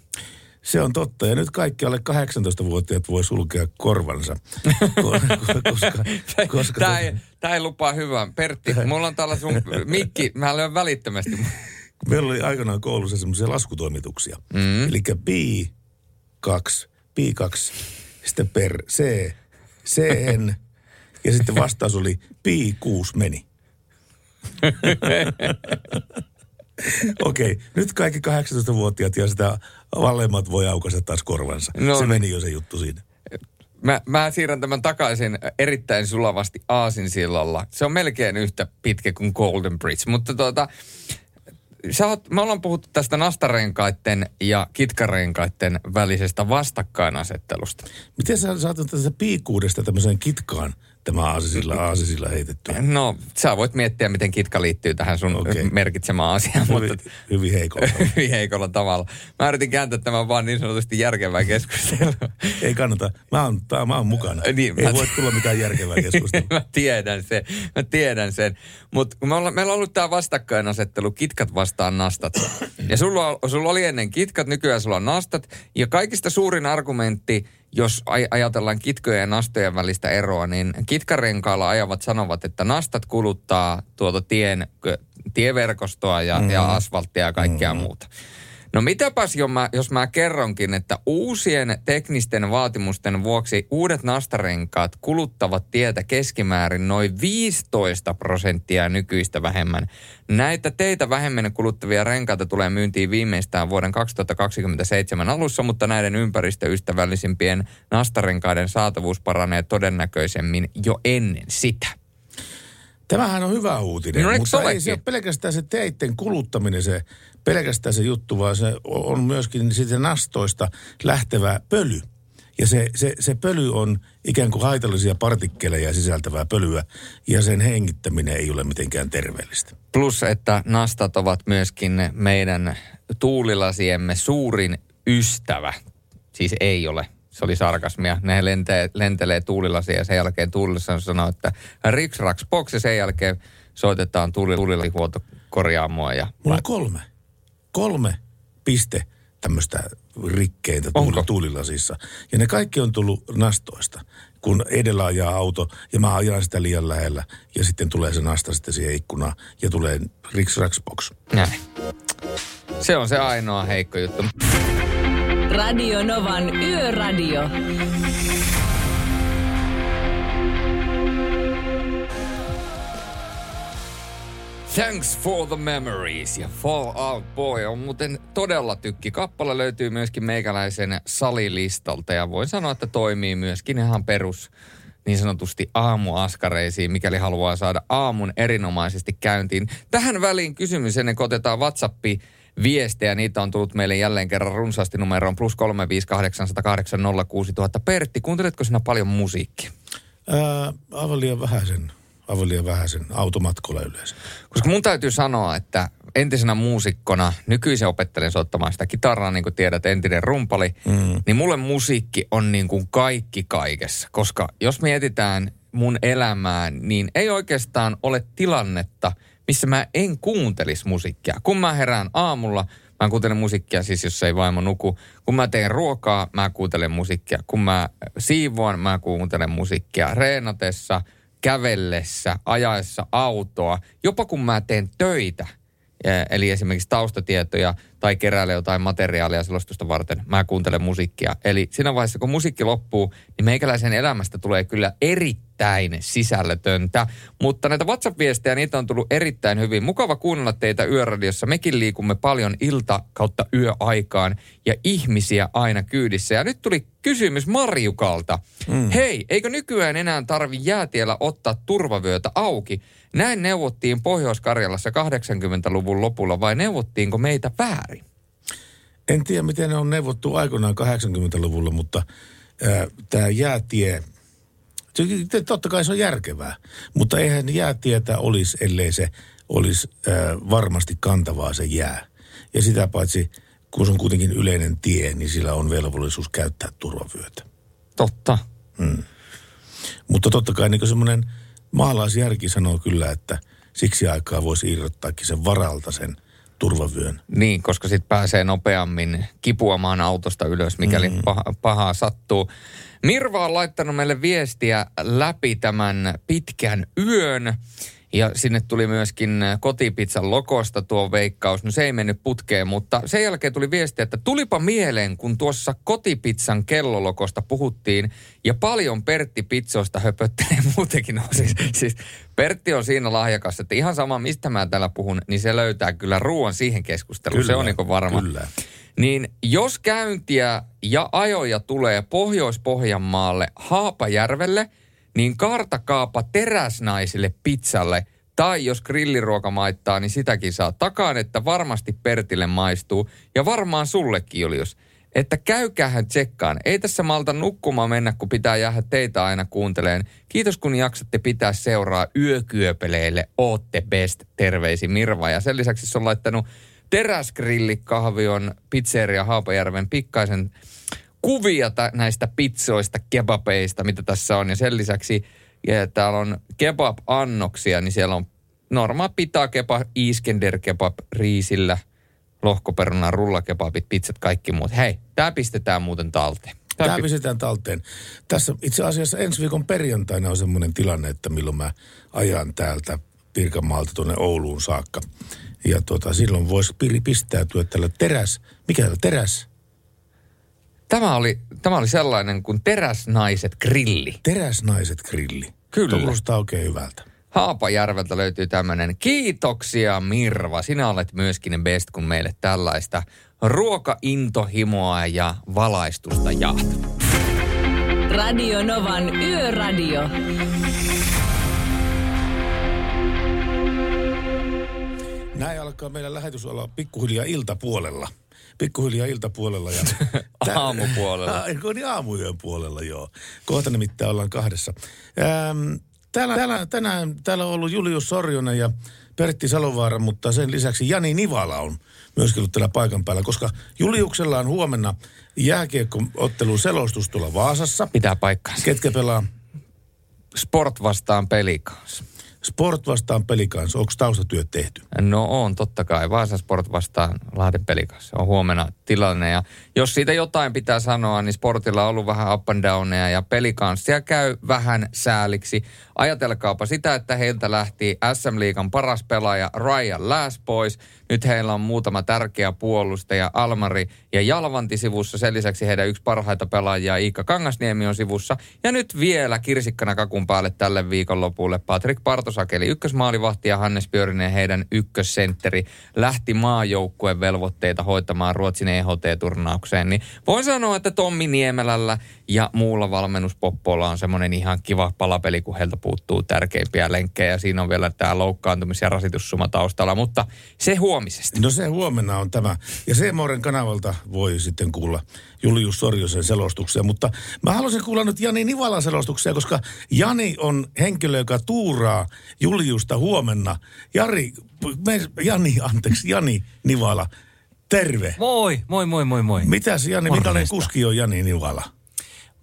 D: Se on totta. Ja nyt kaikki alle 18-vuotiaat voi sulkea korvansa. Ko- koska, koska
E: Tämä ei, tää ei lupaa hyvää. Pertti, mulla on täällä sun mikki. Mä lyön välittömästi.
D: Meillä oli aikanaan koulussa semmoisia laskutoimituksia. Mm. Eli pi 2, pi 2, sitten per c, cn, ja sitten vastaus oli pi 6 meni. Okei, okay, nyt kaikki 18-vuotiaat ja sitä valemmat voi aukaista taas korvansa.
E: No
D: se meni jo se juttu siinä.
E: Mä, mä siirrän tämän takaisin erittäin sulavasti Aasinsillalla. Se on melkein yhtä pitkä kuin Golden Bridge, mutta tuota, sä oot, me ollaan puhuttu tästä nastarenkaiden ja kitkarenkaiden välisestä vastakkainasettelusta.
D: Miten sä saat tästä piikuudesta tämmöiseen kitkaan tämä aasisilla, aasisilla heitetty?
E: No, sä voit miettiä, miten kitka liittyy tähän sun okay. Merkitsemään asiaan,
D: Hyvin,
E: mutta
D: hyvin heikolla.
E: hyvin heikolla tavalla. Mä yritin kääntää tämän vaan niin sanotusti järkevää keskustelua.
D: Ei kannata. Mä oon, tää, mä oon mukana.
E: Niin,
D: Ei
E: mä-
D: voi tulla mitään järkevää keskustelua.
E: mä tiedän sen, mä tiedän sen. Mutta me olla, meillä on ollut tämä vastakkainasettelu, kitkat vastaan nastat. Ja sulla, sulla oli ennen kitkat, nykyään sulla on nastat. Ja kaikista suurin argumentti, jos aj- ajatellaan kitkojen ja nastojen välistä eroa, niin kitkarenkaalla ajavat sanovat, että nastat kuluttaa tuota tien, tieverkostoa ja, mm. ja asfalttia ja kaikkea mm. muuta. No mitäpäs jos mä, jos mä kerronkin, että uusien teknisten vaatimusten vuoksi uudet nastarenkaat kuluttavat tietä keskimäärin noin 15 prosenttia nykyistä vähemmän. Näitä teitä vähemmän kuluttavia renkaita tulee myyntiin viimeistään vuoden 2027 alussa, mutta näiden ympäristöystävällisimpien nastarenkaiden saatavuus paranee todennäköisemmin jo ennen sitä.
D: Tämähän on hyvä uutinen,
E: No,
D: mutta ei se ole pelkästään se teitten kuluttaminen se, pelkästään se juttu, vaan se on myöskin sitten nastoista lähtevä pöly. Ja se, se, se pöly on ikään kuin haitallisia partikkeleja sisältävää pölyä, ja sen hengittäminen ei ole mitenkään terveellistä.
E: Plus, että nastat ovat myöskin meidän tuulilasiemme suurin ystävä. Siis ei ole. Se oli sarkasmia. Ne lentee, lentelee tuulilasia ja sen jälkeen tuulilassa sanoo, että riks raks box ja sen jälkeen soitetaan tuuli, tuulilihuoltokorjaamoa ja
D: Mulla on kolme. Kolme piste tämmöistä rikkeintä tuuli, tuulilasissa. Ja ne kaikki on tullut nastoista. Kun edellä ajaa auto ja mä ajan sitä liian lähellä ja sitten tulee se nasta sitten siihen ikkunaan ja tulee riks raks box.
E: Näin. Se on se ainoa heikko juttu.
C: Radio Novan Yöradio.
E: Thanks for the memories ja Fall Out Boy on muuten todella tykki. Kappale löytyy myöskin meikäläisen salilistalta ja voin sanoa, että toimii myöskin ihan perus niin sanotusti aamuaskareisiin, mikäli haluaa saada aamun erinomaisesti käyntiin. Tähän väliin kysymys ennen kuin otetaan WhatsAppi viestejä. Niitä on tullut meille jälleen kerran runsaasti numeroon plus 358806000. Pertti, kuunteletko sinä paljon musiikkia?
D: Ää, aivan liian vähäisen, aivan liian vähäisen automatkolla yleensä.
E: Koska mun täytyy sanoa, että entisenä muusikkona, nykyisin opettelen soittamaan sitä kitaraa, niin kuin tiedät, entinen rumpali, mm. niin mulle musiikki on niin kuin kaikki kaikessa. Koska jos mietitään mun elämää, niin ei oikeastaan ole tilannetta, missä mä en kuuntelisi musiikkia. Kun mä herään aamulla, mä kuuntelen musiikkia, siis jos ei vaimo nuku. Kun mä teen ruokaa, mä kuuntelen musiikkia. Kun mä siivoan, mä kuuntelen musiikkia. Reenatessa, kävellessä, ajaessa autoa, jopa kun mä teen töitä, eh, eli esimerkiksi taustatietoja tai keräilen jotain materiaalia selostusta varten, mä kuuntelen musiikkia. Eli siinä vaiheessa, kun musiikki loppuu, niin meikäläisen elämästä tulee kyllä erittäin sisällötöntä. Mutta näitä WhatsApp-viestejä, niitä on tullut erittäin hyvin. Mukava kuunnella teitä Yöradiossa. Mekin liikumme paljon ilta kautta yöaikaan ja ihmisiä aina kyydissä. Ja nyt tuli kysymys Marjukalta. Mm. Hei, eikö nykyään enää tarvi jäätiellä ottaa turvavyötä auki? Näin neuvottiin Pohjois-Karjalassa 80-luvun lopulla vai neuvottiinko meitä väärin?
D: En tiedä, miten ne on neuvottu aikoinaan 80-luvulla, mutta tämä jäätie, se- totta kai se on järkevää, mutta eihän jäätietä olisi, ellei se olisi ää, varmasti kantavaa se jää. Ja sitä paitsi, kun se on kuitenkin yleinen tie, niin sillä on velvollisuus käyttää turvavyötä.
E: Totta.
D: Mm. Mutta totta kai niin semmoinen maalaisjärki sanoo kyllä, että siksi aikaa voisi irrottaakin sen varalta sen turvavyön.
E: Niin, koska sitten pääsee nopeammin kipuamaan autosta ylös, mikäli mm. paha, pahaa sattuu. Mirva on laittanut meille viestiä läpi tämän pitkän yön. Ja sinne tuli myöskin kotipizzan lokosta tuo veikkaus. No se ei mennyt putkeen, mutta sen jälkeen tuli viesti, että tulipa mieleen, kun tuossa kotipizzan kellolokosta puhuttiin. Ja paljon Pertti Pizzoista höpöttelee muutenkin. No, siis, siis Pertti on siinä lahjakas, että ihan sama mistä mä täällä puhun, niin se löytää kyllä ruoan siihen keskusteluun.
D: Kyllä,
E: se on niin varma.
D: Kyllä.
E: Niin jos käyntiä ja ajoja tulee Pohjois-Pohjanmaalle Haapajärvelle, niin kartakaapa teräsnaisille pizzalle. Tai jos grilliruoka maittaa, niin sitäkin saa takaan, että varmasti Pertille maistuu. Ja varmaan sullekin, Julius. Että käykäähän tsekkaan. Ei tässä malta nukkumaan mennä, kun pitää jäädä teitä aina kuunteleen. Kiitos kun jaksatte pitää seuraa yökyöpeleille. Ootte best. Terveisi Mirva. Ja sen lisäksi se on laittanut teräsgrillikahvion pizzeria Haapajärven pikkaisen kuvia ta- näistä pizzoista, kebabeista, mitä tässä on. Ja sen lisäksi ja täällä on kebab-annoksia, niin siellä on normaa pitää kebab, iskender kebab riisillä, lohkoperunan rullakebabit, pizzat, kaikki muut. Hei, tämä pistetään muuten talteen. Tää
D: Tämä
E: pi-
D: pistetään talteen. Tässä itse asiassa ensi viikon perjantaina on semmoinen tilanne, että milloin mä ajan täältä Pirkanmaalta tuonne Ouluun saakka. Ja tota, silloin voisi pistäytyä tällä teräs, mikä täällä teräs?
E: Tämä oli, tämä oli sellainen kuin teräsnaiset grilli.
D: Teräsnaiset grilli.
E: Kyllä.
D: Kuulostaa oikein hyvältä.
E: Haapajärveltä löytyy tämmöinen. Kiitoksia Mirva. Sinä olet myöskin best, kun meille tällaista ruokaintohimoa ja valaistusta jaat.
C: Radio Novan Yöradio.
D: Näin alkaa meidän lähetys olla pikkuhiljaa iltapuolella. Pikkuhiljaa iltapuolella ja...
E: Aamupuolella.
D: Eikö niin aamuyön puolella, joo. Kohta nimittäin ollaan kahdessa. Ähm, täällä, täällä, tänään täällä on ollut Julius Sorjonen ja Pertti Salovaara, mutta sen lisäksi Jani Nivala on myöskin ollut täällä paikan päällä, koska Juliuksella on huomenna jääkiekko-ottelun selostus tuolla Vaasassa.
E: Pitää paikkaansa.
D: Ketkä pelaa?
E: Sport vastaan pelikanssa.
D: Sport vastaan pelikanssa. Onko taustatyöt tehty?
E: No on, totta kai. Vaasa Sport vastaan Lahden pelikanssa. On huomenna tilanne. Ja jos siitä jotain pitää sanoa, niin Sportilla on ollut vähän up and downeja ja pelikanssia käy vähän sääliksi. Ajatelkaapa sitä, että heiltä lähti SM-liigan paras pelaaja Ryan Last pois. Nyt heillä on muutama tärkeä puolustaja, Almari ja Jalvanti sivussa. Sen lisäksi heidän yksi parhaita pelaajia, Iikka Kangasniemi on sivussa. Ja nyt vielä kirsikkana kakun päälle tälle viikonlopulle Patrick Partosakeli ykkösmaalivahti ja Hannes Pyörinen heidän ykkössentteri lähti maajoukkueen velvoitteita hoitamaan Ruotsin EHT-turnaukseen. Niin voin sanoa, että Tommi Niemelällä ja muulla valmennuspoppolla on semmoinen ihan kiva palapeli, kun heiltä puuttuu tärkeimpiä lenkkejä. Ja siinä on vielä tämä loukkaantumis- ja rasitussuma taustalla, mutta se huomisesta.
D: No se huomenna on tämä. Ja Seemoren kanavalta voi sitten kuulla Julius Sorjosen selostuksia. Mutta mä haluaisin kuulla nyt Jani Nivalan selostuksia, koska Jani on henkilö, joka tuuraa Juliusta huomenna. Jari, me, Jani, anteeksi, Jani Nivala, terve.
R: Moi, moi, moi, moi, moi.
D: Mitäs Jani,
R: Morjesta.
D: minkälainen kuski on Jani Nivala?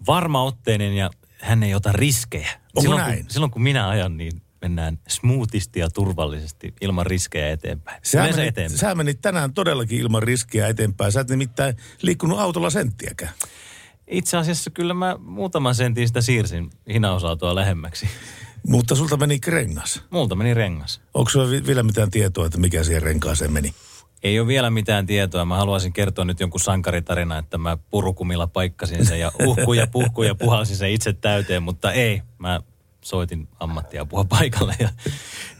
R: Varmaotteinen ja hän ei ota riskejä.
D: Onko
R: silloin,
D: näin?
R: Kun, silloin kun minä ajan, niin mennään smoothisti ja turvallisesti ilman riskejä eteenpäin.
D: Sä menit,
R: eteenpäin.
D: sä menit tänään todellakin ilman riskiä eteenpäin. Sä et nimittäin liikkunut autolla senttiäkään.
R: Itse asiassa kyllä mä muutaman sentin sitä siirsin hinaosautua lähemmäksi.
D: Mutta sulta meni rengas.
R: Multa meni rengas.
D: Onko sulla vi- vielä mitään tietoa, että mikä siihen renkaaseen meni?
R: Ei ole vielä mitään tietoa. Mä haluaisin kertoa nyt jonkun sankaritarina, että mä purukumilla paikkasin sen ja uhku ja puhku ja puhalsin sen itse täyteen, mutta ei. Mä soitin ammattiapua paikalle ja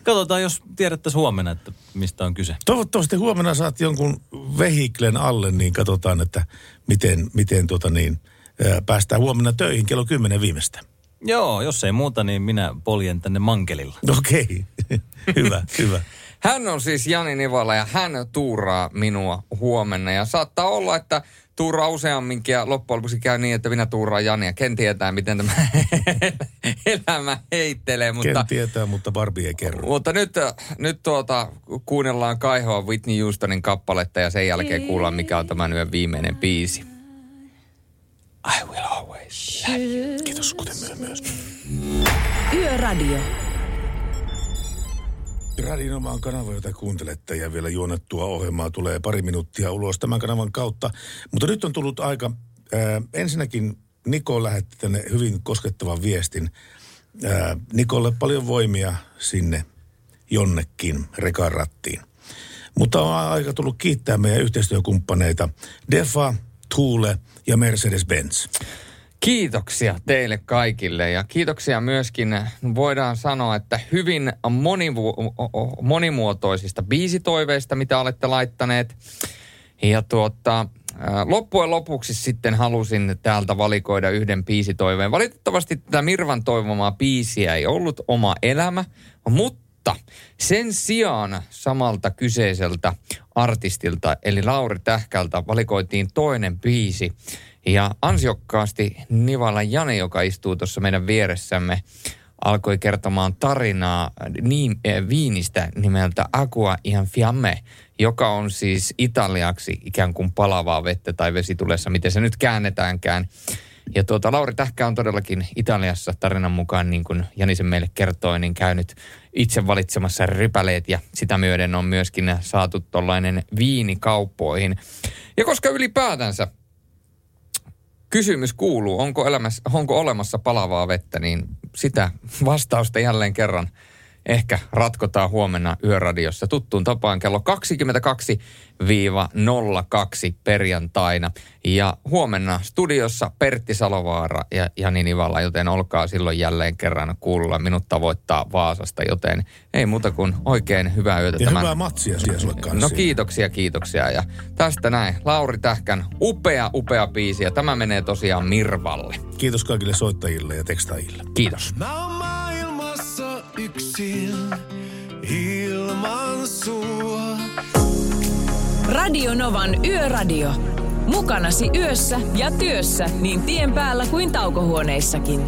R: katsotaan, jos tiedettäisiin huomenna, että mistä on kyse.
D: Toivottavasti huomenna saat jonkun vehiklen alle, niin katsotaan, että miten, miten tuota niin, ää, päästään huomenna töihin kello 10 viimeistä.
R: Joo, jos ei muuta, niin minä poljen tänne mankelilla.
D: Okei, hyvä, hyvä.
E: Hän on siis Jani Nivala ja hän tuuraa minua huomenna. Ja saattaa olla, että tuuraa useamminkin ja loppujen lopuksi käy niin, että minä tuuraan Jania. Ken tietää, miten tämä elämä heittelee. Mutta,
D: Ken tietää, mutta Barbie ei kerro.
E: mutta nyt, nyt tuota, kuunnellaan kaihoa Whitney Houstonin kappaletta ja sen jälkeen kuullaan, mikä on tämän yön viimeinen biisi. I will always love you.
D: Kiitos, kuten myö myös.
C: Yöradio.
D: Radinomaan kanava, jota kuuntelette ja vielä juonettua ohjelmaa tulee pari minuuttia ulos tämän kanavan kautta. Mutta nyt on tullut aika, ää, ensinnäkin Niko lähetti tänne hyvin koskettavan viestin. Ää, Nikolle paljon voimia sinne jonnekin rekan rattiin. Mutta on aika tullut kiittää meidän yhteistyökumppaneita Defa, Thule ja Mercedes-Benz.
E: Kiitoksia teille kaikille ja kiitoksia myöskin, voidaan sanoa, että hyvin monivu- monimuotoisista biisitoiveista, mitä olette laittaneet. Ja tuota, loppujen lopuksi sitten halusin täältä valikoida yhden biisitoiveen. Valitettavasti tätä Mirvan toivomaa biisiä ei ollut oma elämä, mutta sen sijaan samalta kyseiseltä artistilta, eli Lauri Tähkältä, valikoitiin toinen biisi. Ja ansiokkaasti Nivala Jane, joka istuu tuossa meidän vieressämme, alkoi kertomaan tarinaa niin, äh, viinistä nimeltä Aqua ihan fiamme, joka on siis italiaksi ikään kuin palavaa vettä tai vesitulessa, miten se nyt käännetäänkään. Ja tuota, Lauri Tähkä on todellakin Italiassa tarinan mukaan, niin kuin Janisen meille kertoi, niin käynyt itse valitsemassa rypäleet ja sitä myöden on myöskin saatu tuollainen viini kauppoihin. Ja koska ylipäätänsä kysymys kuuluu, onko, elämässä, onko olemassa palavaa vettä, niin sitä vastausta jälleen kerran ehkä ratkotaan huomenna Yöradiossa tuttuun tapaan kello 22-02 perjantaina. Ja huomenna studiossa Pertti Salovaara ja Jani Nivala, joten olkaa silloin jälleen kerran kuulla. Minut tavoittaa Vaasasta, joten ei muuta kuin oikein hyvää yötä.
D: Ja
E: tämän-
D: hyvää matsia siellä sulle kanssa.
E: No kiitoksia, kiitoksia. Ja tästä näin, Lauri Tähkän upea, upea biisi. Ja tämä menee tosiaan Mirvalle.
D: Kiitos kaikille soittajille ja tekstaajille.
E: Kiitos.
S: Mä oon maailmassa yksin ilman sua.
C: Radio Novan Yöradio. Mukanasi yössä ja työssä niin tien päällä kuin taukohuoneissakin.